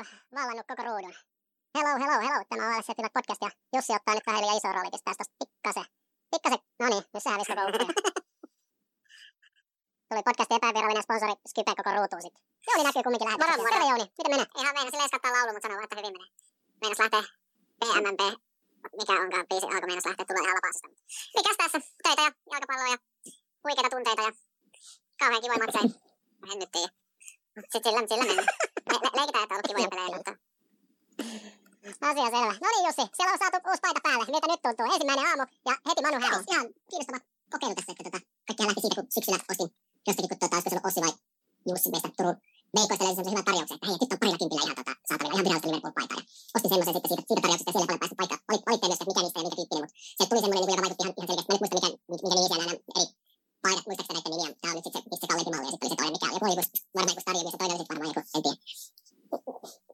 On vallannut koko ruudun. Hello, hello, hello. Tämä on Alas podcast ja Jussi ottaa nyt vähän liian iso rooli. Pistää tästä pikkasen. Pikkasen. No niin, nyt se hävisi koko. Tuli podcastin epävirallinen sponsori Skype koko ruutuun sitten. Jouni näkyy kumminkin lähetyksessä. Moro, moro. Terve Jouni, miten menee? Ihan meinas silleen skattaa laulu, mutta sanoo vaan, että hyvin menee. Meinas lähtee PMMP, mikä onkaan biisi, alkoi meinas lähteä tulee ihan lapasista. Mikäs tässä? Töitä ja jalkapalloa ja huikeita tunteita ja kauhean kivoja matseja. En nyt tiedä. Sitten sillä, sillä mennään. Että on ollut kivoja pelejä, mutta Asia selvä. No niin Jussi, siellä on saatu uusi paita päälle. Miltä nyt tuntuu? Ensimmäinen aamu ja heti Manu hävisi. ihan kiinnostava kokeilu tässä, että tota, kaikkiaan lähti siitä, kun syksyllä ostin jostakin, kun tota, olisiko se ollut Ossi vai Jussi meistä Turun Veikoista löysin semmoisen hyvän tarjouksen, että hei, nyt on parilla kympillä ihan tota, saatavilla ihan virallista Liverpool-paitaa. Ja ostin semmoisen sitten siitä, siitä tarjouksesta, siellä paljon päästä paikkaa. Valit, valittiin myös, että mikä niistä ja minkä tyyppinen, mutta se tuli semmoinen, niin joka vaikutti ihan, ihan selkeästi. Mä nyt muista, mikä, minkä nimi siellä nämä eri paidat, muistaakseni näiden nimiä, tämä on nyt sitten se, mistä malli, ja sitten oli se toinen, mikä joku oli joku, varmaan joku Stadium, ja se toinen oli sitten varmaan joku, en tiedä.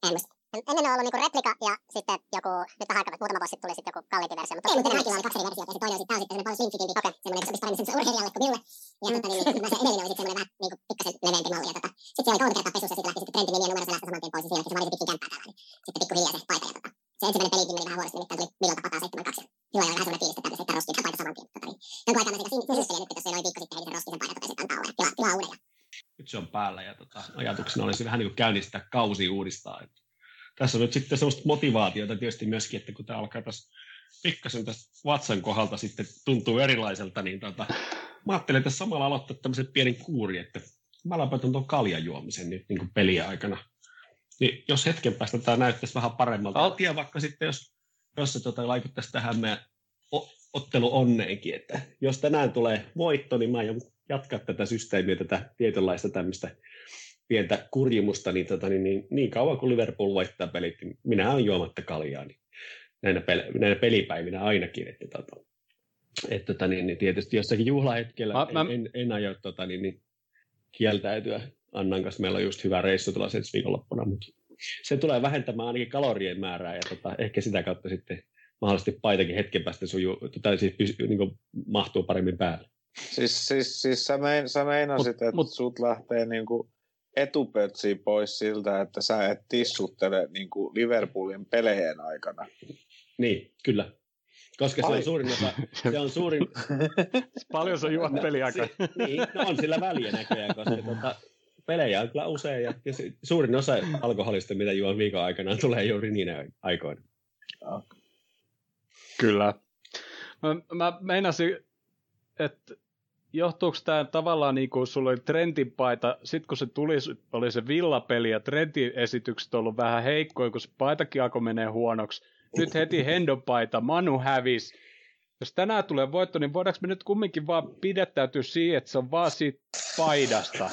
En muista. Ennen on ollut niinku replika ja sitten joku, nyt vähän aikaa, muutama vuosi sitten tuli sitten joku kalliimpi versio. Mutta Ei, mutta ne kaikilla oli kaksi eri versiota, ja se toinen on sitten, tää on sitten semmoinen paljon slimfitimpi, okay. semmoinen, sopisi paremmin semmoiselle urheilijalle kuin minulle. Ja tota, niin, niin, se edellinen oli sitten semmoinen vähän niin kuin pikkasen leveämpi malli, ja tota, sitten siellä oli kolme kertaa pesussa, ja sitten lähti sitten trendin nimi ja numero selästä saman tien pois, ja siinä se vaadittiin pitkin kämppää täällä, niin sitten pikkuhiljaa se paita, ja tota, se ensimmäinen pelikin meni vähän huonosti, nimittäin tuli Villolta pataa 7-2, ja silloin oli vähän semmoinen fiilis, että täytyy heittää roskiin, paita saman tien. Tota, niin, jonkun aikaa mä sitä sisustelin, nyt tässä noin viikko sitten heitin sen roskiin sen paidan, totesin, että antaa olla, tilaa, tilaa uuden, ja nyt se on päällä ja tota, ajatuksena olisi vähän niin kuin käynnistää kausi uudistaa. Et tässä on nyt sitten sellaista motivaatiota tietysti myöskin, että kun tämä alkaa tässä pikkasen tästä vatsan kohdalta sitten tuntuu erilaiselta, niin tota, mä ajattelin tässä samalla aloittaa tämmöisen pienen kuuri, että mä lopetan tuon kaljan juomisen nyt niin kuin pelien aikana. Niin jos hetken päästä tämä näyttäisi vähän paremmalta, Al- tiedä vaikka sitten, jos, jos se tota, vaikuttaisi tähän meidän ottelu onneenkin, että jos tänään tulee voitto, niin mä aion jatkaa tätä systeemiä, tätä tietynlaista tämmöistä pientä kurjimusta, niin, tota, niin, niin, niin kauan kuin Liverpool voittaa pelit, niin minä olen juomatta kaljaa, niin näinä, pel- näinä pelipäivinä ainakin, että, tota, että tota, niin, niin tietysti jossakin juhlahetkellä Mä- mä, en, en aio tota, niin, niin, kieltäytyä. Annan kanssa meillä on just hyvä reissu tuolla ensi viikonloppuna, mutta se tulee vähentämään ainakin kalorien määrää ja tota, ehkä sitä kautta sitten mahdollisesti paitakin hetken päästä sujuu, tai siis pysy, niin kuin mahtuu paremmin päälle. Siis, siis, siis sä, mein, sä meinasit, Mut- että mut- sut lähtee niinku etupötsi pois siltä, että sä et tissuttele niinku Liverpoolin pelejen aikana. Niin, kyllä. Koska se on suurin osa, se on suurin, Paljon sä juot No, peliaikaa. si- niin, no on sillä väliä näköjään, koska tota, pelejä on kyllä usein ja, suurin osa alkoholista, mitä juon viikon aikana, tulee juuri niinä aikoina. Kyllä. Mä, mä meinasin, että johtuuko tämä tavallaan niin kuin sulla oli trendin paita, sitten kun se tuli, oli se villapeli ja trendin esitykset ollut vähän heikkoja, kun se paitakin alkoi menee huonoksi. Nyt heti Hendon paita, Manu hävis. Jos tänään tulee voitto, niin voidaanko me nyt kumminkin vaan pidettäytyä siihen, että se on vaan siitä paidasta,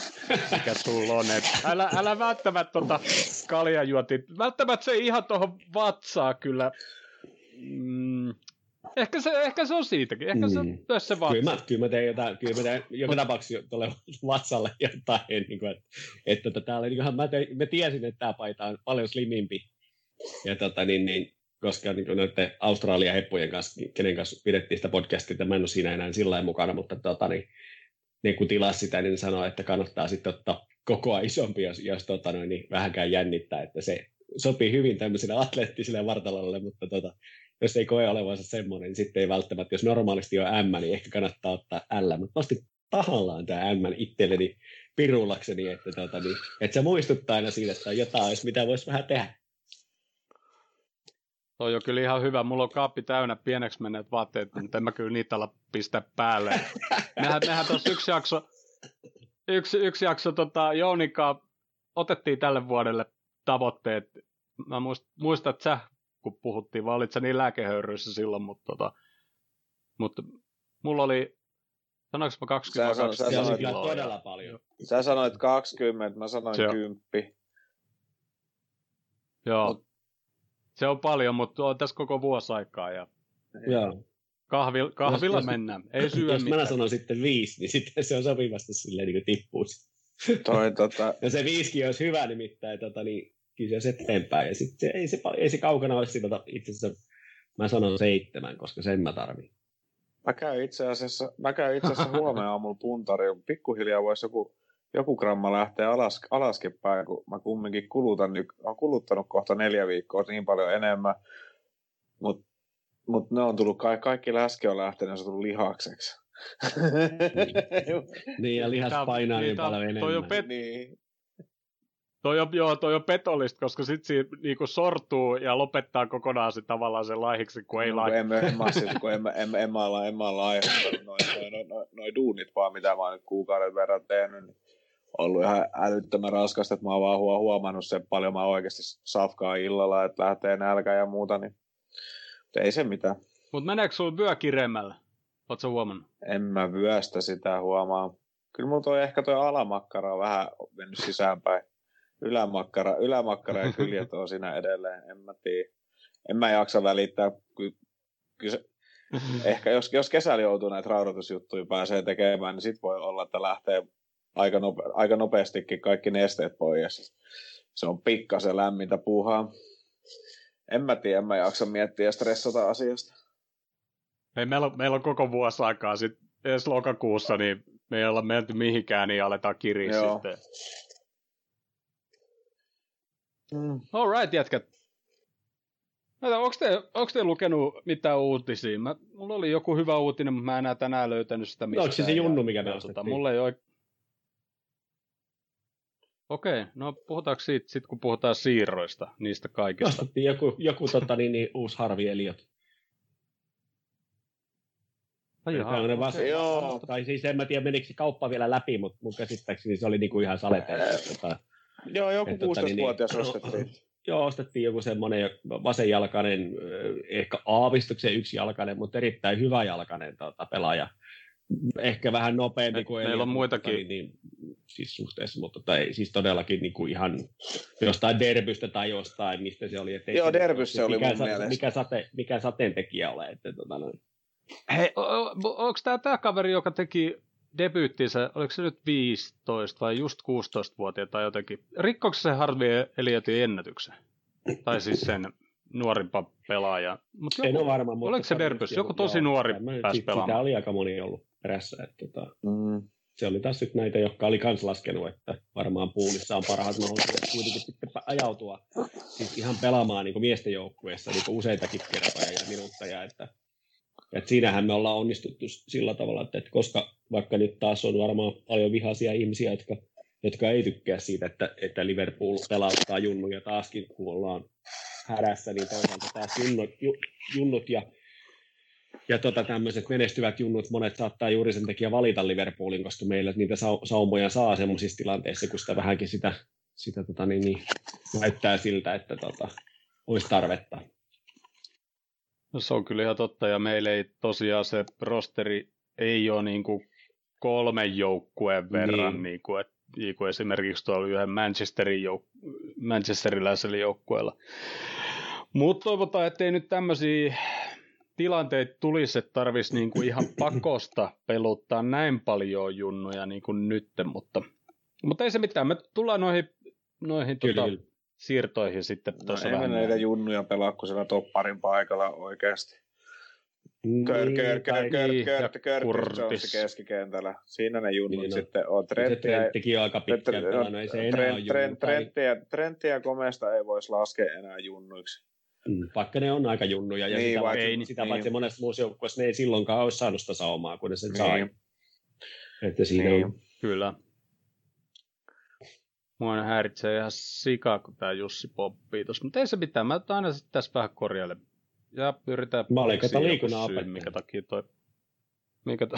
mikä sulla on. Et älä, älä välttämättä tota kaljajuoti. Välttämättä se ihan tuohon vatsaa kyllä. Mm, ehkä, se, ehkä se on siitäkin. Ehkä se on Mm. myös se Kyllä vatsa. mä, kyllä mä teen jotain, kyllä mä teen joka tapauksessa tuolle vatsalle jotain, niin kuin, että, että tota, tää oli, niin kuin, mä, tein, mä tiesin, että tämä paita on paljon slimimpi, ja tota, niin, niin, koska niin kuin noiden Australian heppujen kanssa, kenen kanssa pidettiin sitä podcastia, että mä en ole siinä enää sillä mukana, mutta tota, niin, ne kun tilasi sitä, niin sanoi, että kannattaa sitten ottaa kokoa isompi, jos, jos tota, niin vähänkään jännittää, että se sopii hyvin tämmöiselle atleettiselle vartalolle, mutta tota, jos ei koe olevansa semmoinen, niin sitten ei välttämättä, jos normaalisti on M, niin ehkä kannattaa ottaa L, mutta nosti tahallaan tämä M itselleni pirulakseni, että, tota, niin, että se muistuttaa aina siitä, että jotain, jos mitä voisi vähän tehdä. Toi on kyllä ihan hyvä. Mulla on kaappi täynnä pieneksi menneet vaatteet, mutta en mä kyllä niitä ala pistää päälle. Mehän, mehän tuossa yksi jakso, yksi, yksi jakso tota, Jounika otettiin tälle vuodelle tavoitteet. Mä muist, muistan, että sä, kun puhuttiin, vaan olit sä niin lääkehöyryissä silloin, mutta, tota, mutta mulla oli, sanoinko mä 20 Sä sanoit- sä sanoit- kyllä kiloa todella paljon. Sä sanoit 20, mä sanoin on- 10. Joo. Mut- Se on paljon, mutta on tässä koko vuosi aikaa ja Joo. kahvilla, kahvilla Jos- mennään. Ei syö Jos mä mitään. sanon sitten viisi, niin sitten se on sopivasti silleen niin kuin tippuu. Toi, tota, Ja se viisikin olisi hyvä nimittäin, tota, niin kyllä se olisi eteenpäin. Ja sitten ei, se, ei se kaukana olisi siltä, itse asiassa mä sanon seitsemän, koska sen mä tarvin. mä käyn itse asiassa, mä käyn itse asiassa huomenna aamulla puntarilla. Pikkuhiljaa voisi joku joku gramma lähtee alas, alaskin päin, kun mä kumminkin kulutan, olen kuluttanut kohta neljä viikkoa niin paljon enemmän, mutta mut ne on tullut, kaikki, kaikki läske on lähtenyt, se on tullut lihakseksi. niin. niin, ja lihas painaa niin, niin paljon enemmän. Toi on pet- niin. Toi on, joo, toi on petollista, koska sit siinä niinku sortuu ja lopettaa kokonaan se tavallaan sen laihiksi, kun ei no, laiha. En, en, en, kun en, en, en, en, mä en mä noin noi, noi, noi, noi, duunit vaan, mitä mä oon nyt kuukauden verran tehnyt, niin ollut ihan älyttömän raskasta, että mä oon vaan huomannut sen paljon mä oikeasti safkaa illalla, että lähtee nälkä ja muuta, niin mutta ei se mitään. Mutta meneekö sulla vyö kireemmällä? Oletko huomannut? En mä vyöstä sitä huomaa. Kyllä mulla toi ehkä toi alamakkara on vähän mennyt sisäänpäin. Ylämakkara, ylämakkara ja kyljet on siinä edelleen, en mä tiedä. En mä jaksa välittää. Kyllä se, ehkä jos, jos kesällä joutuu näitä raudoitusjuttuja pääsee tekemään, niin sit voi olla, että lähtee aika, nope, aika nopeastikin kaikki nesteet pois. Se on pikkasen lämmintä puuhaa. En mä tiedä, en mä jaksa miettiä ja stressata asiasta. Ei, meillä, on, meillä on koko vuosi aikaa sitten edes lokakuussa, niin me ei olla menty mihinkään, niin aletaan kiriä Joo. sitten. Mm. All right, jätkät. Onko te, onko te lukenut mitään uutisia? Mä, mulla oli joku hyvä uutinen, mutta mä en enää tänään löytänyt sitä mistään. No, onko se se junnu, mikä me tota, Mulla ei ole... Okei, no puhutaanko siitä sit, kun puhutaan siirroista, niistä kaikista? Nostettiin joku, joku tota, niin, niin, uusi Harvi Eliot. Ai jaha, okay. vasta, Joo. Tai siis en mä tiedä, menikö se kauppa vielä läpi, mutta mun käsittääkseni se oli niinku ihan saleteltu. Tota, Joo, joku 16-vuotias tota, niin, ostettiin. Joo, ostettiin joku semmoinen vasenjalkainen, ehkä aavistuksen jalkainen, mutta erittäin hyvä jalkainen tota, pelaaja. Ehkä vähän nopeampi kuin Meillä on muitakin. Niin, niin, siis suhteessa, mutta tai, siis todellakin niin kuin ihan jostain derbystä tai jostain, mistä se oli. Joo, se, derbys se oli mikä, mun sa, mielestä. Mikä, sate, mikä sateentekijä ole. Että, tota, noin. Hei, onko tämä tämä kaveri, joka teki debyyttinsä, oliko se nyt 15 vai just 16-vuotiaat tai jotenkin, rikkoiko se Harvey Elliotin ennätyksen? tai siis sen nuorimpa pelaaja. Mut joku, en ole varma, mutta... Oliko se Derbys? Joku tosi joo, nuori pääsi pelaamaan. Sitä oli aika moni ollut perässä. Että, tota, mm. Se oli taas nyt näitä, jotka oli kans laskenut, että varmaan puulissa on parhaat mahdollisuudet kuitenkin sitten ajautua siis ihan pelaamaan niin miesten joukkueessa niin useitakin kertoja ja minuutteja, että et siinähän me ollaan onnistuttu sillä tavalla, että, että koska vaikka nyt taas on varmaan paljon vihaisia ihmisiä, jotka, jotka ei tykkää siitä, että, että Liverpool pelauttaa junnuja taaskin, kun ollaan hädässä, niin toisaalta taas junnut, junnut ja, ja tota, tämmöiset menestyvät junnut, monet saattaa juuri sen takia valita Liverpoolin, koska meillä niitä saumoja saa semmoisissa tilanteissa, kun sitä vähänkin sitä, sitä tota, niin, niin, näyttää siltä, että tota, olisi tarvetta. No se on kyllä ihan totta, ja meillä ei tosiaan se rosteri ei ole niin kuin kolmen joukkueen verran, niin. Niin kuin, että, niin kuin esimerkiksi tuolla yhden Manchesterin jouk- Manchesteriläisellä joukkueella. Mutta toivotaan, ettei nyt tämmöisiä tilanteita tulisi, että tarvitsisi niin kuin ihan pakosta peluttaa näin paljon junnuja niin kuin nyt, mutta, mutta ei se mitään. Me tullaan noihin, noihin kyllä, tota, kyllä siirtoihin sitten no, tuossa no, vähän. näitä junnuja pelaa kuin siellä topparin paikalla oikeasti. Kör, kör, kör, kör, kör, kör, keskikentällä. Siinä ne junnut niin, sitten on. Trenttiä, Trenttikin on aika pitkään pelannut, ei se enää ole trent, trenttiä, trenttiä komesta ei voisi laskea enää junnuiksi. Mm, vaikka ne on aika junnuja, ja niin, sitä, vaikka, ei, sitä niin. paitsi monessa muussa joukkueessa ne ei silloinkaan olisi saanut sitä saumaa, kun ne sen niin. sai. Että siinä niin. on. Kyllä. Mua häiritsee ihan sika, kun tää Jussi poppii tossa. Mutta ei se mitään, mä aina sitten tässä vähän korjaile. Ja yritän Mä olin kato liikunnan minkä takia toi... Minkä to...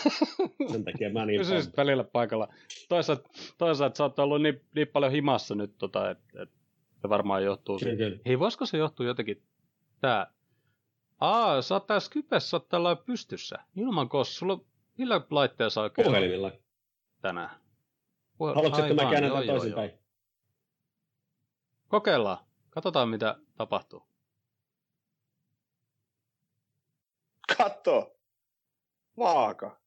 Sen takia mä niin Pysyisit välillä paikalla. Toisaalta, toisaalta sä oot ollut niin, niin paljon himassa nyt, tota, että et, se varmaan johtuu siitä. Hei, voisiko se johtua jotenkin tää? Aa, sä oot tää Skypessä, sä oot tällä pystyssä. Ilman koska sulla millä laitteella saa oikein? Puhelimilla. Tänään. Haluatko, että mä käännän toisinpäin? Kokeillaan. Katsotaan, mitä tapahtuu. Katso! Vaaka.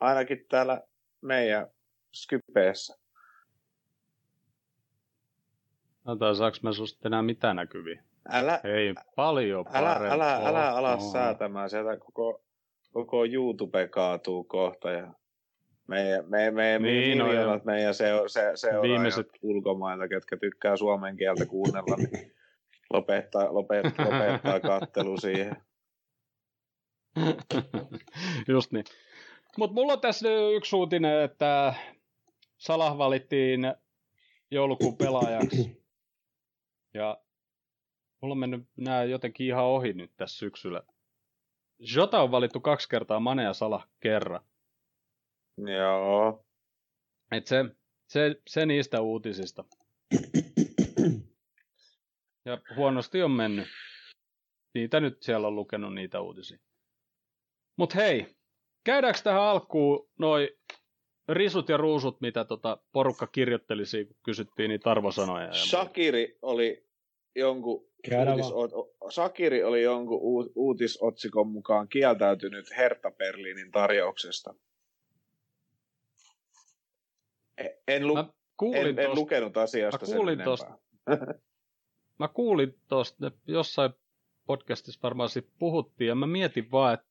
Ainakin täällä meidän Skypeessä. Ota, saaks mä susta enää mitään näkyviä? Älä, Ei, paljon älä, älä, älä ala no. säätämään. Sieltä koko, koko YouTube kaatuu kohta ja Meidän, me, me, me, Niin, no miljoonat meidän se, se, seuraajat Viimeiset- ulkomailta, ketkä tykkää suomen kieltä kuunnella, niin lopettaa, lopettaa, lopettaa kattelu siihen. Just niin. Mutta mulla on tässä yksi uutinen, että Salah valittiin joulukuun pelaajaksi. Ja mulla on mennyt nämä jotenkin ihan ohi nyt tässä syksyllä. Jota on valittu kaksi kertaa, Mane ja Salah kerran. Joo. Et se, se, se niistä uutisista. Ja huonosti on mennyt. Niitä nyt siellä on lukenut niitä uutisia. Mut hei, käydäänkö tähän alkuun noi risut ja ruusut, mitä tota porukka kirjoitteli siinä, kun kysyttiin niitä arvosanoja. Shakiri oli jonkun Käydään uutis, o, Shakiri oli jonkun uutisotsikon mukaan kieltäytynyt Hertha Berliinin tarjouksesta. E- En, lu, Mä kuulin, en, en tosta, lukenut asiasta Mä kuulin sen tosta. mä kuulin tosta, että jossain podcastissa varmaan siitä puhuttiin, ja mä mietin vaan, että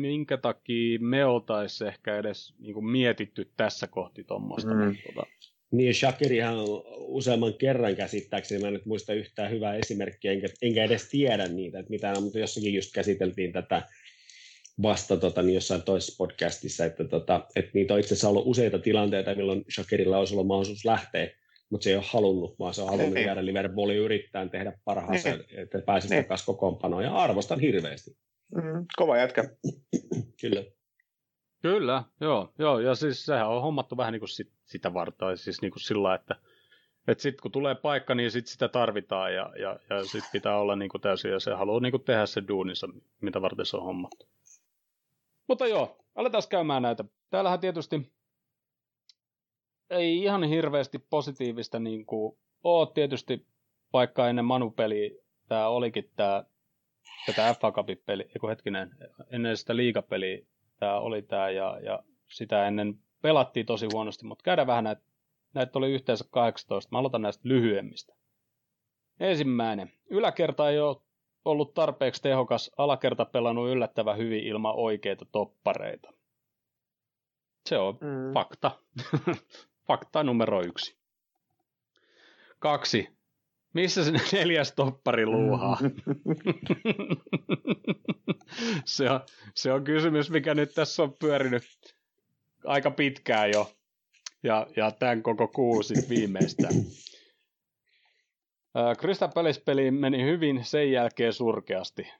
minkä takia me oltais ehkä edes niin kuin mietitty tässä kohti tuommoista. Mm. Mm. Tota, Niin, Shakirihan on useamman kerran käsittääkseni, mä en nyt muista yhtään hyvää esimerkkiä, enkä, enkä edes tiedä niitä, että mitä, mutta jossakin just käsiteltiin tätä vasta tota, niin jossain toisessa podcastissa, että, tota, että niitä on itse asiassa ollut useita tilanteita, milloin Shakirilla olisi ollut mahdollisuus lähteä, mutta se ei ole halunnut, vaan se on halunnut Niin. jäädä Liverpooliin yrittää tehdä parhaansa, että pääsisi Niin. takaisin kokoonpanoon, ja arvostan hirveästi. Mm, kova jätkä. Kyllä. Kyllä, joo, joo, ja siis sehän on hommattu vähän niin kuin sit, sitä varten, siis niin kuin sillä, että että sitten kun tulee paikka, niin sit sitä tarvitaan ja, ja, ja sitten pitää olla niin kuin täysin ja se haluaa niin kuin tehdä se duuninsa, mitä varten se on hommattu. Mutta joo, aletaan käymään näitä. Täällähän tietysti ei ihan hirveästi positiivista niin kuin ole tietysti, vaikka ennen Manu-peliä tämä olikin tämä tätä FA Cupin peli, eiku hetkinen, ennen sitä liigapeliä tämä oli tämä ja, ja sitä ennen pelattiin tosi huonosti, mutta käydään vähän näitä, näitä oli yhteensä 18. Mä aloitan näistä lyhyemmistä. Ensimmäinen. Yläkerta ei ole ollut tarpeeksi tehokas, alakerta pelannut yllättävän hyvin ilman oikeita toppareita. Se on Mm. fakta. fakta numero yksi. Kaksi. Missä se neljäs toppari luuhaa? se, on, se on kysymys, mikä nyt tässä on pyörinyt aika pitkään jo. Ja, ja tämän koko kuu sitten viimeistään. Ää, Crystal Palace-peli meni hyvin, sen jälkeen surkeasti.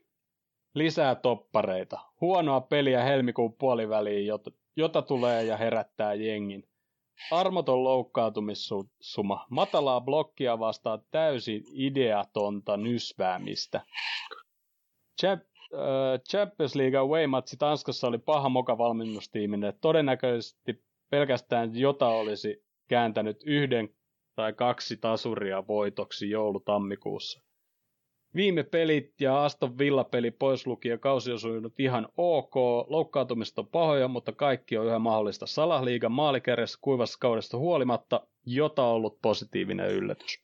Lisää toppareita. Huonoa peliä helmikuun puoliväliin, jota, jota tulee ja herättää jengin. Armoton loukkaantumissuma. Matalaa blokkia vastaan täysin ideatonta nysväämistä. Champ- äh, Champions League away-matsi Tanskassa oli paha moka valmennustiimille. Todennäköisesti pelkästään Jota olisi kääntänyt yhden tai kaksi tasuria voitoksi joulu-tammikuussa. Viime pelit ja Aston Villa-peli pois lukien kausi on sujunut ihan ok. Loukkaantumiset on pahoja, mutta kaikki on yhä mahdollista. Salahliigan maalikärjessä kuivassa kaudesta huolimatta, jota on ollut positiivinen yllätys.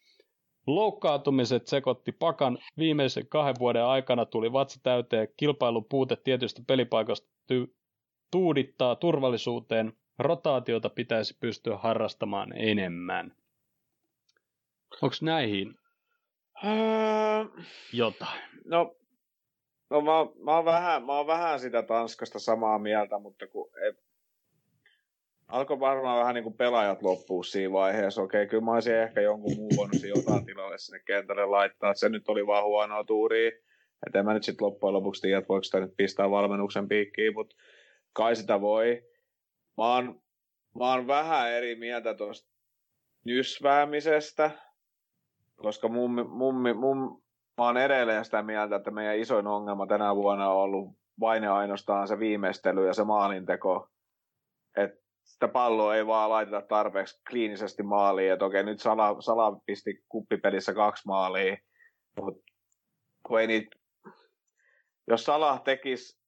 Loukkaantumiset sekoitti pakan. Viimeisen kahden vuoden aikana tuli vatsa täyteen. Kilpailun puute tietystä pelipaikoista ty- tuudittaa turvallisuuteen. Rotaatiota pitäisi pystyä harrastamaan enemmän. Onko näihin Öö, jotain? No, no mä, mä, oon vähän, mä oon vähän sitä Tanskasta samaa mieltä, mutta kun ei, alkoi varmaan vähän niin kuin pelaajat loppuu siinä vaiheessa. Okei, kyllä mä olisin ehkä jonkun muun voinut jotain tilalle sinne kentälle laittaa, se nyt oli vaan huonoa tuuria. Että en mä nyt sitten loppujen lopuksi tiedä, että voiko sitä nyt pistää valmennuksen piikkiin, mutta kai sitä voi. Mä oon, mä oon vähän eri mieltä tuosta nysväämisestä, koska mun, mun, mun, mä oon edelleen sitä mieltä, että meidän isoin ongelma tänä vuonna on ollut vain ja ainoastaan se viimeistely ja se maalinteko. Että sitä palloa ei vaan laiteta tarpeeksi kliinisesti maaliin. Että okei, nyt Sala, Sala pisti kuppipelissä kaksi maalia, mutta kun ei niitä, jos Salah tekisi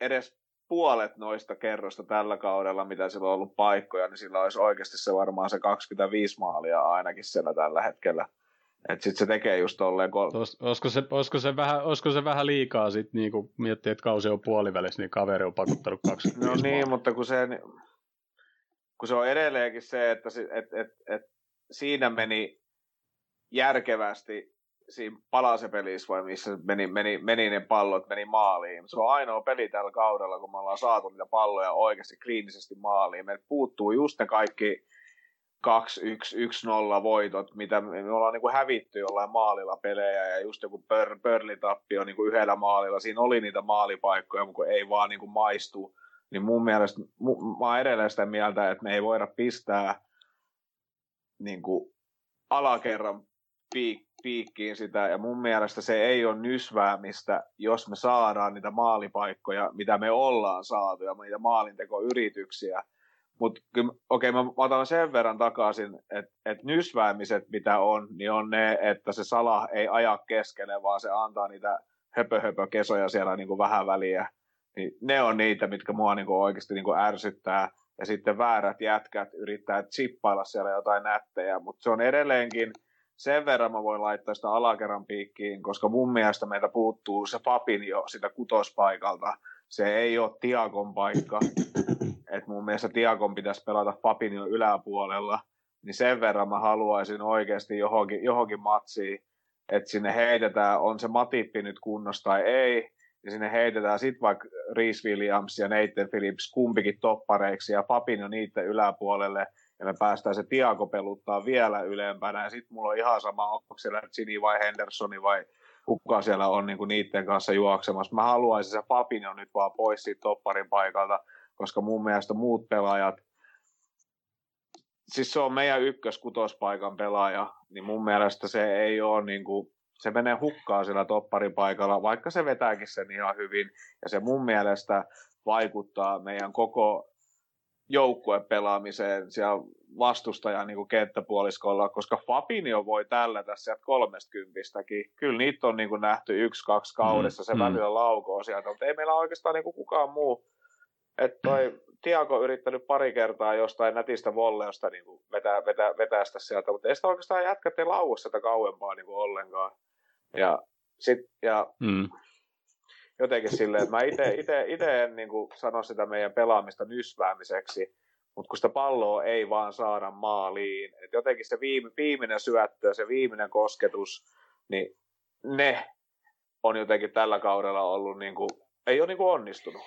edes puolet noista kerrosta tällä kaudella, mitä sillä on ollut paikkoja, niin sillä olisi oikeasti se varmaan se 25 maalia ainakin siellä tällä hetkellä. Että sitten se tekee just tolleen, kol- Olis- Olisiko se, olisiko se, vähän, olisiko se vähän liikaa sit, niin kun miettii, että kausi on puolivälissä, niin kaveri on pakottanut 25 No niin, maalia. mutta kun se, kun se on edelleenkin se, että et, et, et, siinä meni järkevästi siinä palasepelissä vai missä meni, meni, meni ne pallot, meni maaliin. Se on ainoa peli tällä kaudella, kun me ollaan saatu niitä palloja oikeasti kliinisesti maaliin. Meiltä puuttuu just ne kaikki 2-1-1-0 voitot, mitä me ollaan niin kuin hävitty jollain maalilla pelejä ja just joku pör, pörlitappio niin kuin yhdellä maalilla. Siinä oli niitä maalipaikkoja, mutta ei vaan niin kuin maistu. Niin mun mielestä, mä oon edelleen sitä mieltä, että me ei voida pistää niin kuin alakerran piik, piikkiin sitä, ja mun mielestä se ei ole nysväämistä, jos me saadaan niitä maalipaikkoja, mitä me ollaan saatu, ja niitä maalintekoyrityksiä, mutta okei, okay, mä otan sen verran takaisin, että et nysväämiset, mitä on, niin on ne, että se sala ei aja keskelle, vaan se antaa niitä höpö, höpö kesoja siellä niin kuin vähän väliä. Niin ne on niitä, mitkä mua niin kuin oikeasti niin kuin ärsyttää. Ja sitten väärät jätkät yrittää chippailla siellä jotain nättejä, mutta se on edelleenkin – sen verran mä voin laittaa sitä alakerran piikkiin, koska mun mielestä meiltä puuttuu se papin jo sitä kutospaikalta. Se ei ole Tiakon paikka. Et mun mielestä Tiakon pitäisi pelata papin jo yläpuolella. Niin sen verran mä haluaisin oikeasti johonkin, johonkin matsiin, että sinne heitetään, on se Matippi nyt kunnossa tai ei, ja sinne heitetään sitten vaikka Reese Williams ja Nathan Phillips kumpikin toppareiksi ja papin jo niiden yläpuolelle, ja me päästään se Tiago peluttaa vielä ylempänä, ja sitten mulla on ihan sama, onko siellä Gini vai Hendersoni vai kuka siellä on niin kuin niiden kanssa juoksemassa. Mä haluaisin se Fabinho nyt vaan pois siitä topparin paikalta, koska mun mielestä muut pelaajat, siis se on meidän ykkös-kutospaikan pelaaja, niin mun mielestä se ei ole niin kuin, se menee hukkaan sillä topparin paikalla, vaikka se vetääkin sen ihan hyvin, ja se mun mielestä vaikuttaa meidän koko joukkuepelaamiseen siellä vastustajan niin kenttäpuoliskolla, koska Fabinho voi tällätä sieltä kolmestkympistäkin. Kyllä niitä on niin kuin nähty yksi, kaksi kaudessa, mm, se mm. välillä laukoo sieltä, mutta ei meillä oikeastaan niin kuin kukaan muu. Että toi Tiago yrittänyt pari kertaa jostain nätistä volleosta niin kuin vetää, vetää, vetää sitä sieltä, mutta ei sitä oikeastaan jätkät ei lauua sitä kauempaa niin kuin ollenkaan. Ja, sit, ja mm jotenkin silleen, että mä itse en niin kuin sano sitä meidän pelaamista nysväämiseksi, mutta kun sitä palloa ei vaan saada maaliin, että jotenkin se viime, viimeinen syöttö, se viimeinen kosketus, niin ne on jotenkin tällä kaudella ollut, niin kuin, ei ole niin kuin onnistunut.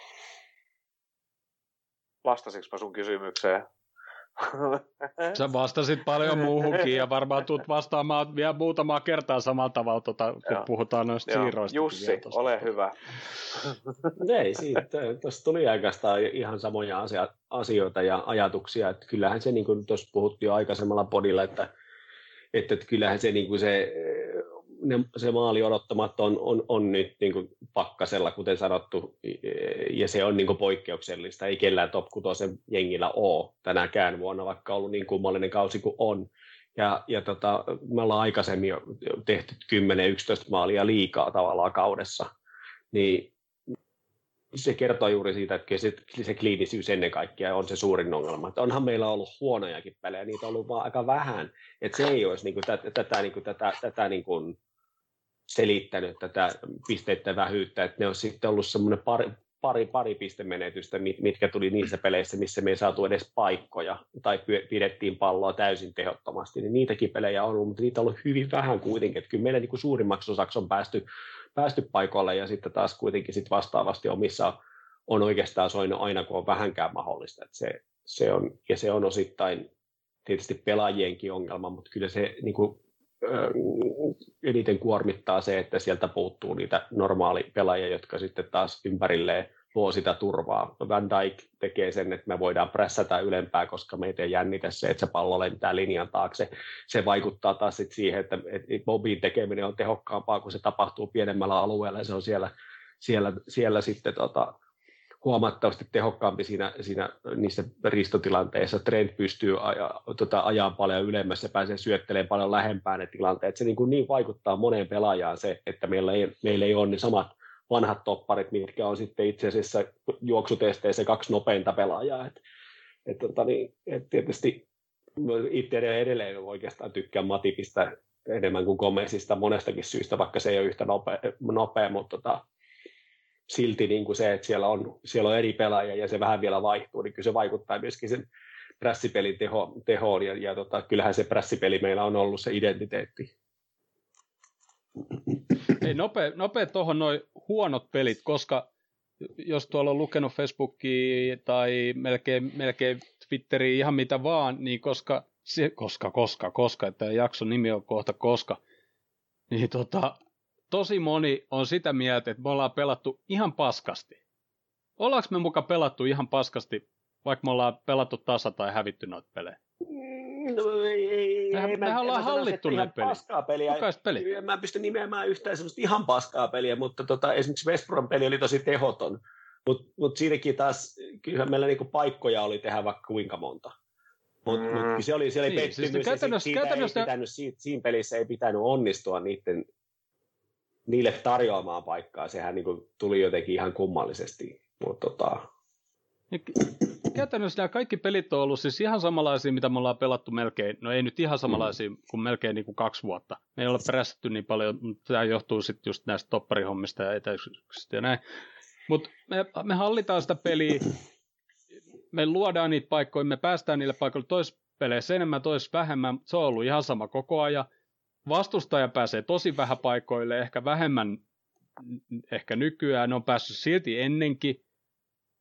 Vastasitko sun kysymykseen? Sä vastasit paljon muuhunkin ja varmaan tulet vastaamaan vielä muutamaa kertaa samalla tavalla, tota, kun Joo. puhutaan noista Joo. siirroista. Jussi, ole hyvä. Ei, siitä, tuossa tuli oikeastaan ihan samoja asioita ja ajatuksia, että kyllähän se, niin kuin tuossa puhuttiin jo aikaisemmalla podilla, että, että, että kyllähän se, niin kuin se ne, se maali odottamat on, on, on nyt niin kuin pakkasella, kuten sanottu, ja se on niin kuin poikkeuksellista. Ei kellään top 6 jengillä ole tänäkään vuonna, vaikka ollut niin kummallinen kausi kuin on. Ja, ja tota, me ollaan aikaisemmin jo tehty 10-11 maalia liikaa tavallaan kaudessa. Niin se kertoo juuri siitä, että se, se kliinisyys ennen kaikkea on se suurin ongelma. Että onhan meillä ollut huonojakin pelejä, niitä on ollut vaan aika vähän. Että se ei olisi niin kuin, tätä, tätä, niin kuin, tätä, tätä niin kuin, selittänyt tätä pisteiden vähyyttä, että ne on sitten ollut semmoinen pari, pari, pari pistemenetystä, mitkä tuli niissä peleissä, missä me ei saatu edes paikkoja tai pidettiin palloa täysin tehottomasti, niin niitäkin pelejä on ollut, mutta niitä on ollut hyvin vähän kuitenkin, että kyllä meillä niin kuin suurimmaksi osaksi on päästy, päästy paikoille ja sitten taas kuitenkin sit vastaavasti omissa on oikeastaan soinut aina, kun on vähänkään mahdollista, että se, se on, ja se on osittain tietysti pelajienkin ongelma, mutta kyllä se niin kuin eniten kuormittaa se, että sieltä puuttuu niitä normaalipelaajia, jotka sitten taas ympärilleen luo sitä turvaa. Van Dijk tekee sen, että me voidaan pressata ylempää, koska meitä ei jännitä se, että se pallo lentää linjan taakse. Se vaikuttaa taas sit siihen, että, Bobin tekeminen on tehokkaampaa, kun se tapahtuu pienemmällä alueella ja se on siellä, siellä, siellä sitten tota, huomattavasti tehokkaampi siinä, siinä niissä ristotilanteissa. Trent pystyy aja, tota, ajaa paljon ylemmässä ja pääsee syöttelemään paljon lähempään ne tilanteet. Se niin, kuin niin vaikuttaa moneen pelaajaan se, että meillä ei, meillä ei ole ne samat vanhat topparit, mitkä on sitten itse asiassa juoksutesteissä kaksi nopeinta pelaajaa. Et, et, tota, niin, et tietysti itse edelleen oikeastaan tykkään Matipista enemmän kuin Gomezista monestakin syystä, vaikka se ei ole yhtä nopea, nopea mutta tota, silti niin kuin se, että siellä on, siellä on eri pelaajia ja se vähän vielä vaihtuu, niin kyllä se vaikuttaa myöskin sen prässipelin teho, tehoon, ja, ja tota, kyllähän se prässipeli meillä on ollut se identiteetti. Ei, nopea, nopea tuohon noin huonot pelit, koska jos tuolla on lukenut Facebookia tai melkein, melkein Twitteriä, ihan mitä vaan, niin koska, koska, koska, koska, että jakson nimi on kohta koska, niin tota, tosi moni on sitä mieltä, että me ollaan pelattu ihan paskasti. Ollaanko me muka pelattu ihan paskasti, vaikka me ollaan pelattu tasa tai hävitty noita pelejä? No, ei, ei, Mehän- ei, mehän ollaan mä hallittu ne pelit. Paskaa peliä. Peli? Mä en pysty nimeämään yhtään semmoista ihan paskaa peliä, mutta tota, esimerkiksi West Brom peli oli tosi tehoton. Mutta mut siinäkin taas, kyllähän meillä niinku paikkoja oli tehdä vaikka kuinka monta. Mutta Mm. mut, se oli, se oli Niin, siis pettymys, ja käytännössä- siitä käytännössä- ei pitänyt, siitä, siinä pelissä ei pitänyt onnistua niiden, niille tarjoamaan paikkaa. Sehän niinku tuli jotenkin ihan kummallisesti. Mutta tota, Niin k- Käytännössä nämä kaikki pelit on ollut siis ihan samanlaisia, mitä me ollaan pelattu melkein, no ei nyt ihan samanlaisia mm. kuin melkein niin kuin kaksi vuotta. Me ei ole prässätty niin paljon, mutta tämä johtuu sitten just näistä topparihommista ja etäisyyksistä ja näin. Mutta me, me hallitaan sitä peliä, me luodaan niitä paikkoja, me päästään niille paikoille tois peleissä enemmän, tois vähemmän, se on ollut ihan sama koko ajan. Vastustaja pääsee tosi vähän paikoille, ehkä vähemmän ehkä nykyään, ne on päässyt silti ennenkin,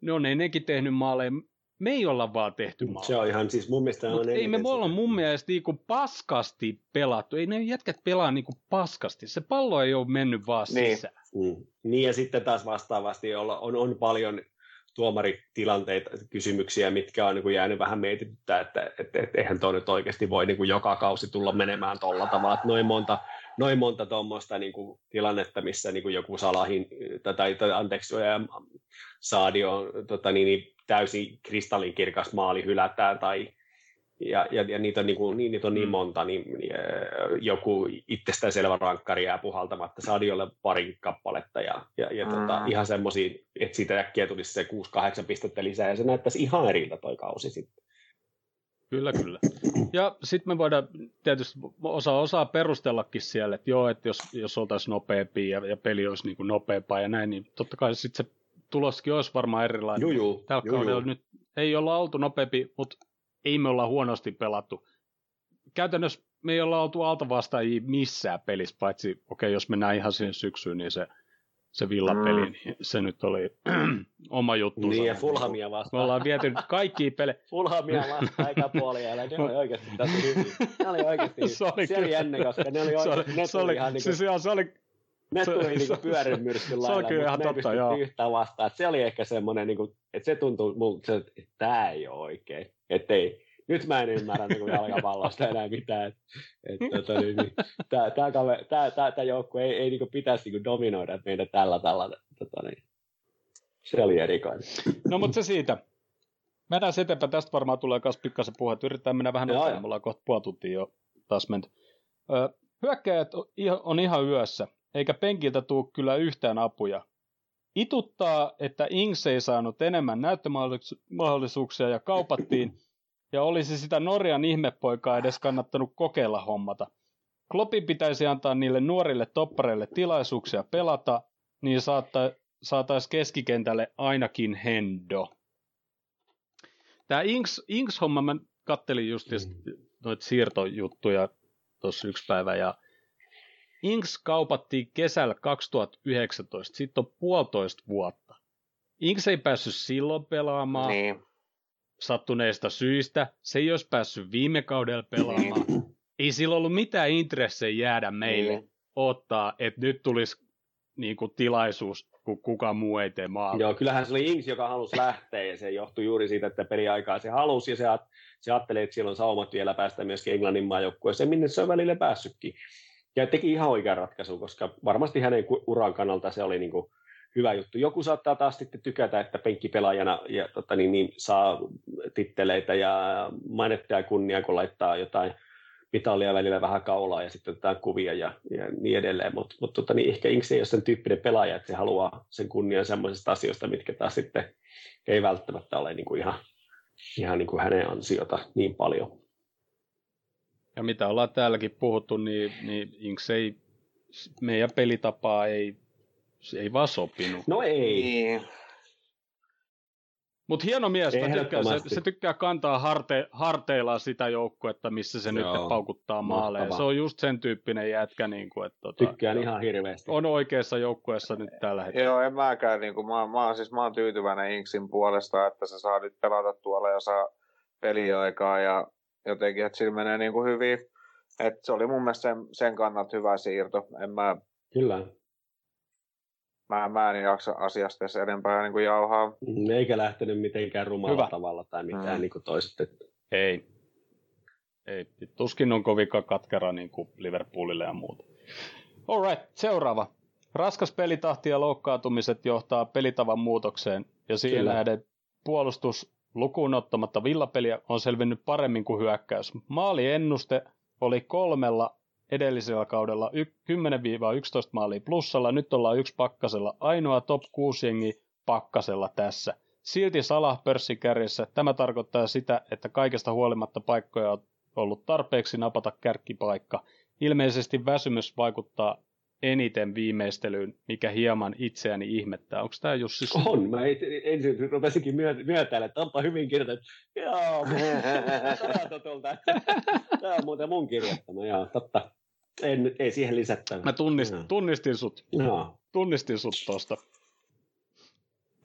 ne on ennenkin tehnyt maaleja, me ei olla vaan tehty maaleja. se on ihan siis mun mielestä Mut on ei me olla mun mielestä niinku paskasti pelattu. Ei ne jätkät pelaa niinku paskasti. Se pallo ei ole mennyt vaan Niin. sisään. Mm. Niin ja sitten taas vastaavasti olla, on, on paljon tuomaritilanteita, kysymyksiä, mitkä on niin kuin jäänyt vähän mietityttää, että, että, että eihän tuo nyt oikeasti voi niin kuin joka kausi tulla menemään tuolla tavalla, että noin monta, noin monta tuommoista niin kuin tilannetta, missä niin kuin joku Salahin, tai, tai, anteeksi, Saadio tota, niin, niin, täysin kristallinkirkas maali hylätään, tai ja, ja, ja niitä on, niin, kuin, niitä on niin Mm. monta, niin niin, joku itsestäänselvä rankkari jää puhaltamatta Sadiolle pari kappaletta ja, ja, ja Mm. tota, ihan semmoisia, että siitä äkkiä tulisi se 6-8 pistettä lisää ja se näyttäisi ihan eriltä toi kausi sitten. Kyllä, kyllä. Ja sitten me voidaan tietysti osa osaa perustellakin siellä, että joo, että jos, jos oltaisiin nopeampia ja, ja peli olisi niin kuin nopeampaa ja näin, niin totta kai sitten se tuloskin olisi varmaan erilainen. Juu, juu, Tällä juu. nyt ei olla oltu nopeampi, mutta ei me olla huonosti pelattu. Käytännössä me ei olla oltu altavastaajia missään pelissä, paitsi okei, okay, jos mennään ihan siihen syksyyn, niin se, se villapeli, Mm. niin se nyt oli oma juttu. Niin ja Fulhamia Me vastaan. ollaan viety kaikkia pelejä. Fulhamia vastaan eikä puoli ja ne oli oikeasti tässä hyviä. Ne oli oikeasti Se oli se oli kyllä. jännä, koska ne oli Se oli, oikeasti, ne se oli, ihan niin kuin, ihan, se oli, ne se- tuli se- niin kuin pyörän myrskyn se lailla, kyllä ihan totta, joo. yhtään vastaan. Se oli ehkä semmoinen, niin kuin, että se tuntui multa, että tämä ei ole oikein. Että ei, nyt mä en ymmärrä niin jalkapallosta enää mitään. Että, että, tota, niin, niin, tämä, kaveri- tämä, tämä, tämä joukko ei, ei niin pitäisi niin dominoida meitä tällä tällä. Tota, niin. Se oli erikoinen. no mutta se siitä. Mennään se eteenpäin, tästä varmaan tulee myös pikkasen puhe, yritetään mennä vähän nopeammin, mulla on kohta puoli tuntia jo taas menty. Ö, hyökkäjät on on ihan yössä, eikä penkiltä tuu kyllä yhtään apuja. Ituttaa, että Ings ei saanut enemmän näyttömahdollisuuksia ja kaupattiin, ja olisi sitä Norjan ihmepoikaa edes kannattanut kokeilla hommata. Kloppin pitäisi antaa niille nuorille toppareille tilaisuuksia pelata, niin saattaa, saataisiin keskikentälle ainakin Hendo. Tämä Inks, Inks-homma, mä kattelin just mm. noita siirtojuttuja tuossa yksi päivä, ja Inks kaupattiin kesällä 2019, siitä on puolitoista vuotta. Inks ei päässyt silloin pelaamaan Niin. sattuneista syistä, se ei olisi päässyt viime kaudella pelaamaan. Ei sillä ollut mitään intressejä jäädä meille Niin. ottaa, että nyt tulisi niin kuin, tilaisuus, kun kukaan muu ei tee maalla. Joo, kyllähän se oli Ings, joka halusi lähteä ja se johtui juuri siitä, että peliaikaa se halusi ja se, se ajatteli, että siellä on saumat vielä päästä myöskin Englannin maajoukkueeseen, minne se on välillä päässytkin. Ja teki ihan oikean ratkaisun, koska varmasti hänen uran kannalta se oli niin kuin hyvä juttu. Joku saattaa taas sitten tykätä, että penkkipelaajana ja, tota, niin, niin, saa titteleitä ja mainetta ja kunnia, kun laittaa jotain mitalia välillä vähän kaulaa ja sitten otetaan kuvia ja, ja niin edelleen. Mutta mut, tota, niin ehkä Inks ei ole sen tyyppinen pelaaja, että se haluaa sen kunnian semmoisista asioista, mitkä taas sitten ei välttämättä ole niin kuin ihan, ihan niin kuin hänen ansiota niin paljon. Ja mitä ollaan täälläkin puhuttu, niin, niin Inks ei, meidän pelitapaa ei, se ei vaan sopinut. No ei. Niin. Mutta hieno mies, mä tykkään, se, se tykkää kantaa harte, harteillaan sitä joukkuetta, missä se nyt Joo, paukuttaa maaleja. Se on just sen tyyppinen jätkä, niin kuin, että tota, Tykkään ihan hirveästi. on oikeassa joukkueessa nyt tällä hetkellä. Joo, en mäkään. Niin kuin, mä, mä, oon, siis, mä oon tyytyväinen Inksin puolesta, että se saa nyt pelata tuolla ja saa peliaikaa ja jotenkin, että sillä menee niin kuin hyvin. Et se oli mun mielestä sen, sen kannalta hyvä siirto. En mä, Kyllä. mä, mä en jaksa asiasta edes enempää niin kuin jauhaa. Mm, Eikä lähtenyt mitenkään rumalla Hyvä. tavalla tai mitään Mm. niin kuin toiset. että Ei. Ei. Tuskin on kovinkaan katkera niin kuin Liverpoolille ja muuta. Alright, seuraava. Raskas pelitahti ja loukkaantumiset johtaa pelitavan muutokseen, ja siihen Kyllä. nähden puolustus lukuun ottamatta villapeliä on selvinnyt paremmin kuin hyökkäys. Maaliennuste oli kolmella edellisellä kaudella y- 10-11 maalia plussalla, nyt ollaan yksi pakkasella. Ainoa top 6 jengi pakkasella tässä. Silti Salah pörssin kärjessä. Tämä tarkoittaa sitä, että kaikesta huolimatta paikkoja on ollut tarpeeksi napata kärkkipaikka. Ilmeisesti väsymys vaikuttaa eniten viimeistelyyn, mikä hieman itseäni ihmettää. Onko tämä Jussi sun? On, mä et- ensin rupesinkin myö- myötäillä, että onpa hyvin kirjoitettu. Joo, Totolta. Tämä on muuten mun kirjoittama, joo, totta. En, ei siihen lisättävä. Mä tunnist, Joo. tunnistin sut, Joo. tunnistin sut tosta.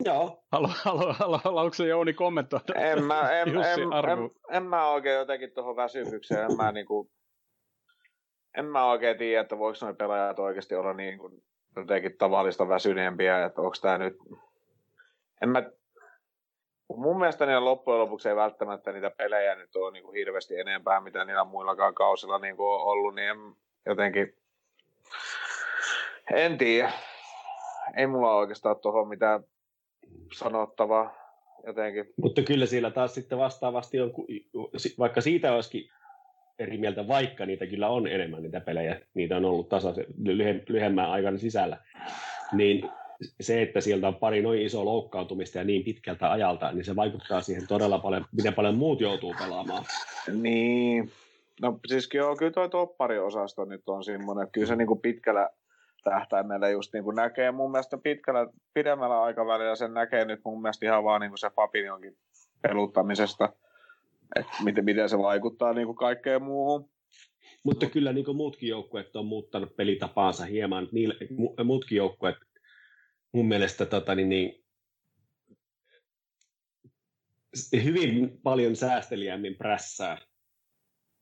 Joo, Halu, halu, halu, haluatko se Jouni kommentoida? En mä, en, Jussi en, en, en, mä oikein jotenkin tuohon väsymykseen, en mä niinku, en mä oikein tiedä, että voiko nuo pelaajat oikeasti olla niin kuin jotenkin tavallista väsyneempiä, että onko tämä nyt, en mä, mun mielestä niillä loppujen lopuksi ei välttämättä niitä pelejä nyt ole niin kuin hirveästi enempää, mitä niillä muillakaan kausilla niin kuin on ollut, niin en, jotenkin, en tiedä. Ei mulla oikeastaan tuohon mitään sanottavaa jotenkin. mutta kyllä siellä taas sitten vastaavasti on, vaikka siitä olisikin eri mieltä, vaikka niitä kyllä on enemmän niitä pelejä, niitä on ollut tasaisen lyhyemmän aikana sisällä, niin se, että sieltä on pari noin iso loukkaantumista ja niin pitkältä ajalta, niin se vaikuttaa siihen todella paljon, miten paljon muut joutuu pelaamaan. Niin. No siis joo, kyllä tuo toppariosasto nyt on semmoinen, että kyllä se niinku pitkällä tähtäimellä just niinku näkee mun mielestä pitkällä, pidemmällä aikavälillä sen näkee nyt mun mielestä ihan vaan niinku se Fabinjonkin peluttamisesta, että miten, miten se vaikuttaa niinku kaikkeen muuhun. Mutta kyllä niin muutkin joukkueet on muuttanut pelitapaansa hieman. Niillä, mu- muutkin joukkueet mun mielestä tota, niin, niin, hyvin paljon säästeliämmin prässää.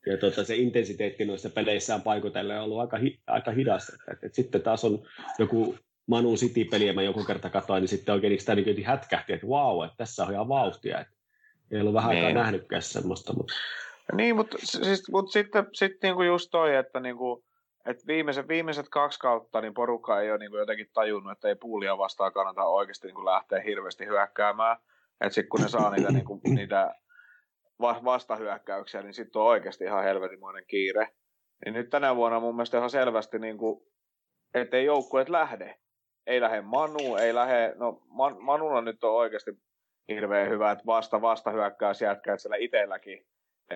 Ja tota, se intensiteetti noissa peleissä on paikotellen ollut aika, hi, aika hidas. Et, et sitten taas on joku Manu City-peliä, mä joku kerta katsoin, niin sitten oikein sitä niin hätkähti, että vau, että tässä on ihan vauhtia. Et ei ollut vähän aikaa Niin. nähnytkään semmoista, mutta Niin, mutta, siis, mutta sitten sit niinku just toi, että niinku, et viimeiset, viimeiset kaksi kautta niin porukka ei ole niinku jotenkin tajunnut, että ei puulia vastaan kannata oikeasti niinku lähteä hirveästi hyökkäämään. Että sitten kun ne saa niitä, niinku, niitä va- vastahyökkäyksiä, niin sitten on oikeasti ihan helvetimoinen kiire. Niin nyt tänä vuonna mun mielestä ihan selvästi, niinku, että ei joukkueet lähde. Ei lähde Manu, ei lähde, no Man, Manulla nyt on oikeasti hirveän hyvä, että vasta vastahyökkäys jätkää siellä itselläkin.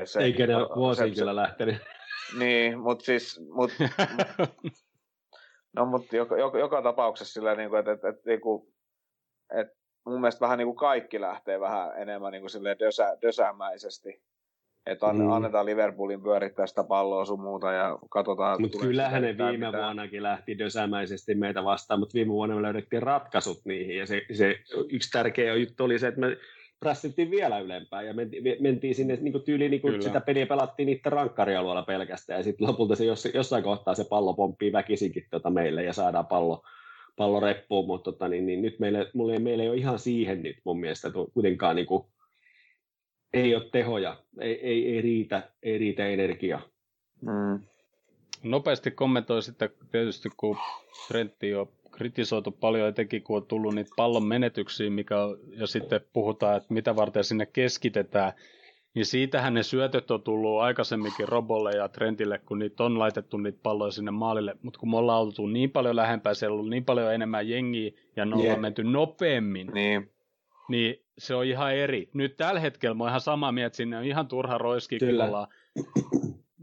Se- eikä ne ole se- vuosiin se- kyllä lähtenyt. Niin, mutta siis, mut, no mutta joka, joka, joka tapauksessa sillä niinku, että et, et, niinku, et mun mielestä vähän niinku kaikki lähtee vähän enemmän niinku silleen dösä, dösämäisesti. Että an, Mm. annetaan Liverpoolin pyörittää sitä palloa sun muuta ja katsotaan. Mutta kyllähän ne viime mitään. vuonnakin lähti dösämäisesti meitä vastaan, mutta viime vuonna me löydettiin ratkaisut niihin. Ja se, se yksi tärkeä juttu oli se, että me prassittiin vielä ylempään ja mentiin, mentiin sinne niin kuin tyyliin, niin kuin Kyllä. sitä peliä pelattiin niiden rankkarialueella pelkästään. Ja sitten lopulta se jos, jossain kohtaa se pallo pomppii väkisinkin tota meille ja saadaan pallo, pallo reppuun, mutta tota, niin, niin nyt meille, mulle, meillä ei ole ihan siihen nyt mun mielestä kuitenkaan niin kuin, ei ole tehoja, ei, ei, ei, riitä, ei riitä energia. Mm. Nopeasti kommentoi sitten tietysti, kun Trentti on kritisoitu paljon, etenkin kun on tullut niitä pallon menetyksiä, mikä on, ja sitten puhutaan, että mitä varten sinne keskitetään, niin siitähän ne syötöt on tullut aikaisemminkin Robolle ja Trentille, kun niitä on laitettu niitä palloja sinne maalille, mutta kun me ollaan oltu niin paljon lähempää, siellä on ollut niin paljon enemmän jengiä, ja ne ollaan Jep. menty nopeammin, Niin, niin se on ihan eri. Nyt tällä hetkellä mä oon ihan samaa mieltä, että sinne on ihan turha roiski, kun Kyllä. ollaan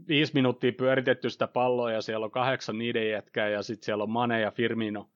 viisi minuuttia pyöritetty sitä palloa ja siellä on kahdeksan niiden jätkää ja sitten siellä on Mane ja Firmino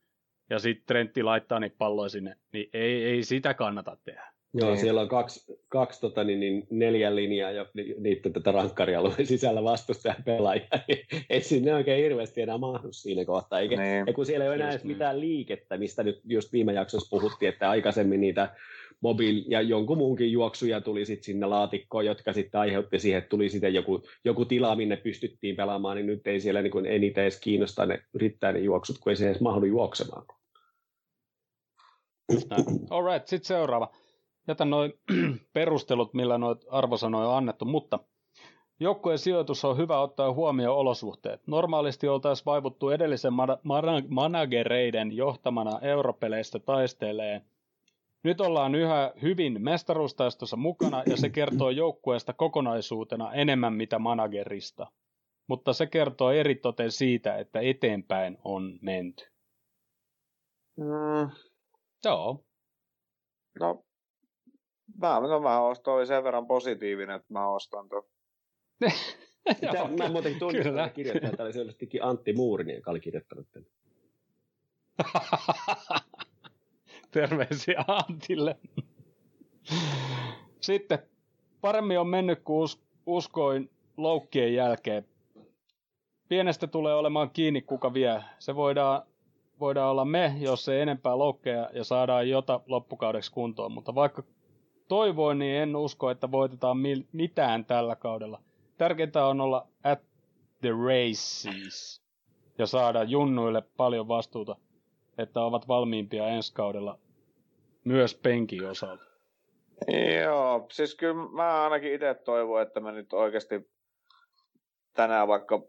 ja sitten Trentti laittaa niitä palloja sinne, niin ei, ei sitä kannata tehdä. Joo, Niin. siellä on kaksi, kaksi tota, niin, niin, neljä linjaa ja ni- niiden tätä rankkarialueen sisällä vastustajan pelaajia. Ei sinne oikein hirveästi enää mahdu siinä kohtaa. Eikä, Niin. ja kun siellä ei ole enää niin. mitään liikettä, mistä nyt just viime jaksossa puhuttiin, että aikaisemmin niitä mobiil- ja jonkun muunkin juoksuja tuli sitten sinne laatikkoon, jotka sitten aiheutti siihen, että tuli sitten joku, joku tila, minne pystyttiin pelaamaan, niin nyt ei siellä niin kuin, niitä edes kiinnosta ne yrittää ne juoksut, kun ei se edes mahdu juoksemaan. Alright, sitten seuraava. Jätän noin perustelut, millä noit arvosanoja on annettu, mutta joukkueen sijoitus on hyvä ottaa huomioon olosuhteet. Normaalisti oltaisiin vaivuttu edellisen mana- mana- managereiden johtamana europeleistä taistelee. Nyt ollaan yhä hyvin mestaruustaistossa mukana ja se kertoo joukkueesta kokonaisuutena enemmän mitä managerista. Mutta se kertoo eritoten siitä, että eteenpäin on menty. Mm, Joo, no, mä, no, mä oon toi sen verran positiivinen, että mä ostan tuon. Joo, mä muuten tunnistan, kyllä. että kirjoittaja, että oli selvästikin Antti Muurinen, joka oli kirjoittanut tämän. Terveisiä Antille. Sitten paremmin on mennyt kuin us- uskoin loukkien jälkeen. Pienestä tulee olemaan kiinni kuka vie. Se voidaan, voidaan olla me, jos ei enempää loukkeja ja saadaan jota loppukaudeksi kuntoon. Mutta vaikka toivoin, niin en usko, että voitetaan mitään tällä kaudella. Tärkeintä on olla at the races ja saada junnuille paljon vastuuta, että ovat valmiimpia ensi kaudella myös penkin osalta. Joo, siis kyllä mä ainakin itse toivon, että me nyt oikeasti tänään vaikka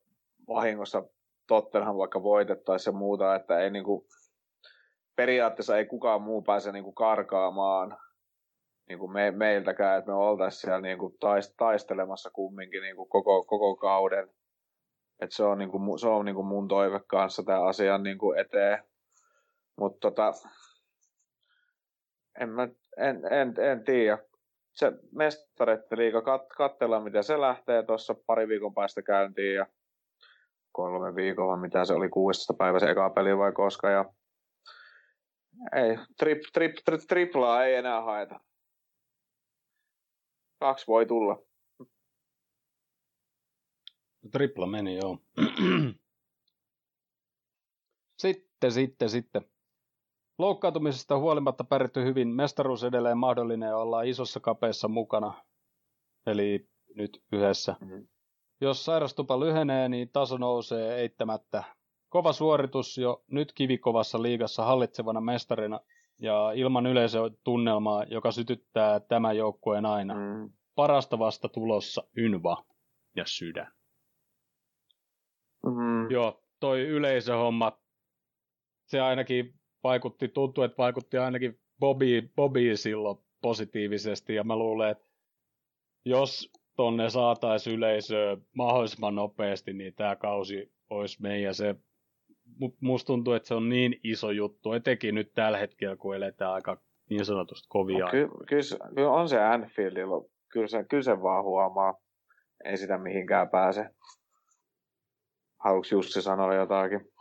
vahingossa Tottenham vaikka voitettaisiin ja muuta, että ei niinku, periaatteessa ei kukaan muu pääse niinku karkaamaan niinku me, meiltäkään, että me oltaisiin siellä niinku taist, taistelemassa kumminkin niinku koko, koko kauden. Et se on, niinku, se on niinku mun toive kanssa tämä asian niinku eteen. Mutta tota, en, mä, en, en, en tiedä. Se mestareiden liiga, kat, katsellaan miten se lähtee tuossa pari viikon päästä käyntiin ja kolme viikolla, mitä se oli 16 päivä se eka peli vai koska ja ei, trip, trip, trip, triplaa ei enää haeta. Kaksi voi tulla. Tripla meni, joo. sitten, sitten, sitten. Loukkaantumisesta huolimatta pärjätty hyvin. Mestaruus edelleen mahdollinen ja ollaan isossa kapeessa mukana. Eli nyt yhdessä. Mhm. Jos sairastupa lyhenee, niin taso nousee eittämättä. Kova suoritus jo nyt kivikovassa liigassa hallitsevana mestarina ja ilman yleisötunnelmaa, joka sytyttää tämän joukkueen aina. Mm. Parasta vasta tulossa Ynva ja sydän. Mm. Joo, toi yleisöhomma, se ainakin vaikutti, tuntuu, että vaikutti ainakin Bobby, Bobby silloin positiivisesti, ja mä luulen, että jos tonne saataisiin yleisöä mahdollisimman nopeasti, niin tämä kausi olisi meidän se, mu- musta tuntuu, että se on niin iso juttu, etenkin nyt tällä hetkellä, kun eletään aika niin sanotusti kovia. No, ky, kyllä, se- kyllä on se Anfieldilla, kyllä se, kyllä se vaan huomaa. Ei sitä mihinkään pääse. Haluatko Jussi sanoa jotakin?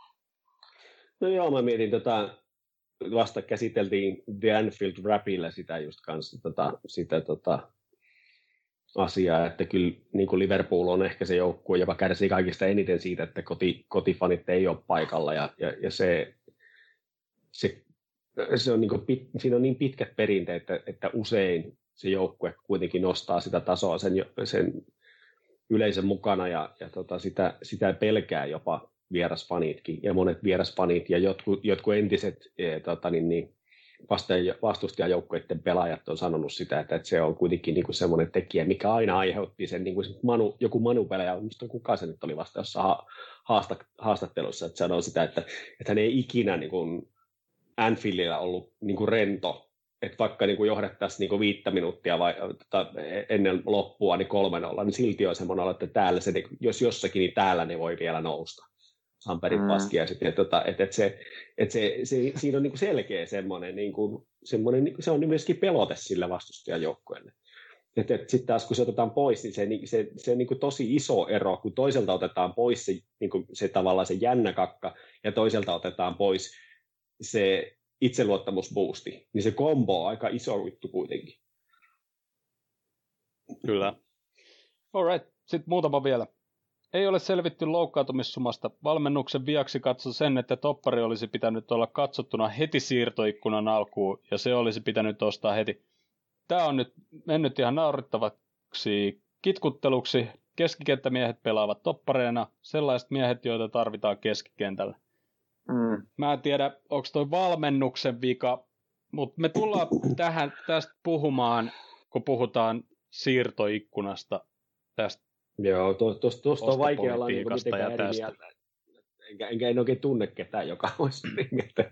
No joo, mä mietin tota, vasta käsiteltiin The Anfield Rapilla sitä just kanssa, tota, sitä tota, asiaa, että kyllä niin kuin Liverpool on ehkä se joukkue, joka kärsii kaikista eniten siitä, että koti, kotifanit ei ole paikalla ja, ja, ja se, se, se on niin kuin pit, siinä on niin pitkät perinteet, että, että usein se joukkue kuitenkin nostaa sitä tasoa sen, sen yleisön mukana ja, ja tota, sitä, sitä pelkää jopa vierasfanitkin ja monet vierasfanit ja jotkut, jotkut entiset e, tota, niin, niin, vastustajajoukkueiden pelaajat on sanonut sitä, että, että se on kuitenkin niin kuin semmoinen tekijä, mikä aina aiheutti sen, niin kuin manu, joku Manu-pelaaja, musta kuka se nyt oli vasta jossain ha, haasta, haastattelussa, että sanoo sitä, että, että hän ei ikinä niin kuin Anfieldillä ollut niin kuin rento, että vaikka niin kuin johdettaisiin niin kuin viittä minuuttia vai, tota, ennen loppua niin kolmen olla, niin silti on semmoinen että täällä se, niin- jos jossakin, niin täällä ne voi vielä nousta. Samperin Mm. paskia sitten, että, tota, että, että, se, että se, se, siinä on niin kuin selkeä semmoinen, niin kuin, semmoinen, niin kuin- se on myöskin pelote sille vastustajajoukkueelle. Että, että sitten taas kun se otetaan pois, niin se, niin- se, se on niin kuin tosi iso ero, kun toiselta otetaan pois se, niin kuin se tavallaan se jännä kakka ja toiselta otetaan pois se itseluottamusboosti, niin se kombo on aika iso juttu kuitenkin. Kyllä. Alright, sitten muutama vielä. Ei ole selvitty loukkaantumissumasta. Valmennuksen viaksi katso sen, että toppari olisi pitänyt olla katsottuna heti siirtoikkunan alkuun, ja se olisi pitänyt ostaa heti. Tämä on nyt mennyt ihan naurettavaksi kitkutteluksi. Keskikenttämiehet pelaavat toppareina, sellaiset miehet, joita tarvitaan keskikentällä. Mm. Mä en tiedä, onko toi valmennuksen vika, mutta me tullaan tähän, tästä puhumaan, kun puhutaan siirtoikkunasta tästä Joo, tuosta tuosta on vaikea olla niin mitenkään eri tästä. mieltä. Enkä, enkä en oikein tunne ketään, joka olisi niin, että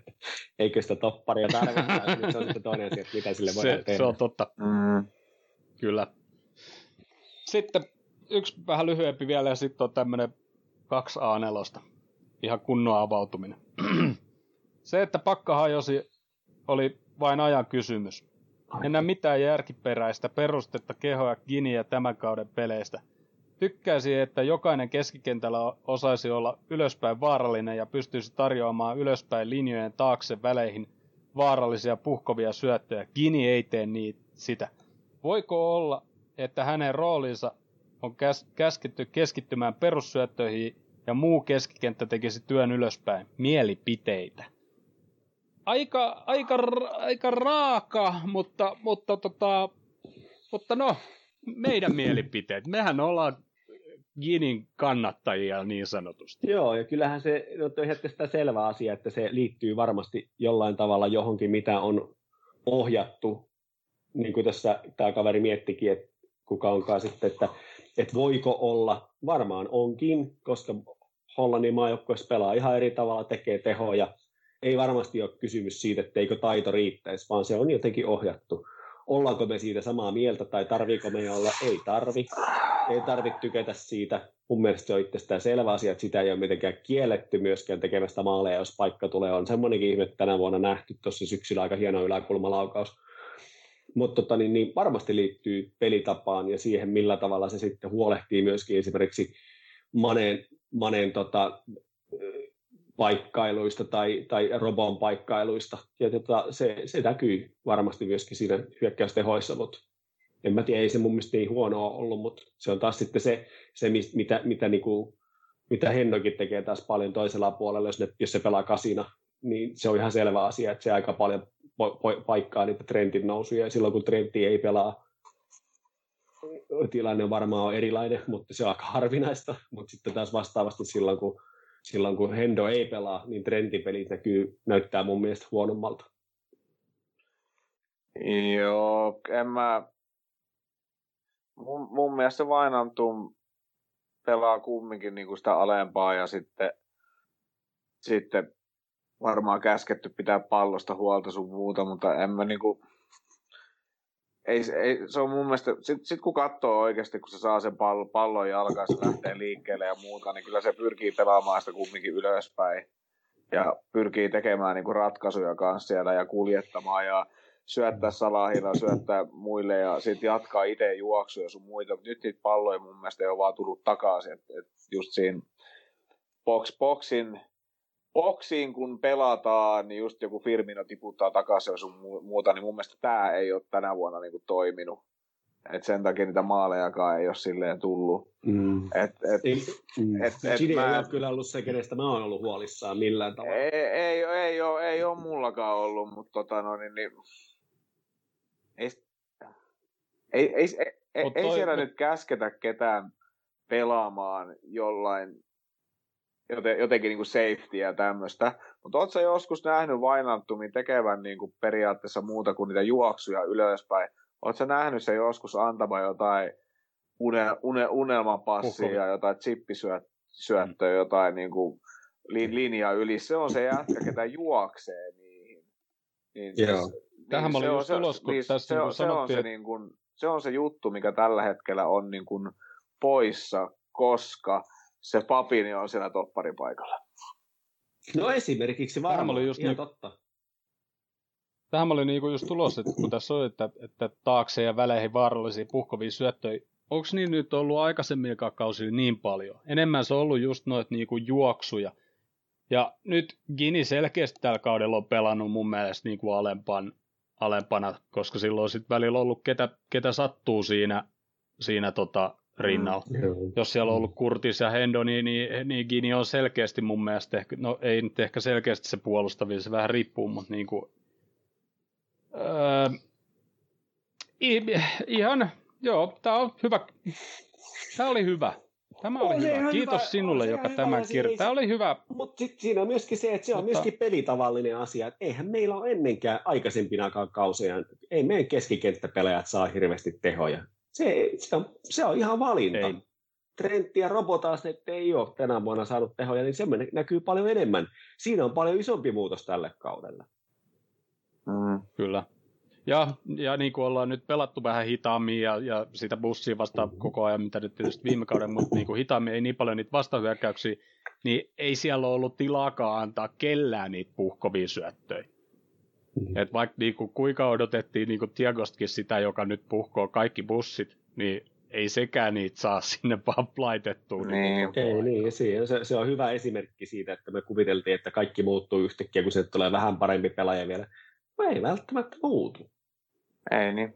eikö sitä topparia tarvita. Nyt se on sitten toinen asia, että mitä sille se, tehdä. se on totta, Mm. kyllä. Sitten yksi vähän lyhyempi vielä ja sitten on tämmöinen 2A4. Ihan kunnon avautuminen. se, että pakka hajosi, oli vain ajan kysymys. En näe mitään järkiperäistä perustetta kehoa Gini ja tämän kauden peleistä. Tykkäisin, että jokainen keskikentällä osaisi olla ylöspäin vaarallinen ja pystyisi tarjoamaan ylöspäin linjojen taakse väleihin vaarallisia puhkovia syöttöjä. Gini ei tee niitä, sitä. Voiko olla, että hänen roolinsa on käs- käsketty keskittymään perussyöttöihin ja muu keskikenttä tekisi työn ylöspäin? Mielipiteitä. Aika, aika, aika raaka, mutta, mutta, tota, mutta no, meidän mielipiteet. Mehän ollaan Ginin kannattajia niin sanotusti. Joo, ja kyllähän se no, on ihan sitä selvä asia, että se liittyy varmasti jollain tavalla johonkin, mitä on ohjattu. Niin kuin tässä tämä kaveri miettikin, että kuka onkaan sitten, että, että voiko olla, varmaan onkin, koska Hollannin maajoukkueessa pelaa ihan eri tavalla, tekee tehoja. Ei varmasti ole kysymys siitä, että eikö taito riittäisi, vaan se on jotenkin ohjattu. Ollaanko me siitä samaa mieltä tai tarviiko me olla? Ei tarvi. Ei tarvitse tykätä siitä. Mun mielestä se on itsestään selvä asia, että sitä ei ole mitenkään kielletty myöskään tekemästä maaleja, jos paikka tulee. On semmoinenkin ihme tänä vuonna nähty tuossa syksyllä aika hieno yläkulmalaukaus. Mutta tota, niin, niin varmasti liittyy pelitapaan ja siihen, millä tavalla se sitten huolehtii myöskin esimerkiksi Maneen, Maneen tota, paikkailuista tai, tai Robon paikkailuista. Ja tota, se, se näkyy varmasti myöskin siinä hyökkäystehoissa, mutta en mä tiedä, ei se mun mielestä niin huonoa ollut, mutta se on taas sitten se, se mitä, mitä, niinku, mitä Hennokin tekee taas paljon toisella puolella, jos, ne, jos se pelaa kasina, niin se on ihan selvä asia, että se aika paljon paikkaa niitä trendin nousuja, ja silloin kun trendi ei pelaa, tilanne on varmaan erilainen, mutta se on aika harvinaista, mutta sitten taas vastaavasti silloin, kun silloin kun Hendo ei pelaa, niin trendinpelit näkyy, näyttää mun mielestä huonommalta. Joo, en mä... Mun, mun mielestä se Vainantum pelaa kumminkin niinku sitä alempaa ja sitten, sitten varmaan käsketty pitää pallosta huolta sun muuta, mutta en mä niinku... Ei, ei, se on mun mielestä, sit, sit kun katsoo oikeasti, kun se saa sen pallon, pallon jalkaan, se lähtee liikkeelle ja muuta, niin kyllä se pyrkii pelaamaan sitä kumminkin ylöspäin. Ja pyrkii tekemään niinku ratkaisuja kanssa siellä ja kuljettamaan ja syöttää Salahilla, syöttää muille ja sitten jatkaa itse juoksuja sun muita. Nyt niitä palloja mun mielestä ei ole vaan tullut takaisin. Et, et just siinä box, boxin, boxiin kun pelataan, niin just joku Firmino tiputtaa takaisin ja sun mu- muuta, niin mun mielestä tämä ei ole tänä vuonna niinku toiminut. Et sen takia niitä maalejakaan ei ole silleen tullut. Mm. Et, et, Ei, mm. Et- et Gini mä- ei ole kyllä ollut se, kenestä mä oon ollut huolissaan millään tavalla. ei, ei, ei, ole, ei ole mullakaan ollut, mutta tota, no, niin, niin, ei, ei, ei, ei, ei, ei toi- siellä mut- nyt käsketä ketään pelaamaan jollain joten, jotenkin niin kuin safety ja tämmöistä. Mutta ootko sä joskus nähnyt Vainantumin tekevän niin kuin periaatteessa muuta kuin niitä juoksuja ylöspäin? Ootko sä nähnyt se joskus antama jotain une, une, unelmapassia Uhu. ja jotain chippisyöttöä, jotain niin kuin lin, linjaa yli? Se on se jätkä, ketä juoksee niihin. Niin, Joo. Tähän mä olin se on tulos, kun niin, tässä se, niin on, se, on se, että- niin kuin, se on se juttu, mikä tällä hetkellä on niin kuin poissa, koska se papini on siellä topparipaikalla. No esimerkiksi Tähän varmaan, oli just ihan niin- totta. Tähän mä olin niinku just tulos, että kun tässä on, että, että taakse ja väleihin vaarallisia puhkovia syöttöjä, onko niin nyt ollut aikaisemmin kausi niin paljon? Enemmän se on ollut just noita niinku juoksuja. Ja nyt Gini selkeästi tällä kaudella on pelannut mun mielestä niinku alempan, alempana, koska silloin sitten välillä ollut ketä, ketä sattuu siinä siinä tota, rinnalla. Joo. Jos siellä on ollut Kurtis ja Hendo, niin, niin, niin Gini on selkeästi mun mielestä, ehkä, no ei nyt ehkä selkeästi se puolustavin, se vähän riippuu, mutta niin kuin, öö, ihan, joo, tämä on hyvä, tämä oli hyvä. Tämä oli On se hyvä. Kiitos hyvä. sinulle, joka hyvä tämän kirjoitti. siis- Tämä oli hyvä. Mutta sitten siinä on myöskin se, että se on Mutta- myöskin pelitavallinen asia. Että eihän meillä ole ennenkään aikaisempinakaan kausia, ei meidän keskikenttäpelaajat saa hirveästi tehoja. Se, se, on, se on ihan valinta. Ei. Trentti ja Robo taas, että ei ole tänä vuonna saanut tehoja, niin se näkyy paljon enemmän. Siinä on paljon isompi muutos tälle kaudelle. Mm. Kyllä. Ja, ja niin kuin ollaan nyt pelattu vähän hitaammin ja, ja sitä bussia vasta koko ajan, mitä nyt tietysti viime kauden, mutta niin kuin hitaammin ei niin paljon niitä vastahyökkäyksiä, niin ei siellä ole ollut tilaakaan antaa kellään niitä puhkovia syöttöjä. Mm. Et vaikka niin kuin, kuinka odotettiin niin kuin Tiagostakin sitä, joka nyt puhkoo kaikki bussit, niin ei sekään niitä saa sinne vaan laitettua. Niin. koko Ei niin, se, se, se on hyvä esimerkki siitä, että me kuviteltiin, että kaikki muuttuu yhtäkkiä, kun se tulee vähän parempi pelaaja vielä. No ei välttämättä muutu. Ei niin.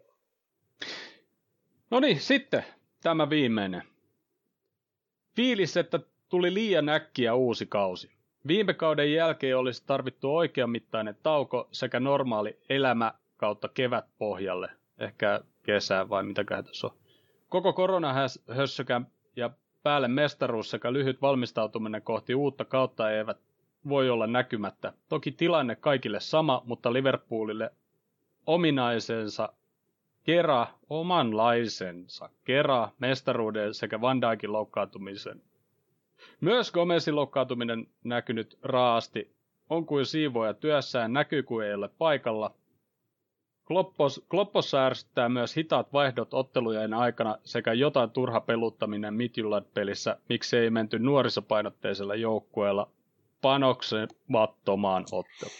No niin, sitten tämä viimeinen. Fiilis, että tuli liian äkkiä uusi kausi. Viime kauden jälkeen olisi tarvittu oikeamittainen tauko sekä normaali elämä kautta kevät pohjalle. Ehkä kesää vai mitäköhän tässä on. Koko koronahössökän ja päälle mestaruus sekä lyhyt valmistautuminen kohti uutta kautta eivät voi olla näkymättä. Toki tilanne kaikille sama, mutta Liverpoolille ominaisensa kera omanlaisensa kera mestaruuden sekä Van Dijkin loukkaantumisen. Myös Gomezin loukkaantuminen näkynyt raasti. On kuin siivoja työssään, näkyy kuin ei ole paikalla. Kloppos, Kloppossa ärsyttää myös hitaat vaihdot ottelujen aikana sekä jotain turha peluttaminen Midtjylland-pelissä, miksi ei menty nuorisopainotteisella joukkueella panoksemattomaan otteluun.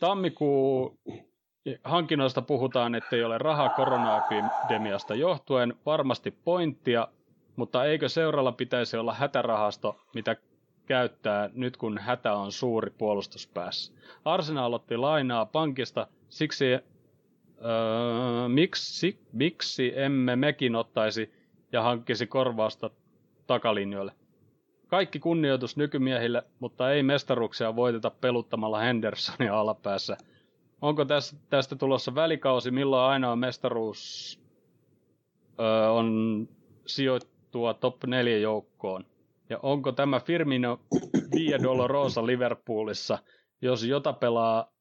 Tammikuu hankinnoista puhutaan, ettei ole rahaa koronaepidemiasta johtuen, varmasti pointtia, mutta eikö seuralla pitäisi olla hätärahasto, mitä käyttää nyt kun hätä on suuri puolustuspäässä. Arsenal otti lainaa pankista, siksi öö, miksi, miksi emme mekin ottaisi ja hankkisi korvausta takalinjoille. Kaikki kunnioitus nykymiehille, mutta ei mestaruuksia voiteta peluttamalla Hendersonia alapäässä. Onko tästä, tästä tulossa välikausi, milloin ainoa mestaruus öö, on sijoittua top 4 joukkoon? Ja onko tämä Firmino Via Dolorosa Liverpoolissa, jos jota pelaa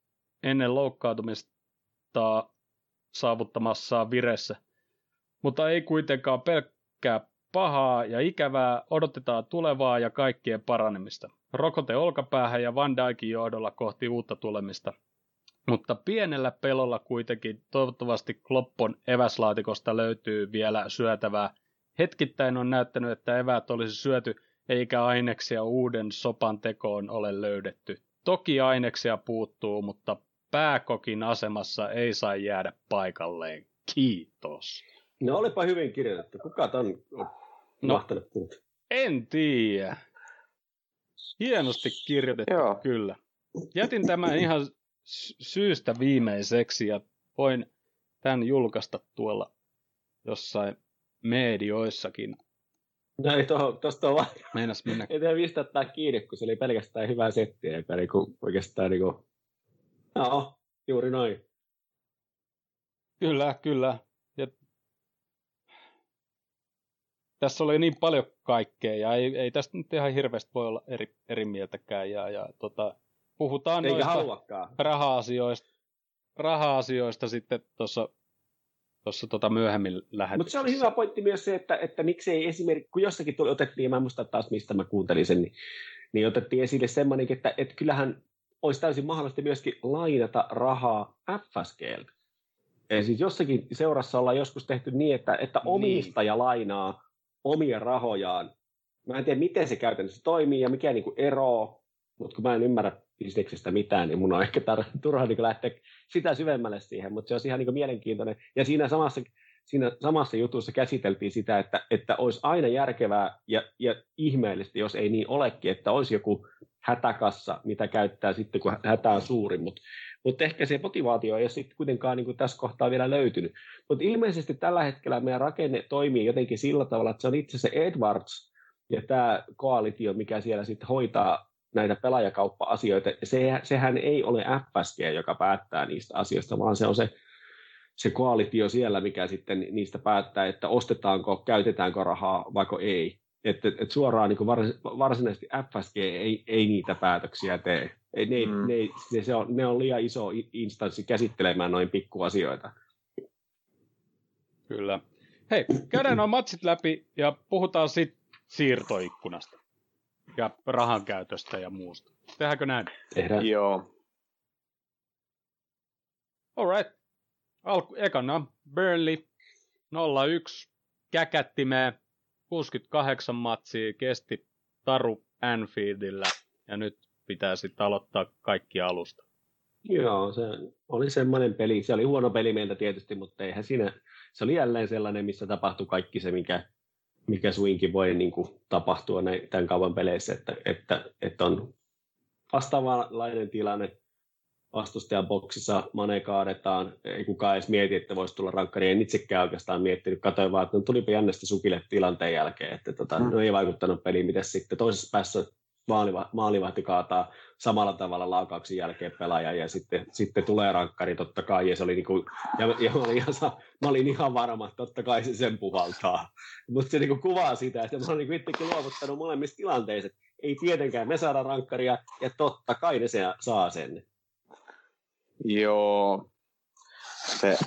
ennen loukkaantumista saavuttamassa viressä? Mutta ei kuitenkaan pelkkää pahaa ja ikävää, odotetaan tulevaa ja kaikkien paranemista. Rokote olkapäähän ja Van Dijkin johdolla kohti uutta tulemista. Mutta pienellä pelolla kuitenkin toivottavasti Kloppon eväslaatikosta löytyy vielä syötävää. Hetkittäin on näyttänyt, että eväät olisi syöty, eikä aineksia uuden sopan tekoon ole löydetty. Toki aineksia puuttuu, mutta pääkokin asemassa ei saa jäädä paikalleen. Kiitos. No olipa hyvin kirjoitettu. Kuka ton on No. mahtanut puhua? En tiedä. Hienosti kirjoitettu, Joo. kyllä. Jätin tämän ihan sy- syystä viimeiseksi ja voin tämän julkaista tuolla jossain medioissakin. No ei toho, tosta on vaan, Meinas mennä. ei tehdä mistä ottaa kiinni, kun se oli pelkästään hyvää settiä, joka niinku, oikeastaan niinku, no, juuri noin. Kyllä, kyllä. Ja tässä oli niin paljon kaikkea ja ei, ei tästä nyt ihan hirveästi voi olla eri, eri mieltäkään. Ja, ja tota, puhutaan Eikä noista haluakaan. raha-asioista, raha-asioista sitten tuossa tuossa tota myöhemmin Mutta lähetyksessä. se oli hyvä pointti myös se, että, että miksei esimerkiksi, kun jossakin tuli, otettiin, mä en muista taas mistä mä kuuntelin sen, niin, niin otettiin esille semmoinen, että, että kyllähän olisi täysin mahdollista myöskin lainata rahaa FSGltä. Eli siis jossakin seurassa ollaan joskus tehty niin, että, että Niin. omistaja lainaa omia rahojaan. Mä en tiedä, miten se käytännössä toimii ja mikä niin ero, mutta kun mä en ymmärrä bisneksestä mitään, niin mun on ehkä tar- turha niin lähteä sitä syvemmälle siihen, mutta se on ihan niin mielenkiintoinen. Ja siinä samassa, siinä samassa jutussa käsiteltiin sitä, että, että olisi aina järkevää ja, ja ihmeellistä, jos ei niin olekin, että olisi joku hätäkassa, mitä käyttää sitten, kun hätä on suuri, mutta mutta ehkä se motivaatio ei ole sitten kuitenkaan niin tässä kohtaa vielä löytynyt. Mutta ilmeisesti tällä hetkellä meidän rakenne toimii jotenkin sillä tavalla, että se on itse se Edwards ja tämä koalitio, mikä siellä sitten hoitaa näitä pelaajakauppa-asioita. Se, sehän ei ole FSG, joka päättää niistä asioista, vaan se on se, se koalitio siellä, mikä sitten niistä päättää, että ostetaanko, käytetäänkö rahaa vaiko ei. Että et, et suoraan niin vars, varsinaisesti FSG ei, ei niitä päätöksiä tee. Ei, ne, mm. ne, ne, se on, ne on liian iso instanssi käsittelemään noin pikkuasioita. Kyllä. Hei, käydään nuo matsit läpi ja puhutaan sitten siirtoikkunasta ja rahan käytöstä ja muusta. Tehdäänkö näin? Tehdään. Joo. Alright. Alku, ekana Burnley 0-1 käkättimeen 68 matsia kesti Taru Anfieldillä ja nyt pitää sitten aloittaa kaikki alusta. Joo, se oli semmoinen peli. Se oli huono peli meiltä tietysti, mutta eihän siinä, se oli jälleen sellainen, missä tapahtui kaikki se, mikä, mikä suinkin voi niin kuin, tapahtua näin, tämän kauan peleissä, että, että, että on vastaavanlainen tilanne, vastustajan boksissa Mane kaadetaan, ei kukaan edes mieti, että voisi tulla rankkari, en itsekään oikeastaan miettinyt, katsoin vaan, että no, tulipa jännästi sukille tilanteen jälkeen, että tota, mm. no ei vaikuttanut peliin, mitä sitten. Toisessa päässä maalivahti, maalivahti kaataa samalla tavalla laukauksen jälkeen pelaaja ja sitten, sitten tulee rankkari totta kai ja se oli niinku, ja, ja mä, olin ihan, mä olin ihan varma, että totta kai se sen puhaltaa. Mutta se niinku kuvaa sitä, että mä olin niinku itsekin luovuttanut molemmissa tilanteissa, ei tietenkään me saada rankkaria ja totta kai ne se, saa sen. Joo. Se,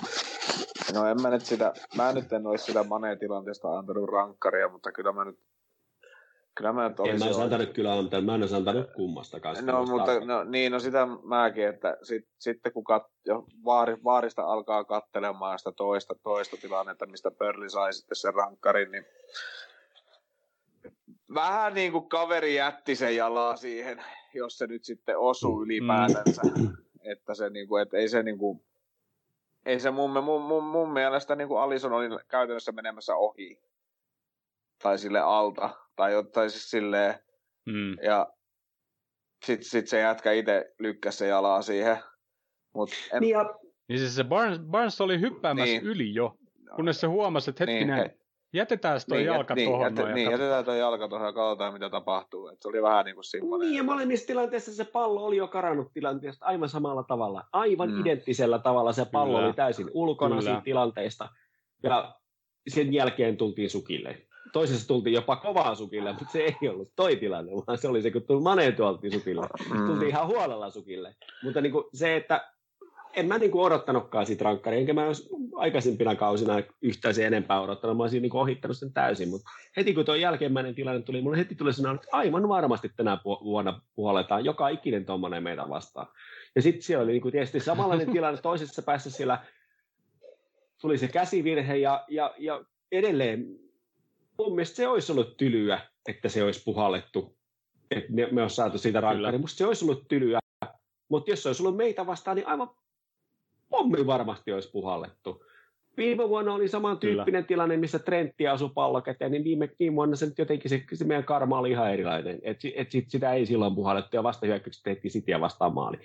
no en mä nyt sitä, mä nyt en olisi sitä Mane-tilanteesta antanut rankkaria, mutta kyllä mä nyt Kyllä mä nyt en mä olisi antanut kyllä antaa, mä en olisi antanut kummastakaan. No, mutta no, niin, no sitä mäkin, että sit, sitten kun kat, jo vaari, vaarista alkaa kattelemaan sitä toista, toista tilannetta, mistä Pörli sai sitten sen rankkarin, niin vähän niin kuin kaveri jätti sen jalaa siihen, jos se nyt sitten osuu mm. ylipäätänsä. Mm. Että se niin kuin, että ei se niin kuin, ei se mun, mun, mun, mun mielestä niin kuin Alison oli käytännössä menemässä ohi. Tai sille alta. Tai, tai siis silleen. Mm. Ja sitten sit se jätkä itse lykkäsi se jalaa siihen. Mut en... niin, ja... niin siis se Barnes, Barnes oli hyppäämässä niin. yli jo, kunnes se huomasi, että hetkinen, niin, he... Jätetään tuo niin, jalka niin, tuohon. Jätet, niin, jätetään tuo jalka tuohon ja katsotaan, mitä tapahtuu. Et se oli vähän niin kuin semmoinen. Niin, ja molemmissa tilanteissa se pallo oli jo karannut tilanteesta aivan samalla tavalla. Aivan mm. identtisellä tavalla se pallo Kyllä. oli täysin ulkona Kyllä. siitä tilanteesta. Ja sen jälkeen tultiin sukille. Toisessa tultiin jopa kovaa sukille, mutta se ei ollut toi tilanne, vaan se oli se, kun tuli Mane tuoltiin sukille. Mm. Tultiin ihan huolella sukille. Mutta niin kuin se, että en mä niinku odottanutkaan siitä rankkaria, enkä mä olisi aikaisempina kausina yhtään sen enempää odottanut, mä olisin niinku ohittanut sen täysin, mutta heti kun tuo jälkeenmäinen tilanne tuli, mulle heti tuli sellainen, että aivan varmasti tänä vuonna puoletaan joka ikinen tuommoinen meitä vastaan. Ja sitten siellä oli niinku tietysti samanlainen tilanne toisessa päässä siellä, tuli se käsivirhe ja, ja, ja edelleen mun mielestä se olisi ollut tylyä, että se olisi puhallettu, että me, me olisi saatu siitä rankkari. Musta se olisi ollut tylyä, mutta jos se olisi ollut meitä vastaan, niin aivan pommi varmasti olisi puhallettu. Viime vuonna oli samantyyppinen Kyllä. tilanne, missä Trentti asui pallo käteen, niin viime, viime vuonna se jotenkin se, se meidän karma oli ihan erilainen. Et, et sit, sitä ei silloin puhallettu ja vasta hyökkäykset tehtiin Cityä vastaan maali.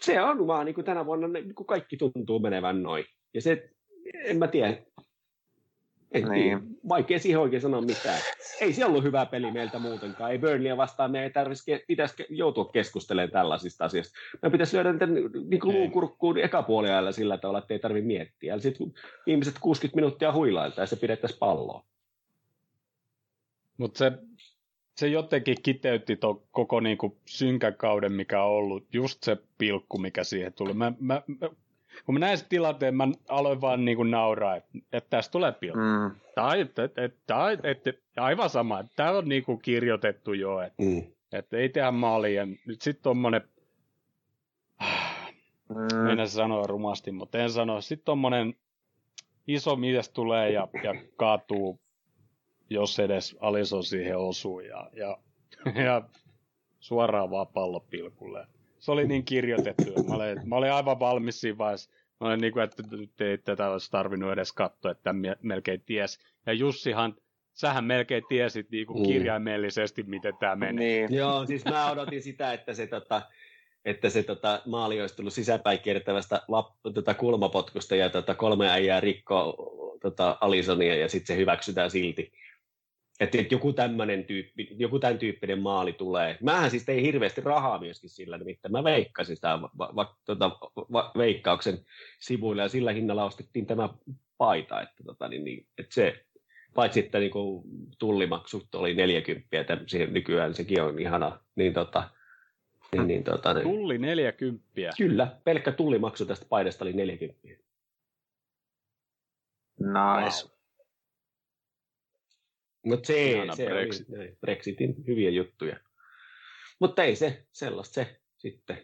Se on vaan niin kuin tänä vuonna, niin kuin kaikki tuntuu menevän noin. Ja se, en mä tiedä, en niin. Vaikea siihen oikein sanoa mitään. Ei se ollut hyvä peli meiltä muutenkaan. Ei Burnleyä vastaan, me ei tarvitsisi, pitäisi joutua keskustelemaan tällaisista asioista. Me pitäisi lyödä niitä niin kuin luukurkkuun ekapuoliajalla sillä tavalla, että ei tarvitse miettiä. Eli sitten viimeiset 60 minuuttia huilailta ja se pidettäisiin palloa. Mutta se, se jotenkin kiteytti tuon koko niinku synkän kauden, mikä on ollut, just se pilkku, mikä siihen tuli. Mä, mä, mä kun mä näin sen tilanteen, mä aloin vaan niin kuin nauraa, että, että tästä tulee pilkku. Mm. Tai, että, että, että, että, aivan sama, että tämä on niin kuin kirjoitettu jo, että, mm. että ei tehdä maalia. Nyt sitten tuommoinen, mm. en sanoa rumasti, mutta en sano, sitten tuommoinen iso mies tulee ja, ja kaatuu, jos edes Alison siihen osuu ja, ja, ja suoraan vaan pallopilkulle se oli niin kirjoitettu, mä olin, mä olin aivan valmis siinä vaiheessa Olen niin kuin, että nyt ei tätä olisi tarvinnut edes katsoa, että melkein ties. Ja Jussihan, sähän melkein tiesit niin kuin mm. kirjaimellisesti, miten tämä menee. Niin. Joo, siis mä odotin sitä, että se, tota, että se tota, maali olisi tullut sisäpäin kiertävästä lap, tota, kulmapotkusta ja tota, kolme äijää rikkoa tota, Alisonia ja sitten se hyväksytään silti. Että et joku tämmöinen tyyppi, joku tämän tyyppinen maali tulee. Mähän siis tein hirveästi rahaa myöskin sillä, nimittäin mä veikkasin sitä va, va, tota, va, veikkauksen sivuilla ja sillä hinnalla ostettiin tämä paita. Että, tota, niin, niin, että se, paitsi että niin kuin, tullimaksut oli 40, että siihen nykyään sekin on ihana, niin tota, niin, niin, tota, niin, Tulli 40. Kyllä, pelkkä tullimaksu tästä paidasta oli 40. Nice. Wow. Mutta se, se Brexit. oli näin, Brexitin hyviä juttuja. Mutta ei se, sellaista se sitten.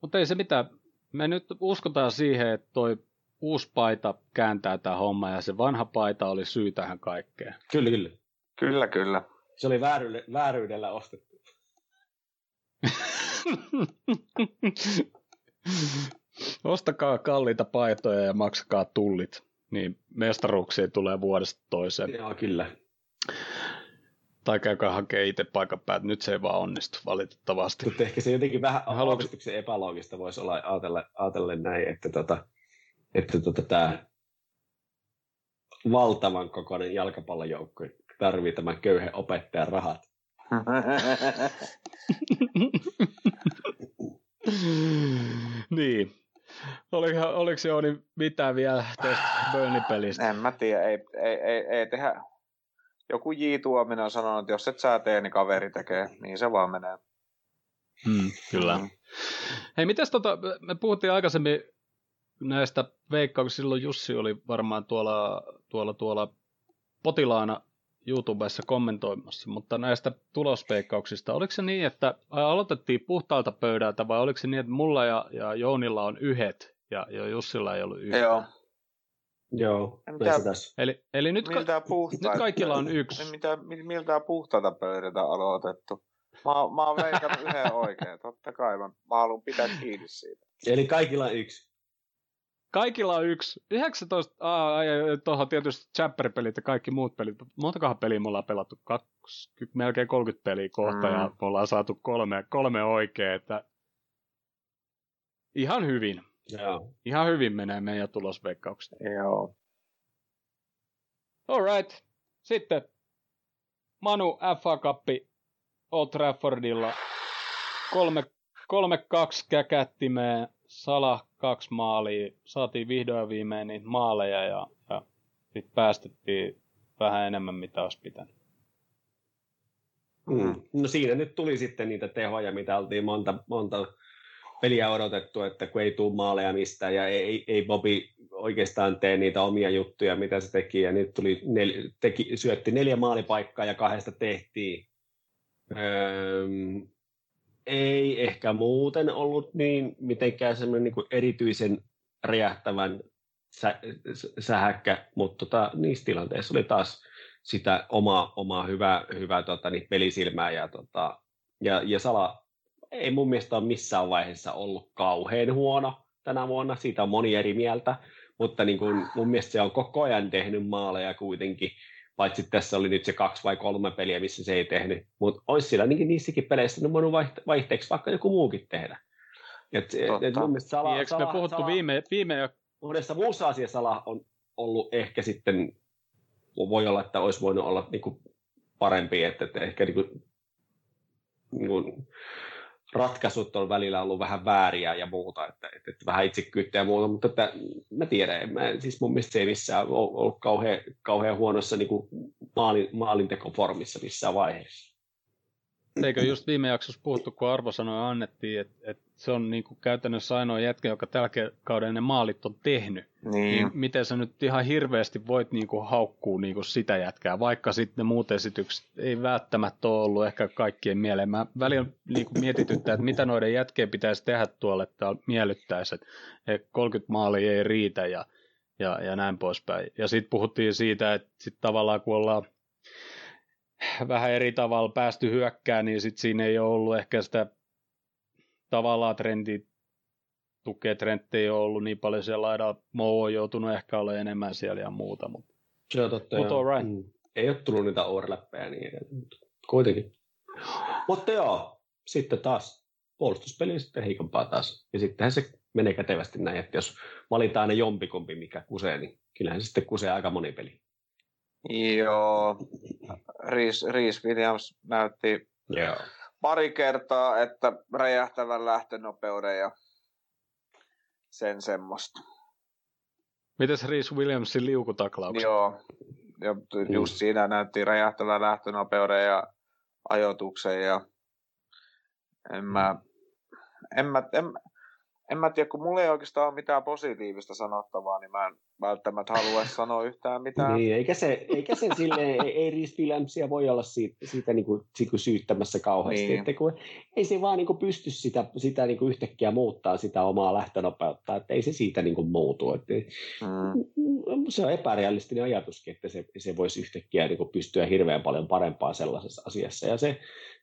Mutta ei se mitään. Me nyt uskotaan siihen, että toi uusi paita kääntää tämä homma ja se vanha paita oli syy tähän kaikkeen. Kyllä, kyllä. Kyllä, kyllä. Se oli vääryydellä, vääryydellä ostettu. Ostakaa kalliita paitoja ja maksakaa tullit niin mestaruuksia tulee vuodesta toiseen. Joo, kyllä. Tai käykää hakea itse paikan päältä. Nyt se ei vaan onnistu valitettavasti. Mutta ehkä se jotenkin vähän Haluatko... epäloogista voisi olla ajatella, ajatella näin, että, tota, että tota, tämä valtavan kokoinen jalkapallojoukko tarvii tämän köyhen opettajan rahat. niin, Oliko, oliko Jouni mitään vielä tästä Burnley-pelistä? En mä tiedä, ei, ei, ei, ei tehdä. Joku J. Tuominen on sanonut, että jos et sä tee, niin kaveri tekee. Niin se vaan menee. Hmm, kyllä. Hmm. Hei, mitäs tota, me puhuttiin aikaisemmin näistä veikkauksista, silloin Jussi oli varmaan tuolla, tuolla, tuolla potilaana YouTubessa kommentoimassa, mutta näistä tulospeikkauksista, oliko se niin, että aloitettiin puhtaalta pöydältä vai oliko se niin, että mulla ja, ja Jounilla on yhdet ja, ja Jussilla ei ollut yhdet? Joo. Joo, mitä, eli, eli nyt, ka- nyt kaikilla on yksi. Mitä, miltä puhtaalta pöydältä aloitettu? Mä, mä oon veikannut yhden oikein, totta kai mä, mä haluan pitää kiinni siitä. Eli kaikilla on yksi. Kaikilla on yksi. 19, aa, ja tuohon tietysti chapper-pelit ja kaikki muut pelit. Montakohan peliä me ollaan pelattu? 20, melkein 30 peliä kohta mm. ja me ollaan saatu kolme, kolme oikein, että ihan hyvin. Joo. Ihan hyvin menee meidän tulosveikkaukset. Joo. Alright. Sitten Manu FA Cup Old Traffordilla 3-2 käkättimeen Salah kaksi maalia, saatiin vihdoin viimein niitä maaleja ja, ja sitten päästettiin vähän enemmän mitä olisi pitänyt. Mm. No siinä nyt tuli sitten niitä tehoja, mitä oltiin monta, monta peliä odotettu, että kun ei tule maaleja mistään ja ei, ei Bobi oikeastaan tee niitä omia juttuja, mitä se teki, ja nyt tuli nel, teki, syötti neljä maalipaikkaa ja kahdesta tehtiin. Öö, ei ehkä muuten ollut niin mitenkään semmoinen niin erityisen räjähtävän sä, sähäkkä, mutta tota, niissä tilanteissa oli taas sitä omaa, omaa hyvää, hyvää tota, niin pelisilmää ja, tota, ja, ja Sala ei mun mielestä ole missään vaiheessa ollut kauhean huono tänä vuonna, siitä on moni eri mieltä, mutta niin kuin, mun mielestä se on koko ajan tehnyt maaleja kuitenkin, paitsi tässä oli nyt se kaksi vai kolme peliä, missä se ei tehnyt, mutta olisi siellä niin niissäkin peleissä niin voinut vaihteeksi vaikka joku muukin tehdä. Et, et mun mielestä Sala, niin, Sala, me puhuttu Sala, viime, viime ja... Monessa muussa asiassa Sala on ollut ehkä sitten, voi olla, että olisi voinut olla niin kuin parempi, että, että ehkä niin kuin, niin kuin, ratkaisut on välillä ollut vähän vääriä ja muuta, että, että, että vähän itsekyyttä ja muuta, mutta että, mä tiedän, mä, siis mun mielestä se ei missään ollut kauhean, kauhean huonossa niin kuin maalin, maalintekoformissa missään vaiheessa. Eikö just viime jaksossa puhuttu, kun arvosanoja annettiin, että, että se on niin kuin käytännössä ainoa jätkä, joka tällä kauden ne maalit on tehnyt. Niin. niin miten sä nyt ihan hirveästi voit niin kuin haukkua niin kuin sitä jätkää, vaikka sitten ne muut esitykset ei välttämättä ole ollut ehkä kaikkien mieleen. Mä välillä niin kuin mietityttää, että mitä noiden jätkeen pitäisi tehdä tuolle, että miellyttäisi, että 30 maalia ei riitä ja, ja, ja näin poispäin. Ja sitten puhuttiin siitä, että sit tavallaan kun ollaan vähän eri tavalla päästy hyökkään, niin sitten siinä ei ole ollut ehkä sitä tavallaan trendi tukee Trent ei ole ollut niin paljon siellä laidalla. Mo on joutunut ehkä olemaan enemmän siellä ja muuta, mutta Se on totta. Mut joo. all right. Mm. Ei ole tullut niitä overlappeja niin edelleen, mutta kuitenkin. Mutta joo, sitten taas puolustuspeli sitten heikompaa taas. Ja sittenhän se menee kätevästi näin, että jos valitaan ne jompikumpi, mikä kusee, niin kyllähän se sitten kusee aika moni peli. Joo. Reese, Reese Williams näytti Joo. pari kertaa, että räjähtävän lähtönopeuden ja sen semmoista. mites Reese Williamsin liukutaklaukset? Joo. Ja just siinä näytti räjähtävän lähtönopeuden ja ajoituksen ja en mä, en mä, en, en mä tiedä, kun mulla ei oikeastaan ole mitään positiivista sanottavaa, niin mä en välttämättä halua sanoa yhtään mitään. Niin, eikä se, eikä se silleen, ei, ei Reese Williamsia voi olla siitä, siitä niin kuin, siitä syyttämässä kauheasti, Niin. niin. että kun, ei se vaan niin kuin pysty sitä, sitä niin kuin yhtäkkiä muuttaa sitä omaa lähtönopeutta, että ei se siitä niin kuin muutu. Että, Mm. se on epärealistinen ajatuskin, että se, se voisi yhtäkkiä niin kuin pystyä hirveän paljon parempaan sellaisessa asiassa. Ja se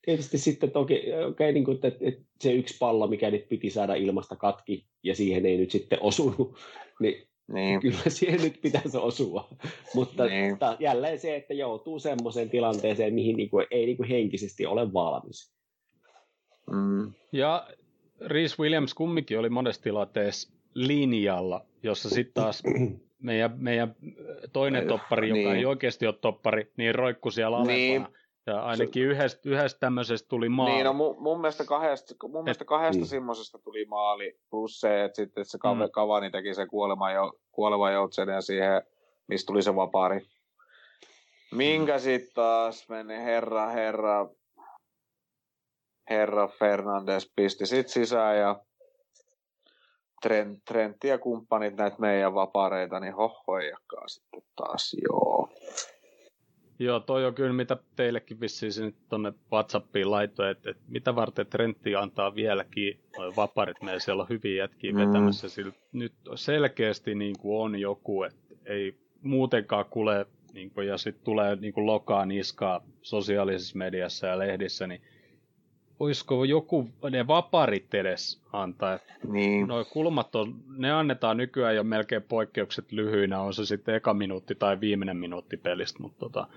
tietysti sitten toki, okay, niin kuin, että, että se yksi pallo, mikä nyt piti saada ilmasta katki, ja siihen ei nyt sitten osunut, niin Niin. kyllä siihen nyt pitäisi osua. Mutta Niin. ta, jälleen se, että joutuu semmoiseen tilanteeseen, mihin niin kuin, ei niin kuin henkisesti ole valmis. Mm. Ja Reese Williams kumminkin oli monessa tilanteessa linjalla, jossa sitten taas meidän, meidän toinen toppari, joka Niin. ei oikeasti ole toppari, niin roikku siellä alempana. Niin. Ja ainakin yhdestä, yhdestä tämmöisestä tuli maali. Niin, no mun, mun mielestä kahdesta, mun mielestä kahdesta niin. semmoisesta tuli maali, plus se, että sitten se Kave, Mm. Kavani teki se kuolema, jo, kuolema joutsen ja siihen, mistä tuli se vapaari. Minkä sitten taas meni herra, herra, herra Fernandes pisti sit sisään ja Trent, Trentti ja kumppanit näitä meidän vapareita, niin hohoijakkaa sitten taas, joo. Joo, toi on kyllä mitä teillekin vissiin se nyt tonne Whatsappiin laittoi, että, että mitä varten Trentti antaa vieläkin noi vaparit, meillä siellä on hyviä jätkiä Mm. vetämässä, sillä nyt selkeästi niin kuin on joku, että ei muutenkaan kuule, niin kuin, ja sitten tulee niin kuin lokaa niskaa sosiaalisessa mediassa ja lehdissä, niin olisiko joku ne vaparit edes antaa, Niin. Noi kulmat on, ne annetaan nykyään jo melkein poikkeukset lyhyinä, on se sitten eka minuutti tai viimeinen minuutti pelistä, mutta tota,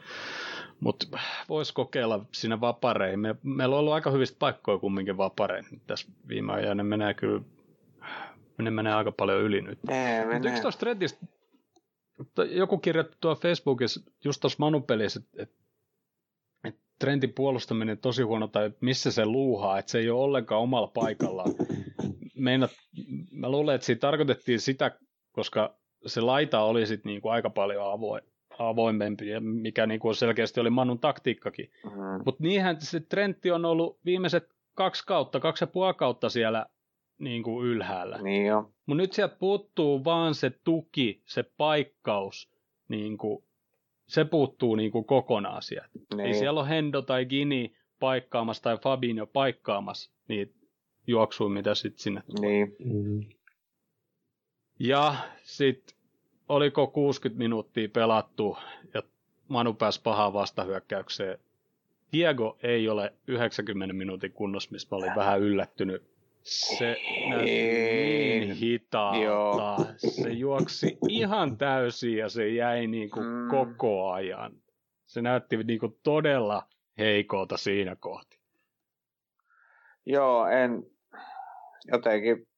mut voisi kokeilla siinä vapareihin. Me, meillä on ollut aika hyvistä paikkoja kumminkin vapareihin tässä viime ajan, ne menee kyllä, ne menee aika paljon yli nyt. Nee, Mutta yksi tuosta joku kirjoitti tuolla Facebookissa just tuossa Manupelissä, että et, et Trentin puolustaminen tosi huono, tai missä se luuhaa, että se ei ole ollenkaan omalla paikallaan. Meinat, mä luulen, että siinä tarkoitettiin sitä, koska se laita oli sitten niinku aika paljon avoin, avoimempi, mikä niinku selkeästi oli Manun taktiikkakin. Mm. Mutta niinhän se Trentti on ollut viimeiset kaksi kautta, kaksi ja puoli kautta siellä niinku ylhäällä. Niin jo. Mutta nyt sieltä puuttuu vaan se tuki, se paikkaus, niin kuin, se puuttuu niin kuin kokonaan sieltä. Niin. Ei siellä ole Hendo tai Gini paikkaamassa tai Fabinho paikkaamassa niitä juoksuja, mitä sitten sinne tulee. Niin. Mm. Ja sitten oliko 60 minuuttia pelattu ja Manu pääsi pahaan vastahyökkäykseen. Diego ei ole 90 minuutin kunnossa, missä mä olin vähän yllättynyt. Se näytti niin hitaalta. Joo. Se juoksi ihan täysin ja se jäi niinku Mm. koko ajan. Se näytti niinku todella heikolta siinä kohti. Joo, en jotenkin,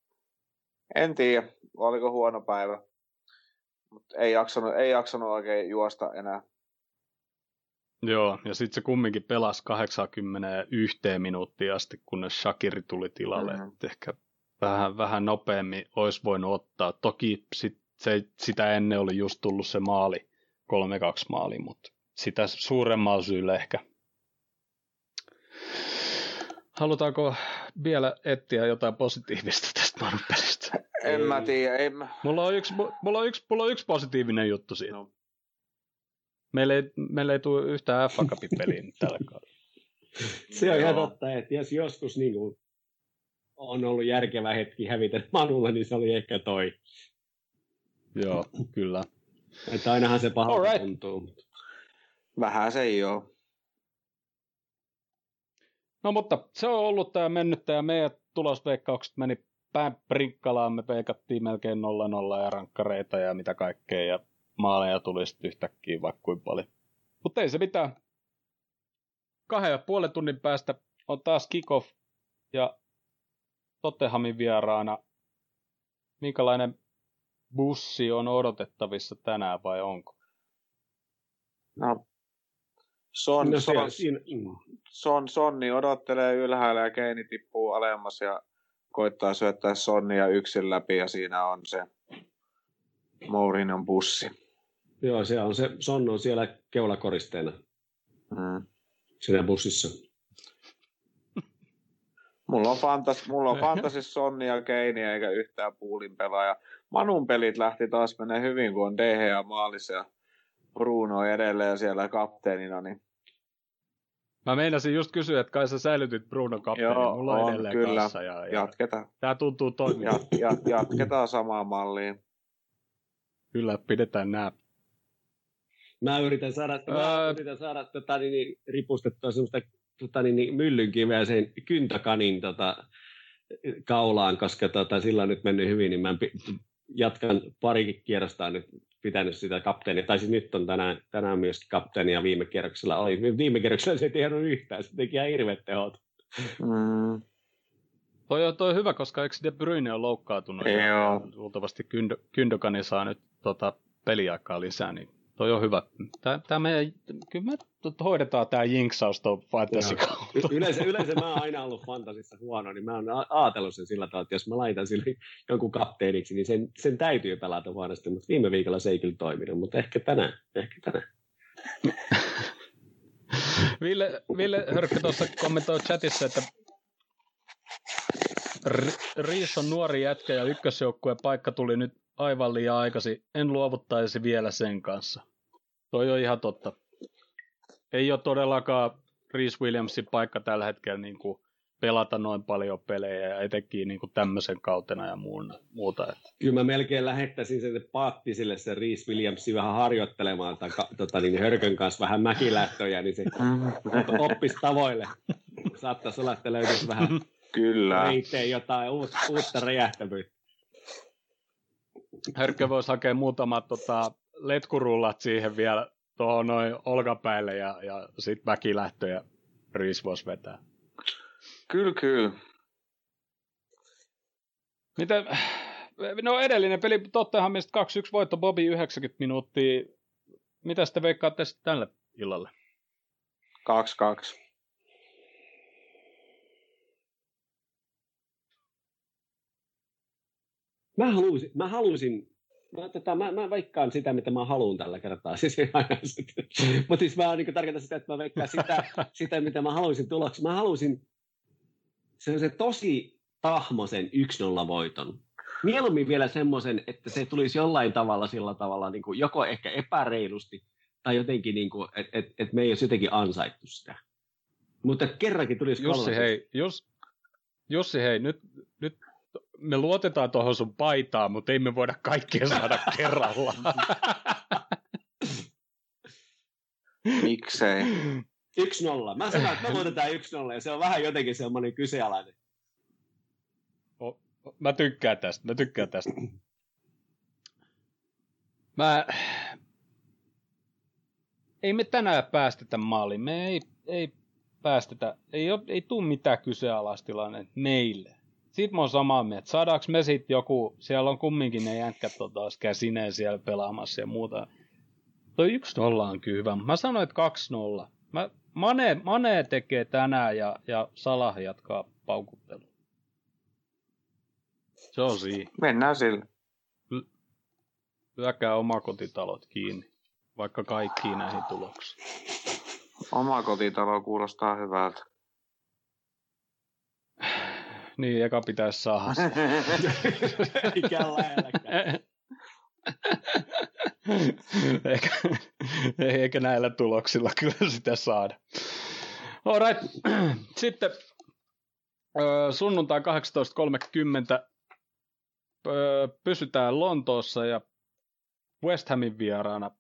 en tiedä, oliko huono päivä. Mutta ei jaksanut, ei jaksanut oikein juosta enää. Joo, ja sitten se kumminkin pelasi 81 minuuttia asti, kunnes Shakiri tuli tilalle. Mhm. Mm. Ehkä vähän, vähän nopeammin olisi voinut ottaa. Toki sit, se, sitä ennen oli just tullut se maali, 3-2 maali, mutta sitä suuremmalla syyllä ehkä. Halutaanko vielä etsiä jotain positiivista tästä Manupelistä? En Ei. mä tiedä, mä... Mulla on yksi, mulla on yksi, mulla on yksi positiivinen juttu siitä. No. Meillä ei, meillä ei tule yhtään Cupin peliä tällä kaudella. Se on ihan totta, että jos joskus niin kuin, on ollut järkevä hetki hävitä Manulle, niin se oli ehkä toi. Joo, kyllä. Että ainahan se pahalta Alright. tuntuu. mutta- Vähän se ei oo. No mutta se on ollut tämä mennyt ja meidän tulosveikkaukset meni päin Prinkkalaan me peikattiin melkein 0-0 ja rankkareita ja mitä kaikkea ja maaleja tuli sitten yhtäkkiä vaikka kuin paljon. Mutta ei se mitään. Kahden ja puolen tunnin päästä on taas kickoff ja Tottenhamin vieraana. Minkälainen bussi on odotettavissa tänään vai onko? No, Son, No, son, son, Sonni odottelee ylhäällä ja Keini tippuu alemmas ja koittaa syöttää Sonnia yksin läpi ja siinä on se Mourinon bussi. Joo, se on se, Son on siellä keulakoristeena Mm. siinä bussissa. Mulla on, fantas, mulla on fantasis Sonni ja Keini eikä yhtään puulin pelaaja. Manun pelit lähti taas menee hyvin, kun on DHA maalissa ja Bruno edelleen siellä kapteenina. Niin Mä meinasin just kysyä, että kai sä säilytit Bruno kapteeni. Joo, Mulla on, on, edelleen kyllä. kanssa. Ja, ja jatketaan, tää tuntuu toimivan. jat, jat, jatketaan samaan malliin. Kyllä, pidetään nämä. Mä yritän saada, mä Ää- yritän saada tota, niin, niin, ripustettua semmoista tota, niin, niin, myllynkiveä sen kyntäkanin tota, kaulaan, koska tota, sillä on nyt mennyt hyvin, niin mä pi- jatkan parikin kierrosta nyt pitänyt sitä kapteenia, tai siis nyt on tänään, tänään myöskin kapteeni ja viime kierroksella oli. Viime kierroksella se ei tiennyt yhtään, se teki ihan hirveät tehot. Mm. Toi on, toi on hyvä, koska eikö De Bruyne on loukkaantunut? Joo. ja Luultavasti Kyndö, Kyndökani saa nyt tota, peliaikaa lisää, niin toi on hyvä. Tää, tää meidän, kyllä me hoidetaan tää jinksaus tuon fantasy Y- Yleensä, yleensä mä oon aina ollut fantasissa huono, niin mä oon ajatellut sen sillä tavalla, että jos mä laitan sille jonkun kapteeniksi, niin sen, sen täytyy pelata huonosti, mutta viime viikolla se ei kyllä toiminut, mutta ehkä tänään, ehkä tänään. Ville, Ville Hörkkö tuossa kommentoi chatissa, että Riis on nuori jätkä ja ykkösjoukkueen paikka tuli nyt aivan liian aikaisin. En luovuttaisi vielä sen kanssa. Toi on ihan totta. Ei ole todellakaan Reese Williamsin paikka tällä hetkellä niin kuin pelata noin paljon pelejä ja etenkin niin kuin tämmöisen kautena ja muun, muuta. Että Kyllä mä melkein lähettäisin sen paattisille sen Reese Williamsin vähän harjoittelemaan tai tota, niin Hörkön kanssa vähän mäkilähtöjä, niin se oppisi tavoille. Saattaisi olla, että löytyisi vähän Kyllä. reiteen jotain uutta, uutta räjähtävyyttä. Hörkkö voisi hakea muutamat tota, letkurullat siihen vielä tuohon noin olkapäille ja, ja sitten väkilähtö ja Reese voisi vetää. Kyllä, kyllä. Miten, no edellinen peli Tottenhamista 2-1 voitto Bobby 90 minuuttia. Mitä te veikkaatte sitten tälle illalle? 2-2. Mä haluaisin, mä haluaisin Mä, tota, mä, mä veikkaan sitä, mitä mä haluan tällä kertaa. Siis. Mutta siis mä niin tarkoitan sitä, että mä veikkaan sitä, sitä mitä mä haluaisin tuloksi. Mä haluaisin se, se tosi tahmosen 1-0 voiton. Mieluummin vielä semmoisen, että se tulisi jollain tavalla sillä tavalla, niin kuin joko ehkä epäreilusti, tai jotenkin, niin kuin, että et, et me ei olisi jotenkin ansaittu sitä. Mutta kerrankin tulisi Jussi, kolmas. hei, Jus, Jussi, hei, nyt, nyt me luotetaan tuohon sun paitaan, mutta ei me voida kaikkea saada kerralla. Miksei? 1-0. Mä sanon, että me voitetaan 1-0, ja se on vähän jotenkin semmoinen kyseenalainen. Mä tykkään tästä, mä tykkään tästä. Mä... Ei me tänään päästetä maaliin, me ei, ei päästetä, ei, ole, ei tuu mitään kyseenalaistilanne meille. Sitten mä oon samaa mieltä, saadaanko me sitten joku, siellä on kumminkin ne jätkät tota, käsineen siellä pelaamassa ja muuta. Toi 1-0 on kyllä hyvä, mä sanoin, että 2-0. Mä, Mane, Mane tekee tänään ja, ja Salah jatkaa paukuttelua. Se on siinä. Mennään sillä. Lyökää omakotitalot kiinni, vaikka kaikkiin näihin tuloksiin. Oma kotitalo kuulostaa hyvältä. Niin, eka pitäisi saada se. Ikään lähelläkään. eikä, ei- eikä näillä tuloksilla kyllä sitä saada. Alright. Sitten sunnuntai 18.30 ö, pysytään Lontoossa ja West Hamin vieraana.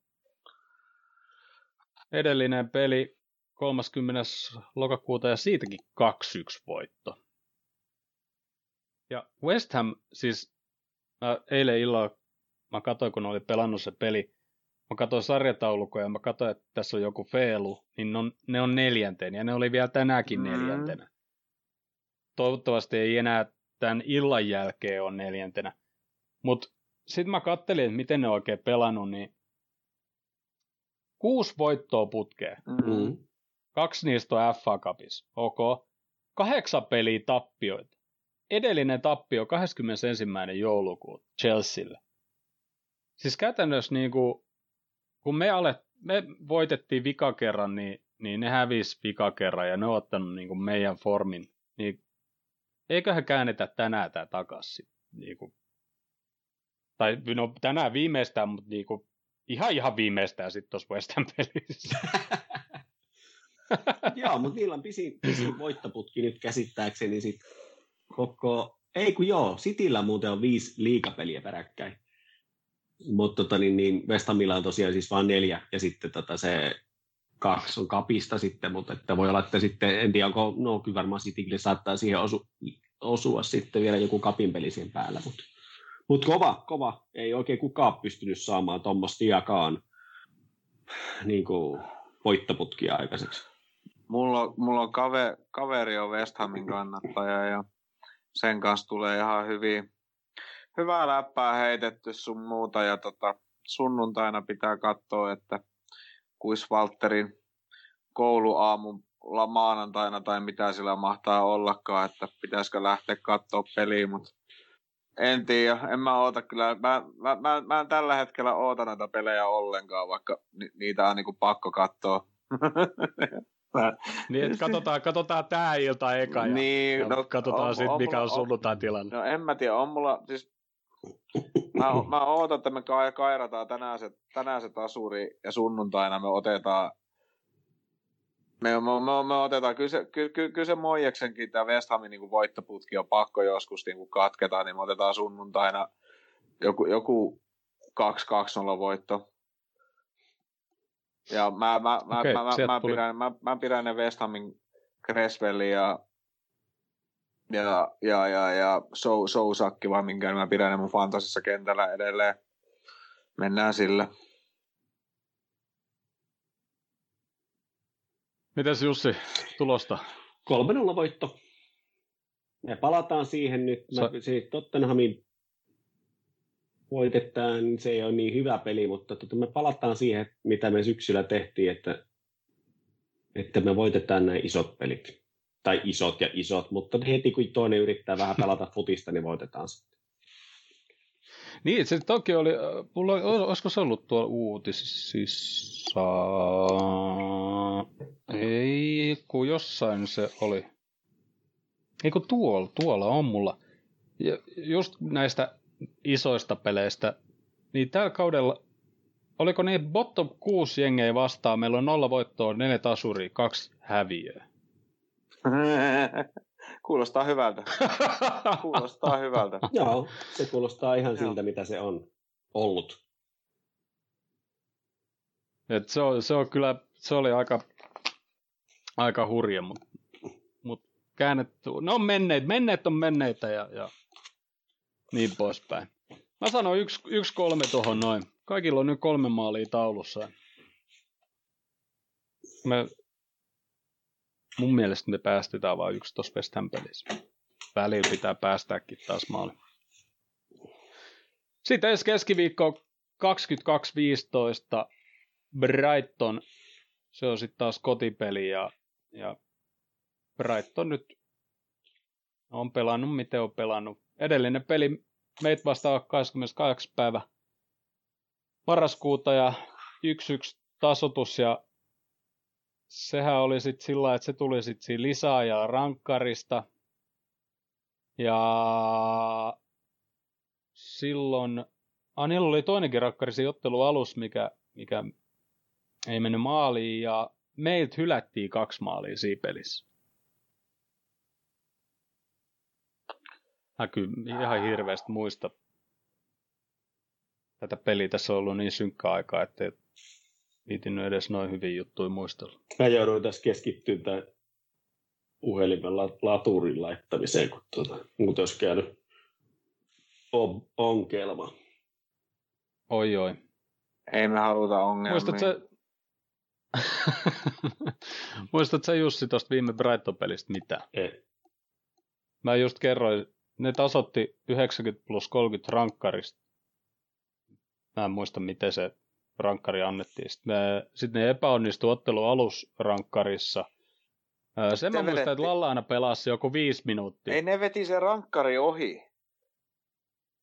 Edellinen peli 30. lokakuuta ja siitäkin 2-1 voitto. Ja West Ham, siis mä eilen illalla, mä katsoin, kun ne oli pelannut se peli, mä katsoin sarjataulukoja ja mä katsoin, että tässä on joku feelu, niin ne on, ne on neljäntenä, ja ne oli vielä tänäänkin mm. neljäntenä. Toivottavasti ei enää tämän illan jälkeen ole neljäntenä. Mutta sitten mä kattelin, että miten ne on oikein pelannut, niin kuusi voittoa putkeen. Mm. Kaksi niistä on FA Cupissa. Ok. Kahdeksan peliä tappioita. Edellinen tappio 21. joulukuuta Chelsealle. Siis käytännössä niin kuin, kun me, alet, me voitettiin vika kerran, niin, niin ne hävisi vika kerran ja ne on ottanut niin kuin meidän formin. Niin eiköhän käännetä tänään tämä takaisin. Niin kuin, tai no tänään viimeistään, mutta niin kuin, ihan ihan viimeistään sitten tuossa West Ham pelissä. joo, mutta niillä on pisin, pisin voittoputki nyt käsittääkseni sit koko... Ei kun joo, Cityllä muuten on viisi liikapeliä peräkkäin. Mutta tota, niin, niin West Hamilla on tosiaan siis vain neljä, ja sitten tota, se kaksi on kapista sitten, mutta että voi olla, että sitten, en tiedä, onko, no kyllä varmaan Citylle saattaa siihen osu, osua sitten vielä joku kapin peli siihen päällä, mutta mut kova, kova. Ei oikein kukaan pystynyt saamaan tuommoista jakaan niin kuin, voittoputkia aikaiseksi. Mulla, mulla on kave, kaveri on West Hamin kannattaja ja sen kanssa tulee ihan hyvin, hyvää läppää heitetty sun muuta ja tota, sunnuntaina pitää katsoa, että kuis Walterin kouluaamun maanantaina tai mitä sillä mahtaa ollakaan, että pitäisikö lähteä katsoa peliä, mutta en tiedä, en mä oota kyllä, mä, mä, mä, mä en tällä hetkellä oota näitä pelejä ollenkaan, vaikka ni, niitä on niinku pakko katsoa. niin, että katsotaan, katsotaan tää ilta eka ja, niin, ja no, katsotaan sitten, mikä on sunnuntain tilanne. No en mä tiedä, on mulla, siis mä, mä ootan, että me kairataan tänään se, tänään se tasuri ja sunnuntaina me otetaan me, me, me, me otetaan, kyllä se, kyllä, kyllä se Moijeksenkin tämä West Hamin niin voittoputki on pakko joskus niin kuin katketaan, niin me otetaan sunnuntaina joku, joku 2-2-0 voitto. Ja mä, mä, mä, okay, mä, mä, mä, pidän, mä, mä pidän ne West Hamin Creswellin ja ja, ja, ja, ja Sou, Sousakki, vai minkä mä pidän ne mun fantasissa kentällä edelleen. Mennään sillä. Mites Jussi, tulosta? 3-0 voitto. Me palataan siihen nyt. Mä, Sa- siis Tottenhamin voitetaan, se ei ole niin hyvä peli, mutta tota, me palataan siihen, mitä me syksyllä tehtiin, että, että me voitetaan nämä isot pelit. Tai isot ja isot, mutta heti kun toinen yrittää vähän pelata futista, niin voitetaan sitten. Niin, se toki oli, mulla, olisiko se ollut tuolla uutisissa? Ei, kun jossain se oli. Ei kun tuolla, tuolla on mulla. Ja just näistä isoista peleistä, niin tällä kaudella, oliko niin bottom 6 jengejä vastaan, meillä on nolla voittoa, neljä tasuria, kaksi häviöä. kuulostaa hyvältä. kuulostaa hyvältä. Joo, se kuulostaa ihan siltä, mitä se on ollut. Et se, on, se on kyllä, se oli aika, aika hurja, mutta mut käännetty, ne on menneet, menneet on menneitä ja, ja niin poispäin. Mä sanoin yksi, yksi kolme tuohon noin. Kaikilla on nyt kolme maalia taulussa. Me, mun mielestä me päästetään vain yksi tuossa West Ham pelissä. Välillä pitää päästääkin taas maali. Sitten ensi keskiviikko 22.15 Brighton. Se on sitten taas kotipeli ja, ja Brighton nyt on pelannut, miten on pelannut. Edellinen peli meitä vastaan 28. päivä marraskuuta ja 1-1 tasotus ja sehän oli sitten sillä että se tuli sitten siinä lisäajalla rankkarista. Ja silloin, ah, niillä oli toinenkin rankkari ottelu alus, mikä, mikä ei mennyt maaliin ja meiltä hylättiin kaksi maalia siinä pelissä. Mä kyllä ihan hirveästi muista tätä peliä. Tässä on ollut niin synkkä aikaa, että viitinnyt edes noin hyvin juttuja muistella. Mä jouduin tässä keskittyä tämän puhelimen laturin laittamiseen, kun tuota, muuten olisi käynyt on, onkelma. Oi oi. Ei me haluta ongelmia. Muistatko Muistatko sä Jussi tuosta viime Brighton-pelistä mitä? Ei. Mä just kerroin, ne tasotti 90 plus 30 rankkarista. Mä en muista, miten se rankkari annettiin. Sitten, me, sitten ne epäonnistui ottelu alusrankkarissa. Sen mä muistan, että vedettiin- Lallaana pelasi joku viisi minuuttia. Ei ne veti se rankkari ohi.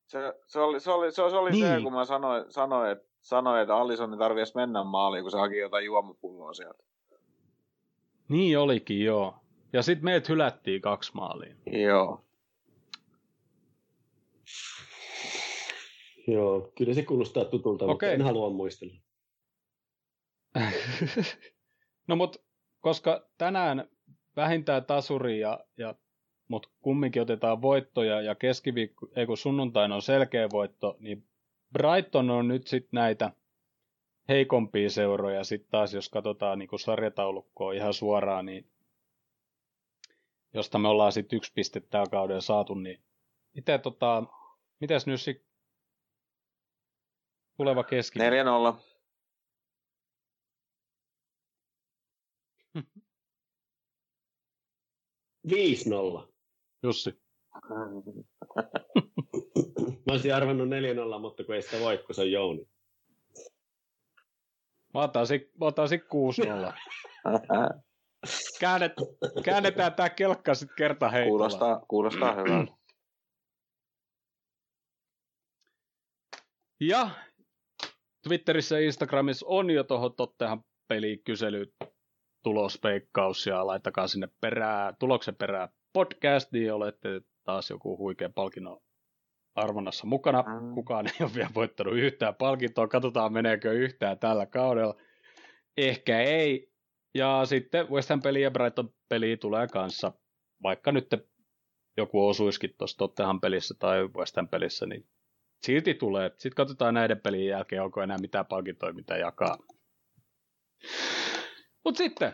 Se, se oli, se, oli, se, se, oli se, Niin. kun mä sanoin, sanoin, että, sanoin, että Alisson ei tarvitsisi mennä maaliin, kun se haki jotain juomapulloa sieltä. Niin olikin, joo. Ja sitten meidät hylättiin kaksi maalia. Joo. Joo, kyllä se kuulostaa tutulta, mutta Okei. en halua muistella. no mut, koska tänään vähintään tasuri ja, ja mutta kumminkin otetaan voittoja ja keskiviikko, ei kun sunnuntaina on selkeä voitto, niin Brighton on nyt sitten näitä heikompia seuroja. Sitten taas, jos katsotaan niin sarjataulukkoa ihan suoraan, niin josta me ollaan sitten yksi piste tällä kaudella saatu, niin miten tota, mitäs nyt sit tuleva keski? 4-0. Viisi nolla. Jussi. Mä olisin arvannut 4-0, mutta kun ei sitä voi, kun se on Jouni. Mä otan sit, mä otan sit 6-0. Käännet, käännetään tää kelkka sit kerta heitolla. kuulostaa, kuulostaa hyvältä. Ja Twitterissä ja Instagramissa on jo tuohon Tottenham peliin kysely tulospeikkaus ja laittakaa sinne perää, tuloksen perää podcast, niin olette taas joku huikea palkinnon arvonnassa mukana. Mm. Kukaan ei ole vielä voittanut yhtään palkintoa. Katsotaan meneekö yhtään tällä kaudella. Ehkä ei. Ja sitten West Ham peli ja Brighton peli tulee kanssa. Vaikka nyt joku osuisikin tuossa Tottenham pelissä tai West Ham pelissä, niin silti tulee. Sitten katsotaan näiden pelien jälkeen, onko enää mitään palkintoja, mitä jakaa. Mutta sitten,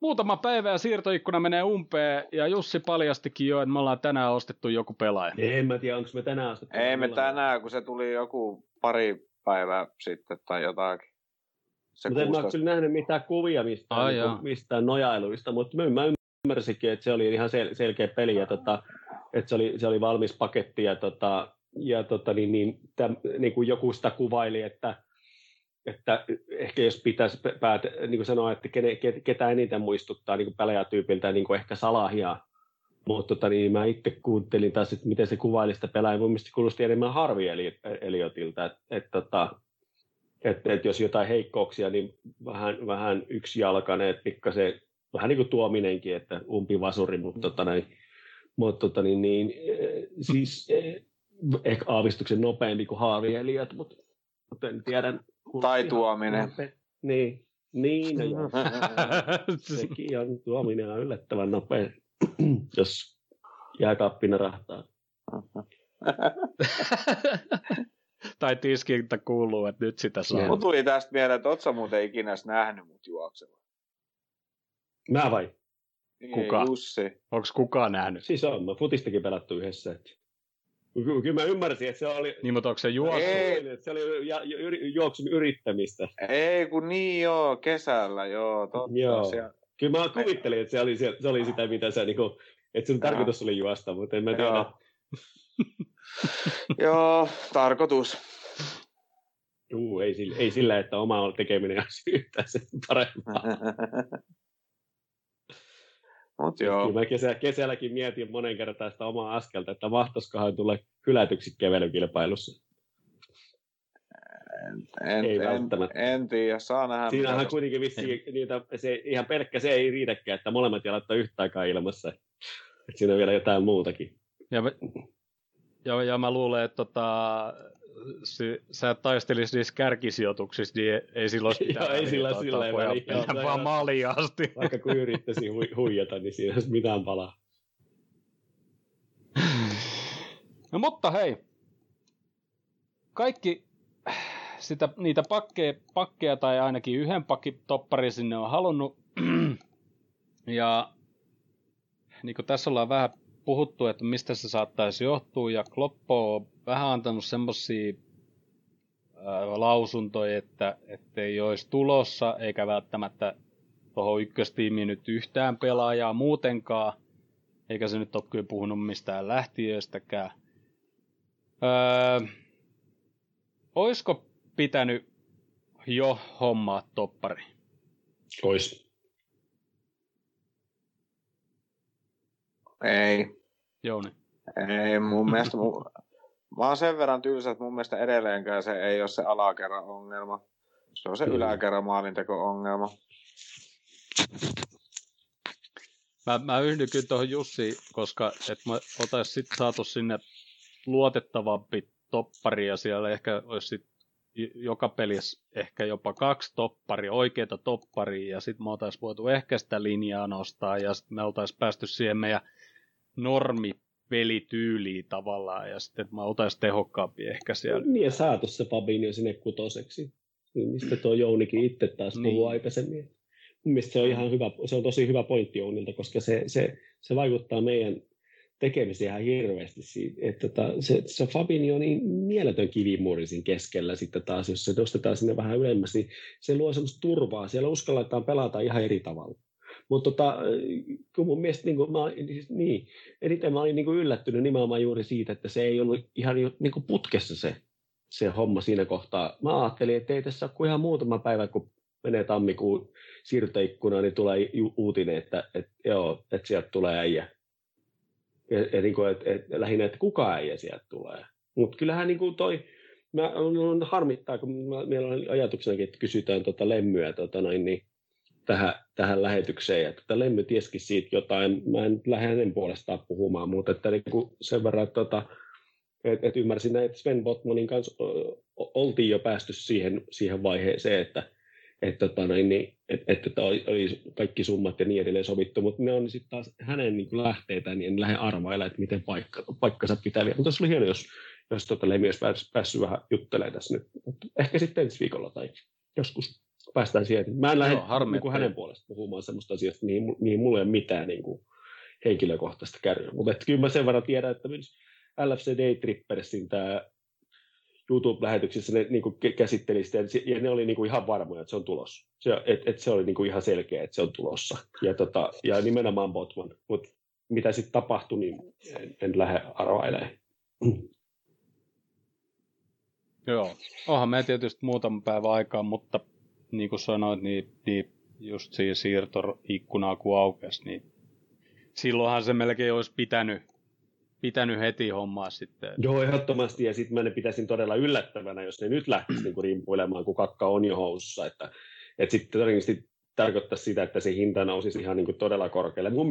muutama päivä ja siirtoikkuna menee umpeen, ja Jussi paljastikin jo, että me ollaan tänään ostettu joku pelaaja. En mä tiedä, onko me tänään ostettu. Ei me Milloin? tänään, kun se tuli joku pari päivää sitten tai jotakin. Se Mutta en mä 16. kyllä nähnyt mitään kuvia mistään, Ai niin jaa. mistään nojailuista, mutta mä, mä ymmärsinkin, että se oli ihan sel- selkeä peli ja tota, että se oli, se oli valmis paketti ja, tota, ja tota, niin, niin, täm, niin kuin joku sitä kuvaili, että, että ehkä jos pitäisi päät, niin kuin sanoa, että kene, ket, ketä eniten muistuttaa niin kuin pelaajatyypiltä, niin kuin ehkä Salahia, mutta tota, niin mä itse kuuntelin taas, että miten se kuvaili sitä pelaajaa. Mun mielestä kuulosti enemmän Harvi Eliotilta, että et, tota, et, et jos jotain heikkouksia, niin vähän, vähän yksijalkainen, pikkasen, vähän niin kuin tuominenkin, että umpivasuri, mutta tota, näin, mutta tota, niin, niin, siis ehkä aavistuksen nopeampi kuin Harvi Eliot, mutta, mutta en tiedä. Tai Tuominen. Niin, niin no joo. Sekin on tuominen on yllättävän nopea, jos jääkaappina rahtaa. tai tiskiltä kuuluu, että nyt sitä saa. Mun tuli tästä mieleen, että oot sä muuten ikinä nähnyt mut juoksella. Mä vai? Niin, Kuka? Jussi. Onko kukaan nähnyt? Siis on, mä futistakin pelattu yhdessä. Et. Ky- Kyllä mä ymmärsin, että se oli, Niin, mutta onko se juossut? Ei. että se oli ja, juoksun yrittämistä. Ei kun niin joo, kesällä joo. Totta, Joo. Siellä, Kyllä mä kuvittelin, että se oli, se, se oli sitä, mitä se, niinku, että sun tarkoitus oli juosta, mutta en mä tiedä. joo. joo, tarkoitus. Juu, ei, sillä, ei sillä, että oma tekeminen olisi yhtään sen parempaa. Mut joo. Kyllä mä kesä, kesälläkin mietin monen kertaa sitä omaa askelta, että mahtoisikohan tulla hylätyksi kävelykilpailussa. En, Ei en, välttämättä. en tiedä, saa nähdä. Siinähän mitä kuitenkin vissiin niitä, se, ihan pelkkä se ei riitäkään, että molemmat jalat on yhtä aikaa ilmassa. Että siinä on vielä jotain muutakin. Ja, ja, ja mä luulen, että tota, si, sä taistelisit niissä kärkisijoituksissa, niin ei silloin olisi mitään Joo, ei sillä silleen pojat väliä. vaan maaliin asti. Vaikka kun yrittäisi hui, huijata, niin siinä ei olisi mitään palaa. No mutta hei, kaikki sitä, niitä pakkeja, pakkeja tai ainakin yhden pakki toppari sinne on halunnut. ja niin kuin tässä ollaan vähän puhuttu, että mistä se saattaisi johtua, ja Kloppo on vähän antanut semmoisia lausuntoja, että ei olisi tulossa, eikä välttämättä tuohon ykköstiimiin nyt yhtään pelaajaa muutenkaan, eikä se nyt ole kyllä puhunut mistään lähtiöistäkään. Öö, oisko pitänyt jo hommaa toppari? Ois. Ei. Jouni. Ei, mun mielestä... Mun, mä oon sen verran tylsä, että mun mielestä edelleenkään se ei ole se alakerran ongelma. Se on se mm. yläkerran maalinteko-ongelma. Mä, mä yhdyn kyllä tuohon Jussi, koska et mä oltais sit saatu sinne luotettavampi toppari ja siellä ehkä olisi sit joka pelissä ehkä jopa kaksi topparia, oikeita topparia, ja sitten me oltaisiin voitu ehkä sitä linjaa nostaa, ja sitten me oltaisiin päästy siihen meidän normipelityyliin tavallaan, ja sitten me oltaisiin tehokkaampi ehkä siellä. Niin, ja saatu se Fabinho sinne kutoseksi, niin mistä tuo Jounikin itse taas niin. aikaisemmin. Mun mielestä se on ihan hyvä, se on tosi hyvä pointti Jounilta, koska se, se, se vaikuttaa meidän tekemiseen ihan hirveästi. Siitä, että tota, se, se Fabinho on niin mieletön kivimuurisin keskellä sitten taas, jos se nostetaan sinne vähän ylemmäs, niin se luo semmoista turvaa. Siellä uskalletaan pelata ihan eri tavalla. Mutta tota, kun mun mielestä niin kuin, mä, siis, niin, eniten mä olin niin kuin yllättynyt nimenomaan juuri siitä, että se ei ollut ihan niin kuin putkessa se, se homma siinä kohtaa. Mä ajattelin, että ei tässä ole kuin ihan muutama päivä, kun menee tammikuun siirtoikkuna, niin tulee uutinen, että, että joo, että sieltä tulee äijä ja, ja niin kuin, et, et, lähinnä, että kuka ei sieltä tulee. Mutta kyllähän niin kuin toi, mä, on harmittaa, kun mä, meillä on ajatuksenakin, että kysytään tota lemmyä tota noin, niin tähän, tähän lähetykseen. Ja tota Lemmy tieskin siitä jotain, mä en lähde hänen puolestaan puhumaan, mutta että niin kuin sen verran, että tota, et, et ymmärsin, että Sven Botmanin kanssa oltiin jo päästy siihen, siihen vaiheeseen, että että tota, niin, et, et, et oli kaikki summat ja niin edelleen sovittu, mutta ne on sitten taas hänen niin lähteitä, niin en lähde arvailla, että miten paikka, paikkansa pitää vielä. Mutta se oli hieno, jos, jos tota Lemi olisi päässyt vähän juttelemaan tässä nyt. Ehkä sitten ensi viikolla tai joskus päästään siihen. Mä en lähde niin hänen puolesta puhumaan sellaista asioista, mihin, mihin mulla ei ole mitään niin kuin henkilökohtaista kärryä. Mutta kyllä mä sen verran tiedän, että myös LFC Day Trippersin tämä YouTube-lähetyksissä ne niin kuin käsitteli sitä, ja ne oli niin kuin ihan varmoja, että se on tulossa. Se, et, et se oli niin kuin ihan selkeä, että se on tulossa. Ja, tota, ja nimenomaan Botman. Mutta mitä sitten tapahtui, niin en, en lähde arvailemaan. Joo, onhan me tietysti muutama päivä aikaa, mutta niin kuin sanoit, niin, niin just siinä siirtoikkunaa kun aukesi, niin silloinhan se melkein olisi pitänyt pitänyt heti hommaa sitten. Joo, ehdottomasti, ja sitten mä ne pitäisin todella yllättävänä, jos ne nyt lähtisi niinku rimpuilemaan, kun kakka on jo housussa, että, että sitten todennäköisesti tarkoittaisi sitä, että se hinta nousisi ihan niin kuin todella korkealle. Mun,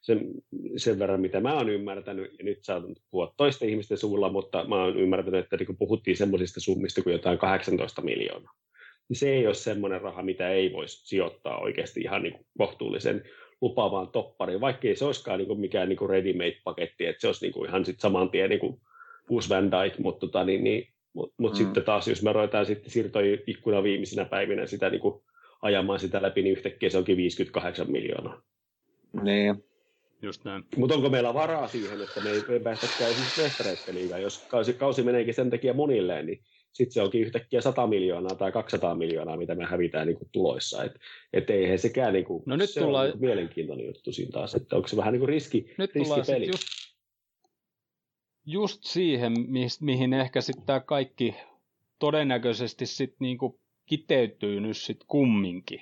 sen, sen verran, mitä mä oon ymmärtänyt, ja nyt saatan puhua toisten ihmisten suulla, mutta mä oon ymmärtänyt, että niin puhuttiin semmoisista summista kuin jotain 18 miljoonaa. Niin se ei ole semmoinen raha, mitä ei voisi sijoittaa oikeasti ihan niin kuin kohtuullisen lupaavaan toppariin, vaikkei se olisikaan niin kuin mikään niin kuin ready-made-paketti, että se olisi niin kuin ihan sit saman tien niin kuin uusi Van Dijk, mutta tota, niin, niin, mut, mut mm. sitten taas, jos me ruvetaan sitten siirtoikkunan viimeisinä päivinä sitä niin kuin ajamaan sitä läpi, niin yhtäkkiä se onkin 58 miljoonaa. Niin. Just näin. Mutta onko meillä varaa siihen, että me ei päästäkään esimerkiksi jos kausi, kausi meneekin sen takia monilleen, niin sitten se onkin yhtäkkiä 100 miljoonaa tai 200 miljoonaa, mitä me hävitään niin kuin tuloissa. Et, et eihän sekään niin kuin, no nyt se tullaan... on niin mielenkiintoinen juttu siinä taas, että onko se vähän niin kuin riski, nyt riskipeli. Just, just siihen, mi- mihin ehkä sitten tämä kaikki todennäköisesti sitten niin kuin kiteytyy nyt sitten kumminkin.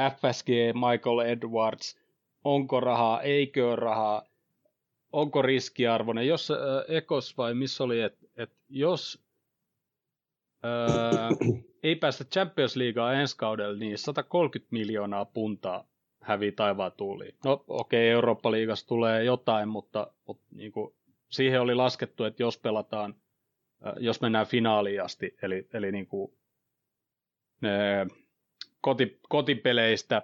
FSG, Michael Edwards, onko rahaa, eikö ole rahaa, onko riskiarvoinen. Jos äh, Ekos vai missä oli, että et jos öö, ei päästä Champions Leaguea ensi kaudella, niin 130 miljoonaa puntaa hävii taivaan tuuliin. No okei, okay, Eurooppa-liigassa tulee jotain, mutta, mutta niin kuin, siihen oli laskettu, että jos pelataan, jos mennään finaaliin asti, eli, eli niin kuin, ne, koti, kotipeleistä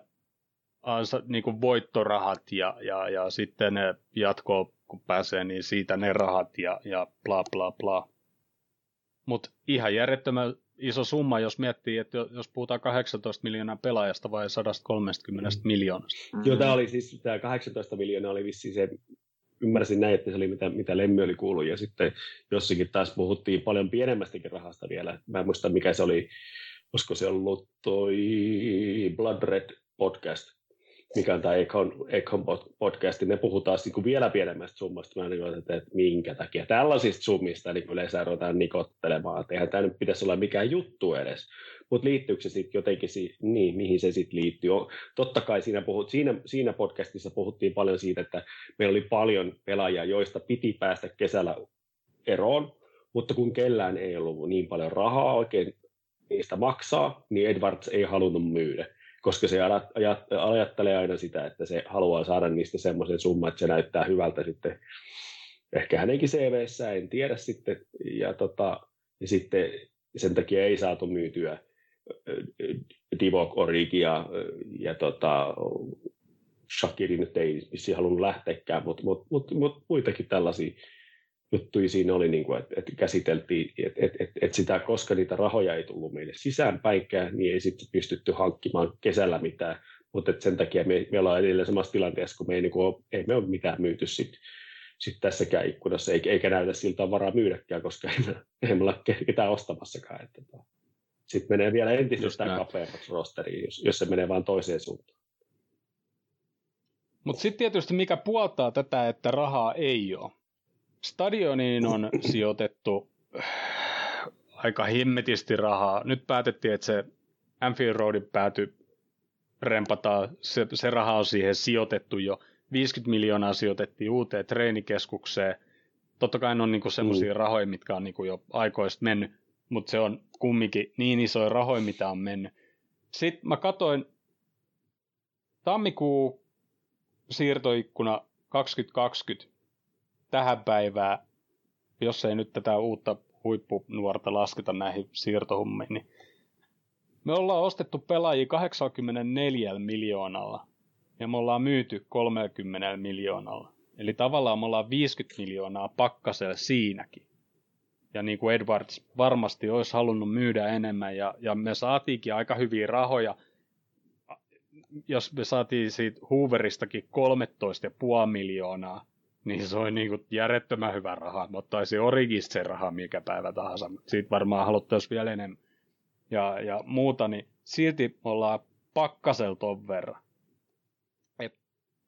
niin kuin voittorahat ja, ja, ja sitten ne jatkoon, kun pääsee, niin siitä ne rahat ja, ja bla bla bla. Mutta ihan järjettömän iso summa, jos miettii, että jos puhutaan 18 miljoonaa pelaajasta vai 130 mm. miljoonasta. Mm-hmm. Joo, tämä oli siis, tämä 18 miljoonaa oli vissiin se ymmärsin näin, että se oli mitä, mitä Lemmi oli kuullut, ja sitten jossakin taas puhuttiin paljon pienemmästäkin rahasta vielä. Mä en muista, mikä se oli, olisiko se ollut toi Blood Red podcast, mikä on tämä Econ, Econ podcast, ne puhutaan niin vielä pienemmästä summasta. Mä niin että, että minkä takia tällaisista summista niin yleensä ruvetaan nikottelemaan. Että eihän tämä nyt pitäisi olla mikään juttu edes. Mutta liittyykö se sitten jotenkin, si- niin, mihin se sitten liittyy? Totta kai siinä, puhut, siinä, siinä podcastissa puhuttiin paljon siitä, että meillä oli paljon pelaajia, joista piti päästä kesällä eroon, mutta kun kellään ei ollut niin paljon rahaa oikein niistä maksaa, niin Edwards ei halunnut myydä koska se ajattelee aina sitä, että se haluaa saada niistä semmoisen summan, että se näyttää hyvältä sitten ehkä hänenkin CVssä, en tiedä sitten, ja, tota, ja sitten sen takia ei saatu myytyä Divok Origia ja tota, Shakiri nyt ei halunnut lähteäkään, mutta mut, mut, mut muitakin tällaisia juttuja siinä oli, niin kuin, että, että käsiteltiin, että, että, että, että sitä, koska niitä rahoja ei tullut meille sisäänpäinkään, niin ei sitten pystytty hankkimaan kesällä mitään, mutta sen takia me, me ollaan edelleen samassa tilanteessa, kun me ei, niin kuin, ei me ole mitään myyty sitten sit tässäkään ikkunassa, eikä, eikä näytä siltä varaa myydäkään, koska ei me, ei me ole ketään ostamassakaan. Että, tota, sitten menee vielä entisestään kapeammaksi rosteriin, jos, jos se menee vain toiseen suuntaan. Mutta sitten tietysti mikä puoltaa tätä, että rahaa ei ole, Stadioniin on sijoitettu aika himmetisti rahaa. Nyt päätettiin, että se Anfield Roadin pääty rempataan. Se, se raha on siihen sijoitettu jo. 50 miljoonaa sijoitettiin uuteen treenikeskukseen. Totta kai ne on niinku semmoisia mm. rahoja, mitkä on niinku jo aikoista mennyt, mutta se on kumminkin niin isoja rahoja, mitä on mennyt. Sitten mä katoin tammikuu siirtoikkuna 2020 tähän päivään, jos ei nyt tätä uutta huippunuorta lasketa näihin siirtohummiin, niin me ollaan ostettu pelaajia 84 miljoonalla ja me ollaan myyty 30 miljoonalla. Eli tavallaan me ollaan 50 miljoonaa pakkasella siinäkin. Ja niin kuin Edwards varmasti olisi halunnut myydä enemmän ja, ja me saatiinkin aika hyviä rahoja. Jos me saatiin siitä Hooveristakin 13,5 miljoonaa, niin se on niin kuin järjettömän hyvä raha. Mä ottaisin Origista sen rahaa mikä päivä tahansa, mutta siitä varmaan haluttaisiin vielä enemmän. Ja, ja muuta, niin silti ollaan pakkasel ton verran. Et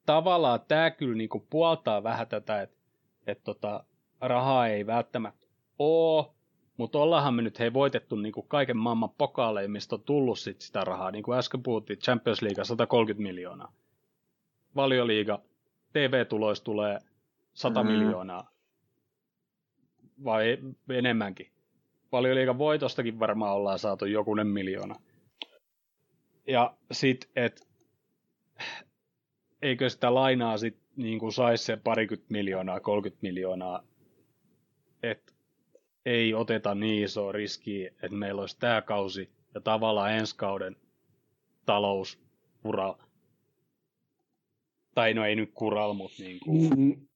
tavallaan tämä kyllä niin kuin puoltaa vähän tätä, että et tota, rahaa ei välttämättä oo, mutta ollaanhan me nyt hei voitettu niin kuin kaiken maailman pokaaleja, mistä on tullut sit sitä rahaa. Niin kuin äsken puhuttiin, Champions League 130 miljoonaa. Valioliiga, TV-tuloista tulee 100 mm. miljoonaa. Vai enemmänkin. Paljon liikan voitostakin varmaan ollaan saatu jokunen miljoona. Ja sit, et eikö sitä lainaa sit niin kuin saisi se parikymmentä miljoonaa, 30 miljoonaa, että ei oteta niin isoa riskiä, että meillä olisi tämä kausi ja tavallaan ensi kauden talousura tai no ei nyt kural, mutta niin kuin... Mm.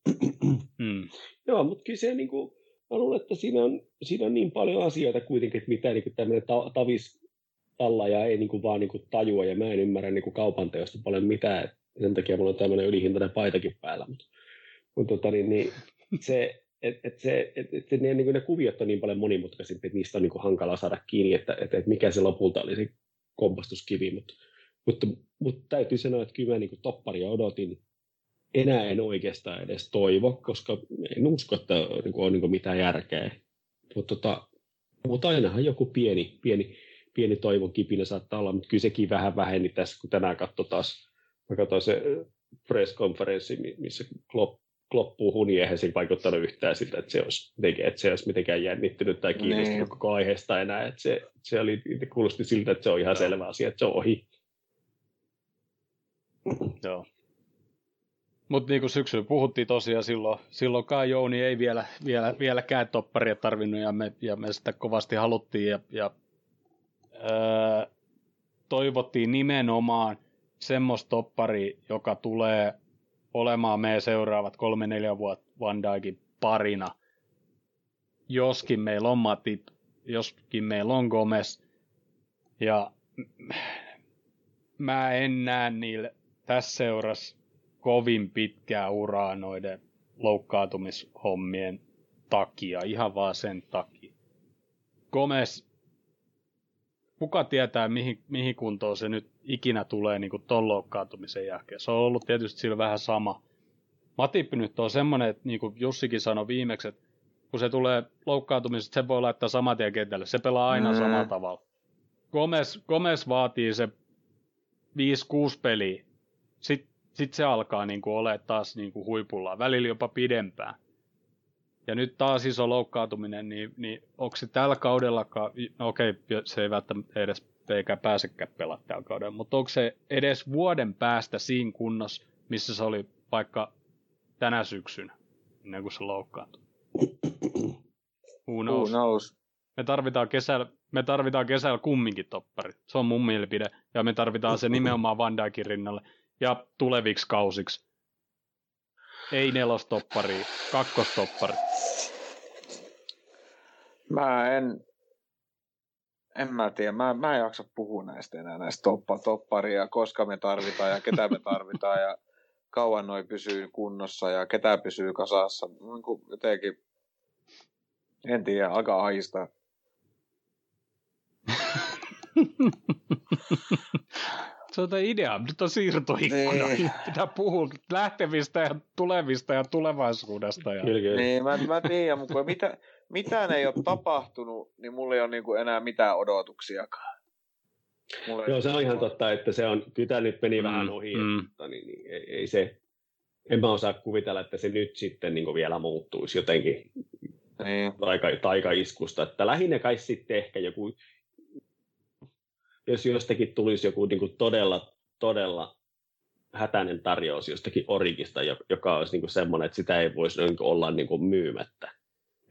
mm. Joo, mutta kyllä se niin kuin, mä luulen, että siinä on, siinä on niin paljon asioita kuitenkin, että mitä niin kuin tämmöinen ta- tavis ja ei niin kuin vaan niin kuin tajua, ja mä en ymmärrä niin kuin kaupan teosta paljon mitään, sen takia mulla on tämmöinen ylihintainen paitakin päällä, mutta, mutta tota, niin, niin, se, et, et se, et, et ne, niin ne kuviot on niin paljon monimutkaisia, että niistä on niin kuin hankala saada kiinni, että, että, että mikä se lopulta oli se kompastuskivi, mutta mutta, mutta täytyy sanoa, että kyllä mä niin topparia odotin. Enää en oikeastaan edes toivo, koska en usko, että niin on niin mitään järkeä. Mutta, tota, mutta ainahan joku pieni, pieni, pieni toivon kipinä saattaa olla, mutta kyllä sekin vähän väheni tässä, kun tänään katsoi taas, mä katsoin se press-konferenssi, missä Klopp, Klopp puhuu, niin eihän se vaikuttanut yhtään siltä, että se olisi, että se olisi mitenkään jännittynyt tai kiinnostunut niin. koko aiheesta enää. Että se, se oli, kuulosti siltä, että se on ihan selvä asia, että se on ohi. Joo. Mutta niin kuin syksyllä puhuttiin tosiaan silloin, silloinkaan Jouni ei vielä, vielä, vieläkään topparia tarvinnut ja me, ja me sitä kovasti haluttiin ja, ja öö, toivottiin nimenomaan semmoista toppari, joka tulee olemaan meidän seuraavat kolme neljä vuotta Van Dijkin parina. Joskin meillä on Matip, joskin meillä on Gomez. Ja mä en näe niille tässä seurasi kovin pitkää uraa noiden loukkaantumishommien takia, ihan vaan sen takia. Gomez, kuka tietää mihin, mihin kuntoon se nyt ikinä tulee niin ton loukkaantumisen jälkeen. Se on ollut tietysti sillä vähän sama. Matip nyt on semmoinen, että niin kuin Jussikin sanoi viimeksi, että kun se tulee loukkaantumisesta, se voi laittaa saman tien kentälle. Se pelaa aina mm. samalla tavalla. Gomez, Gomez vaatii se 5-6 peliä. Sitten sit se alkaa niin kuin olemaan taas niin kuin huipulla, välillä jopa pidempään. Ja nyt taas iso loukkaantuminen, niin, niin onko se tällä kaudellakaan, no okei, se ei välttämättä edes eikä pääsekään pelaa tällä kaudella, mutta onko se edes vuoden päästä siinä kunnossa, missä se oli vaikka tänä syksynä, ennen kuin se loukkaantui? Who knows? Who knows? Me tarvitaan kesällä, me tarvitaan kesällä kumminkin toppari. Se on mun mielipide. Ja me tarvitaan se nimenomaan Van Dijkin rinnalle. Ja tuleviksi kausiksi. Ei nelostoppari, kakkostoppari. Mä en, en mä tiedä, mä, mä en jaksa puhua näistä enää, näistä toppa, topparia, koska me tarvitaan ja ketä me tarvitaan ja kauan noi pysyy kunnossa ja ketä pysyy kasassa. Niin kuin jotenkin, en tiedä, alkaa haistaa. se on idea, nyt on siirtoikkuna. Niin. Pitää puhua lähtevistä ja tulevista ja tulevaisuudesta. Ja... Kyllä, Niin, mä, mä tiedän, mutta mitä, mitään ei ole tapahtunut, niin mulla ei ole niin kuin enää mitään odotuksiakaan. Mulla Joo, se on ihan totta, että se on, kyllä nyt meni mm, vähän ohi, mm. mutta niin, niin, ei, ei, se, en mä osaa kuvitella, että se nyt sitten niin vielä muuttuisi jotenkin niin. taika, taikaiskusta, että lähinnä kai sitten ehkä joku, jos jostakin tulisi joku niin kuin todella, todella hätäinen tarjous jostakin orikista, joka olisi niin kuin semmoinen, että sitä ei voisi niin kuin olla niin kuin myymättä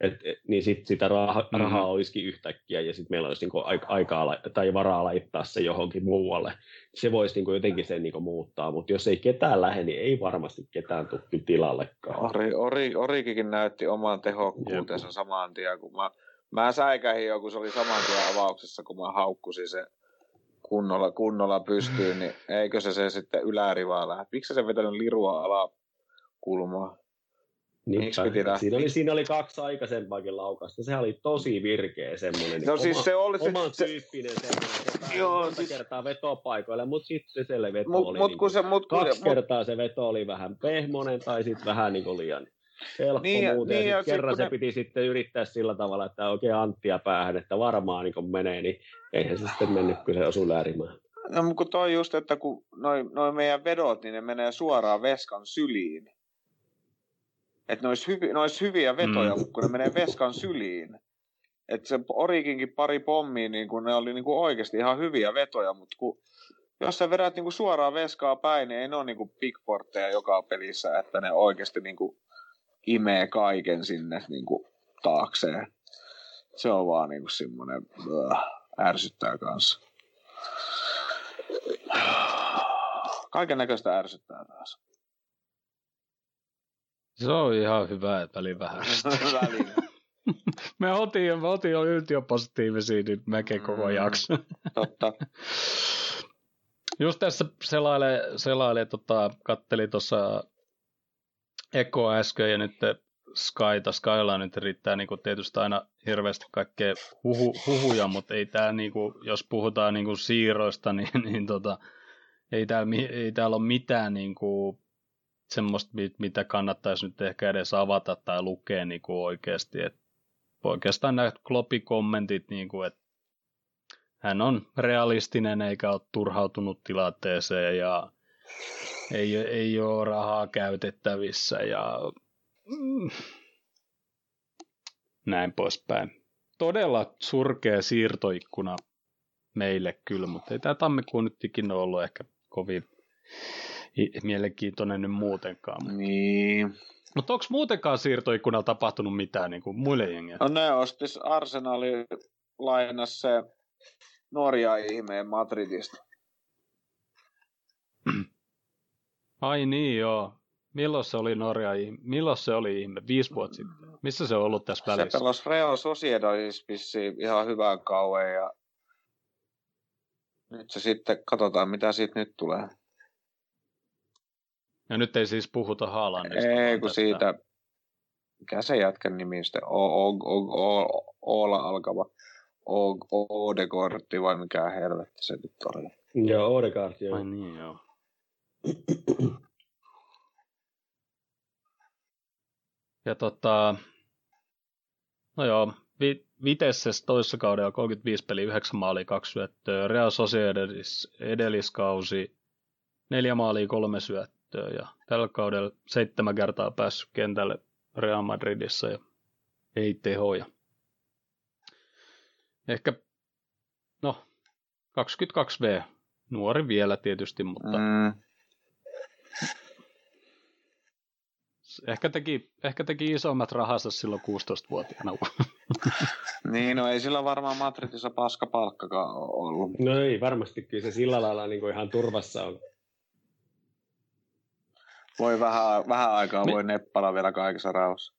et, et, niin sit sitä raha, mm-hmm. rahaa olisikin yhtäkkiä ja sitten meillä olisi niinku aikaa tai varaa laittaa se johonkin muualle. Se voisi niinku jotenkin sen niinku muuttaa, mutta jos ei ketään lähde, niin ei varmasti ketään tule tilallekaan. Ori, Ori, Orikikin näytti oman tehokkuutensa saman tien, kun mä, mä säikähin jo, kun se oli saman tien avauksessa, kun mä haukkusin se kunnolla, kunnolla pystyyn, niin eikö se se sitten ylärivaa lähde? Miksi se vetänyt lirua alakulmaa? Niin, siinä, oli, siinä oli kaksi aikaisempaakin laukasta. Sehän oli tosi virkeä semmoinen. No niin siis se oli se... Oman se, tyyppinen semmoinen. Se joo, siis... kertaa vetopaikoille, mutta sitten se veto mut, oli... Mut, niin, kun se, mut, kaksi mut, kertaa se veto oli vähän pehmonen tai sitten vähän niin kuin liian helppo niin, muuten. Niin, ja, kerran se ne... piti sitten yrittää sillä tavalla, että oikein Anttia päähän, että varmaan niin kun menee, niin eihän se sitten mennyt, kun se osui läärimään. No, mutta kun toi just, että kun noin noi meidän vedot, niin ne menee suoraan veskan syliin että ne olisi, hyvi, ne olisi hyviä vetoja, mm. kun ne menee veskan syliin. Että se Orikinkin pari pommia, niin kun ne oli niin kuin oikeasti ihan hyviä vetoja, mutta kun, jos sä vedät niin kuin suoraan veskaa päin, niin ei ne ole niin kuin bigportteja joka pelissä, että ne oikeasti niin kuin imee kaiken sinne niin kuin taakseen. Se on vaan niin kuin semmoinen äh, ärsyttää kanssa. Kaiken näköistä ärsyttää taas. Se on ihan hyvä, että väliin vähän. me oltiin, me oltiin jo yltiöpositiivisia nyt melkein koko mm, jakso. Totta. Just tässä selaile, selaile tota, kattelin tuossa Eko äsken ja nyt Skyta. Skylla nyt riittää niin tietysti aina hirveästi kaikkea huhu, huhuja, mutta ei tää, niin kuin, jos puhutaan niin kuin siirroista, niin, niin tota, ei, täällä, ei täällä ole mitään niin kuin, semmoista, mitä kannattaisi nyt ehkä edes avata tai lukea niin kuin oikeasti. Et oikeastaan nämä Kloppi-kommentit, niin kuin, että hän on realistinen eikä ole turhautunut tilanteeseen ja ei, ei ole rahaa käytettävissä ja mm, näin poispäin. Todella surkea siirtoikkuna meille kyllä, mutta ei tämä tammikuun nyt ikinä ollut ehkä kovin mielenkiintoinen nyt muutenkaan. Mutta... Niin. Mutta onko muutenkaan siirtoikkunalla tapahtunut mitään niin kuin muille jengeille? No ne ostis Arsenali lainas se Norja ihmeen Madridista. Ai niin joo. Milloin se oli Norja Milloin se oli ihme? Viisi vuotta sitten. Missä se on ollut tässä välissä? Se pelasi Real Sociedadissa ihan hyvän kauan ja nyt se sitten, katsotaan mitä siitä nyt tulee. Ja nyt ei siis puhuta Haalandista. Ei, kun siitä, mikä se jätkän nimi sitten, o, o, o, o, Oola alkava, o, Odekortti vai mikä helvetti se nyt oli. Joo, joo. Ai niin, joo. Ja tota, no joo, Vi- Vitesses toisessa kaudella 35 peli, 9 maalia, 2 syöttöä. Real Sociedadis edelliskausi 4 maalia, 3 syöttöä. Ja tällä kaudella seitsemän kertaa päässyt kentälle Real Madridissa ja ei tehoja. Ehkä, no, 22V. Nuori vielä tietysti, mutta Mm, ehkä, teki, ehkä teki isommat rahansa silloin 16-vuotiaana. niin, no ei sillä varmaan Madridissa paska palkkakaan ollut. No ei, varmasti kyllä se sillä lailla niin kuin ihan turvassa on. Voi vähän, vähän aikaa Mi- voi neppala vielä kaikessa rauhassa.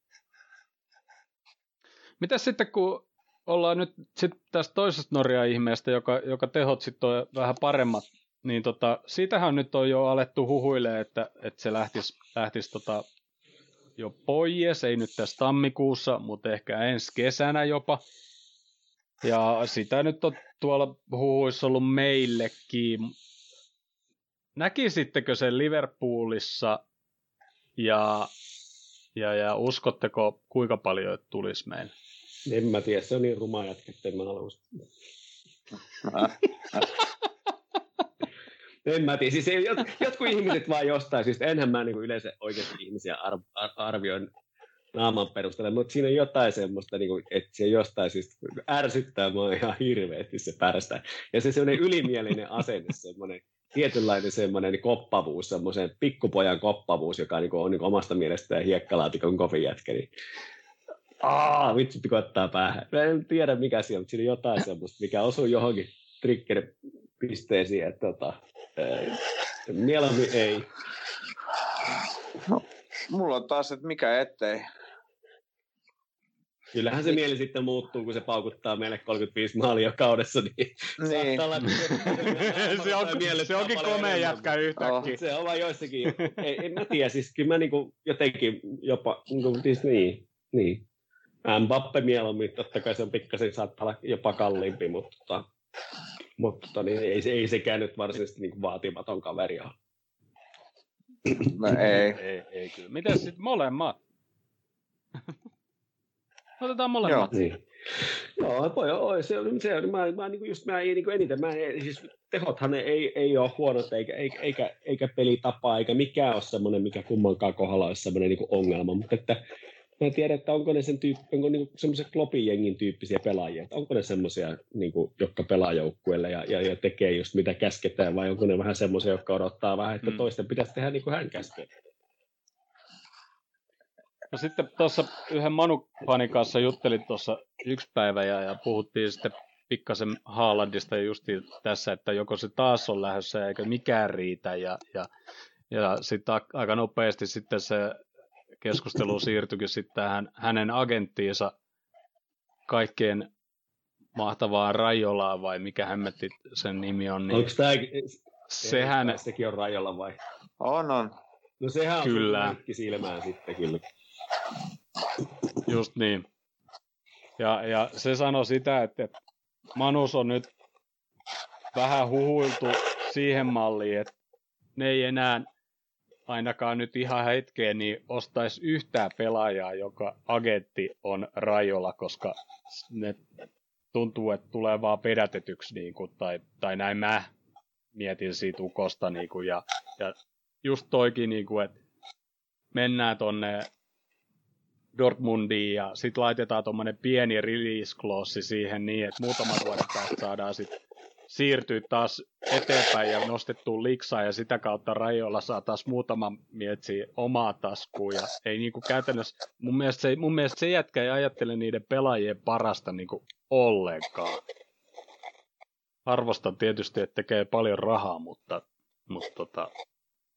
Mitäs sitten, kun ollaan nyt sit tästä toisesta Norja-ihmeestä, joka, joka tehot sitten on vähän paremmat, niin tota, siitähän nyt on jo alettu huhuille, että, että se lähtisi, lähtisi tota jo pois, ei nyt tässä tammikuussa, mutta ehkä ensi kesänä jopa. Ja sitä nyt on tuolla huhuissa ollut meillekin. Näkisittekö sen Liverpoolissa ja, ja, ja uskotteko kuinka paljon että tulisi meille? En mä tiedä, se on niin ruma jätkä, että en mä halua. En mä tiedä, siis ei, jot, jotkut ihmiset vaan jostain, siis enhän mä niin yleensä oikeasti ihmisiä ar, ar, arvioin naaman perusteella, mutta siinä on jotain semmoista, niin kuin, että se jostain siis ärsyttää mua ihan hirveästi se pärstä. Ja se semmoinen ylimielinen asenne, semmoinen tietynlainen semmoinen niin koppavuus, semmoisen pikkupojan koppavuus, joka niin kuin, on niin kuin omasta mielestään hiekkalaatikon kovin jätkä, niin Aa, vitsi pikottaa päähän. Mä en tiedä mikä siellä, mutta siinä on jotain semmoista, mikä osuu johonkin trigger-pisteisiin, että tota, ei, mieluummin ei. Mulla on taas, että mikä ettei. Kyllähän se mieli sitten muuttuu, kun se paukuttaa meille 35 maalia kaudessa, niin, Niin. saattaa olla, että se, on, se onkin komea jätkä yhtäkkiä. Oh. Se on vaan joissakin, ei, en mä tiedä, siis kyllä mä niinku jotenkin jopa, niinku, siis niin, niin. Mbappe mieluummin, totta kai se on pikkasen, saattaa olla jopa kalliimpi, mutta, tota, mutta niin ei, se- ei sekään nyt varsinaisesti niinku vaatimaton kaveri ole. No ei. Ei, ei kyllä. Miten sitten molemmat? Otetaan molemmat. Niin. Joo, voi, oi, se on, se on, mä, mä, niin just, mä ei niin eniten, mä, siis tehothan ei, ei ole huonot, eikä, eikä, eikä, eikä pelitapa, eikä mikään ole semmoinen, mikä kummankaan kohdalla olisi semmoinen niin ongelma, mutta että mä en tiedä, että onko ne sen tyyppi, onko niin semmoisia klopijengin tyyppisiä pelaajia, että onko ne semmoisia, niin kuin, jotka pelaa joukkueelle ja, ja, ja, tekee just mitä käsketään, vai onko ne vähän semmoisia, jotka odottaa vähän, että Mm. toisten pitäisi tehdä niin kuin hän käskee. No sitten tuossa yhden Manu-fanin kanssa juttelin tuossa yksi päivä ja, ja puhuttiin sitten pikkasen Haalandista justi tässä, että joko se taas on lähdössä eikä mikään riitä ja, ja, ja sitten aika nopeasti sitten se keskustelu siirtyikin sitten tähän hänen agenttiinsa kaikkien mahtavaa Rajolaan vai mikä hemmetti sen nimi on, niin Onko tämä, sehän, sekin on rajoilla vai? On, on. No sehän on Kyllä. kyllä. silmään sitten kyllä. Just niin. Ja, ja se sanoi sitä, että Manus on nyt vähän huhuiltu siihen malliin, että ne ei enää ainakaan nyt ihan hetkeen niin ostaisi yhtään pelaajaa, joka agentti on rajoilla, koska ne tuntuu, että tulee vaan pedätetyksi, niin kuin, tai, tai näin mä mietin siitä ukosta, niin kuin, ja, ja just toikin, niin kuin, että mennään tonne Dortmundiin ja sitten laitetaan tuommoinen pieni release clause siihen niin, että muutaman vuoden päästä saadaan sitten siirtyä taas eteenpäin ja nostettua liksaa ja sitä kautta rajoilla saa taas muutama mietsi omaa taskuun ja ei niinku käytännössä, mun mielestä se, mun mielestä se jätkä ei ajattele niiden pelaajien parasta niinku ollenkaan. Arvostan tietysti, että tekee paljon rahaa, mutta, mutta tota,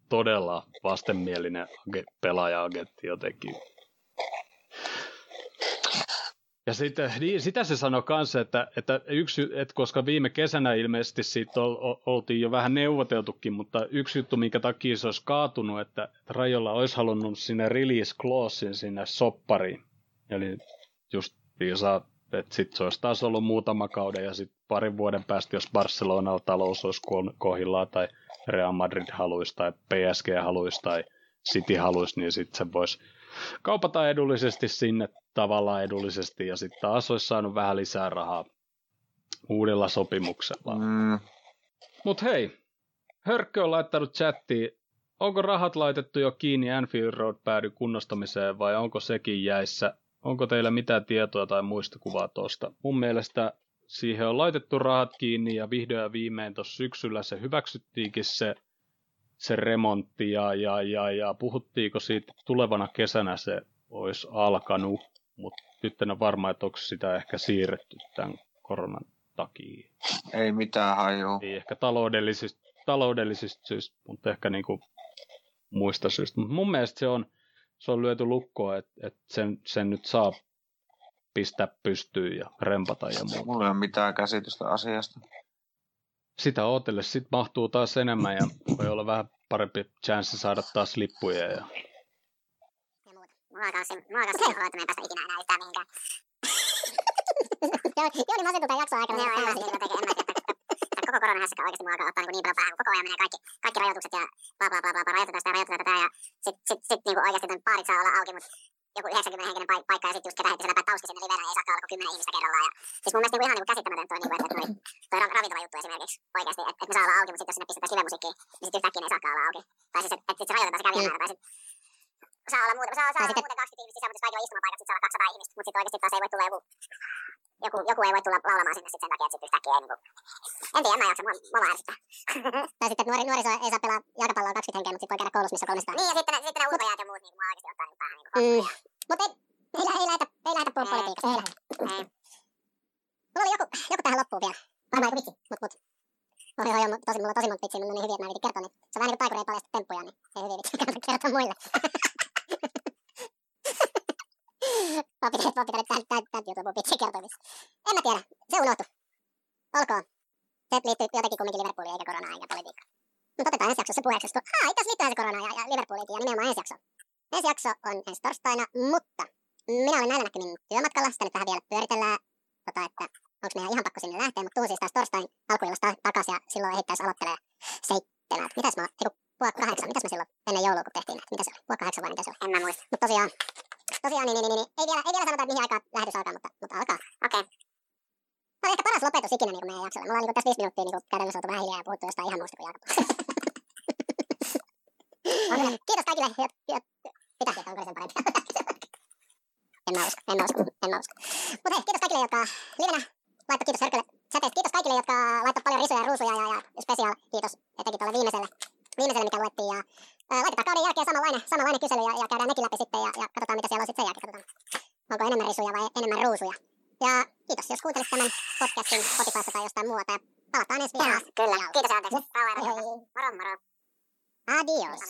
todella vastenmielinen age- pelaaja-agentti jotenkin. Ja sitten, niin, sitä se sanoi kanssa, että, että, yksi, että koska viime kesänä ilmeisesti siitä ol, oltiin jo vähän neuvoteltukin, mutta yksi juttu, minkä takia se olisi kaatunut, että, että Rajolla olisi halunnut sinne release clausein sinne soppariin. Eli just viisaa, että sitten se olisi taas ollut muutama kauden ja sitten parin vuoden päästä, jos Barcelonalla talous olisi kohillaan tai Real Madrid haluaisi tai PSG haluaisi tai City haluaisi, niin sitten se voisi kaupata edullisesti sinne tavallaan edullisesti ja sitten taas olisi saanut vähän lisää rahaa uudella sopimuksella. Mm. Mutta hei, Hörkkö on laittanut chattiin, onko rahat laitettu jo kiinni Anfield Road päädy kunnostamiseen vai onko sekin jäissä? Onko teillä mitään tietoa tai muistikuvaa tuosta? Mun mielestä siihen on laitettu rahat kiinni ja vihdoin ja viimein tuossa syksyllä se hyväksyttiinkin se se remontti ja, ja, ja, ja puhuttiinko siitä tulevana kesänä se olisi alkanut, mutta nyt en ole varma, että onko sitä ehkä siirretty tämän koronan takia. Ei mitään hajua. Ei ehkä taloudellisista, taloudellisista syistä, mutta ehkä niinku muista syistä. Mutta mun mielestä se on, se on lyöty lukkoon, että, että sen, sen nyt saa pistää pystyyn ja rempata ja muuta. Mulla ei ole mitään käsitystä asiasta sitä ootelle sit mahtuu taas enemmän ja voi olla vähän parempi chanssi saada taas lippuja. Ja... Mulla kanssa, mulla kanssa niin että me ei päästä ikinä enää yhtään mihinkään. Aikana. Joo, joo, niin en mä tiedä, koko korona hässäkkä oikeasti mulla alkaa ottaa niin, niin paljon päähän, kun koko ajan menee kaikki, kaikki rajoitukset ja bla bla bla bla, bla rajoitetaan sitä, rajoitetaan tätä ja sit, sit, sit niin oikeasti tämän saa olla auki, mutta joku 90 henkinen paik- paikka ja sitten just ketä heti siellä tauski sinne livenä, ei saakaan olla kuin 10 ihmistä kerrallaan. Ja, siis mun mielestä niinku ihan niinku käsittämätöntä on, niinku, että toi, toi ravintola juttu esimerkiksi oikeasti, että et me saa olla auki, mutta sitten jos sinne pistetään livemusiikkiin, niin sitten yhtäkkiä ne ei saakaan olla auki. Tai siis, että et sit se rajoitetaan se kävijämäärä, tai sitten saa olla muuten, saa, saa olla muuten 20 ihmistä sisään, mutta kaikilla istumapaikat sit saa olla 200 ihmistä, mutta sitten oikeasti taas ei voi tulla joku, joku, joku ei voi tulla laulamaan sinne sit sen takia, että sit yhtäkkiä ei niinku, en tiedä, mä en jaksa, mua, mua vaan ärsyttää. tai sitten, että nuori, nuoriso ei saa pelaa jalkapalloa 20 henkeä, mutta sitten voi käydä koulussa, missä on 300. Niin, ja sitten sitten ne ulkojäät ja muut, niin mua oikeasti ottaa niin päähän. Niin mm. Mutta ei, ei, ei lähetä, ei lähetä politiikasta. Ei lähetä. Mulla oli joku, joku tähän loppuun vielä. Varmaan joku vitsi, mut mut. Ohi, ohi, tosi, mulla tosi monta vitsiä, mutta ne hyviä, että mä yritin kertoa, niin se on vähän niin kuin taikuri paljasta temppuja, niin ei hyviä vitsiä kannata kertoa muille. Vaan pitää, vaan pitää nyt tähän, tähän, tähän jutun mun vitsiä kertoa En mä tiedä, se unohtu. Olkoon. Se liittyy jotenkin kumminkin Liverpooliin eikä koronaan eikä politiikkaan. Mutta otetaan ensi jaksossa puheeksi, koska aa, itse asiassa liittyy se koronaan ja, ja Liverpooliinkin ja nimenomaan ensi jakso. Ensi jakso on ensi torstaina, mutta minä olen näillä näkymin työmatkalla, sitä nyt vähän vielä pyöritellään, tota, että onko meidän ihan pakko sinne lähteä, mutta tuun siis taas torstain alkuillasta takaisin ja silloin ehittäisi aloittelee seitsemältä. Mitäs mä, eiku, puoli kahdeksan, mitäs mä silloin ennen joulua kun tehtiin näitä, mitä se oli, puoli kahdeksan vai mitä se oli? En mä muista. Mutta tosiaan, tosiaan niin, niin, niin, niin, ei vielä, ei vielä sanota, että mihin aikaan lähetys alkaa, mutta, mutta alkaa. Okei. Okay. Tämä on ehkä paras lopetus ikinä niin meidän jaksolle. Me ollaan niin tässä viisi minuuttia niin oltu vähän hiljaa ja puhuttu jostain ihan muusta kuin jalkapallosta. Kiitos kaikille, jotka pitää tietää, onko sen parempi. En mä usko, en mä usko, en mä usko. Mutta hei, kiitos kaikille, jotka livenä laittoi kiitos Hörkölle säteistä. Kiitos kaikille, jotka laittoi paljon risuja ja ruusuja ja, ja special kiitos etenkin tuolle viimeiselle, viimeiselle, mikä luettiin. Ja ää, laitetaan kauden jälkeen samanlainen, samanlainen kysely ja, ja käydään nekin läpi sitten ja, ja katsotaan, mitä siellä on sitten sen jälkeen. Katsotaan, onko enemmän risuja vai enemmän ruusuja. Ja kiitos, jos kuuntelit tämän podcastin Spotifysta tai jostain muualta. Ja palataan ensi viikolla. Kyllä, kiitos anteeksi. Moro, moro. Adios.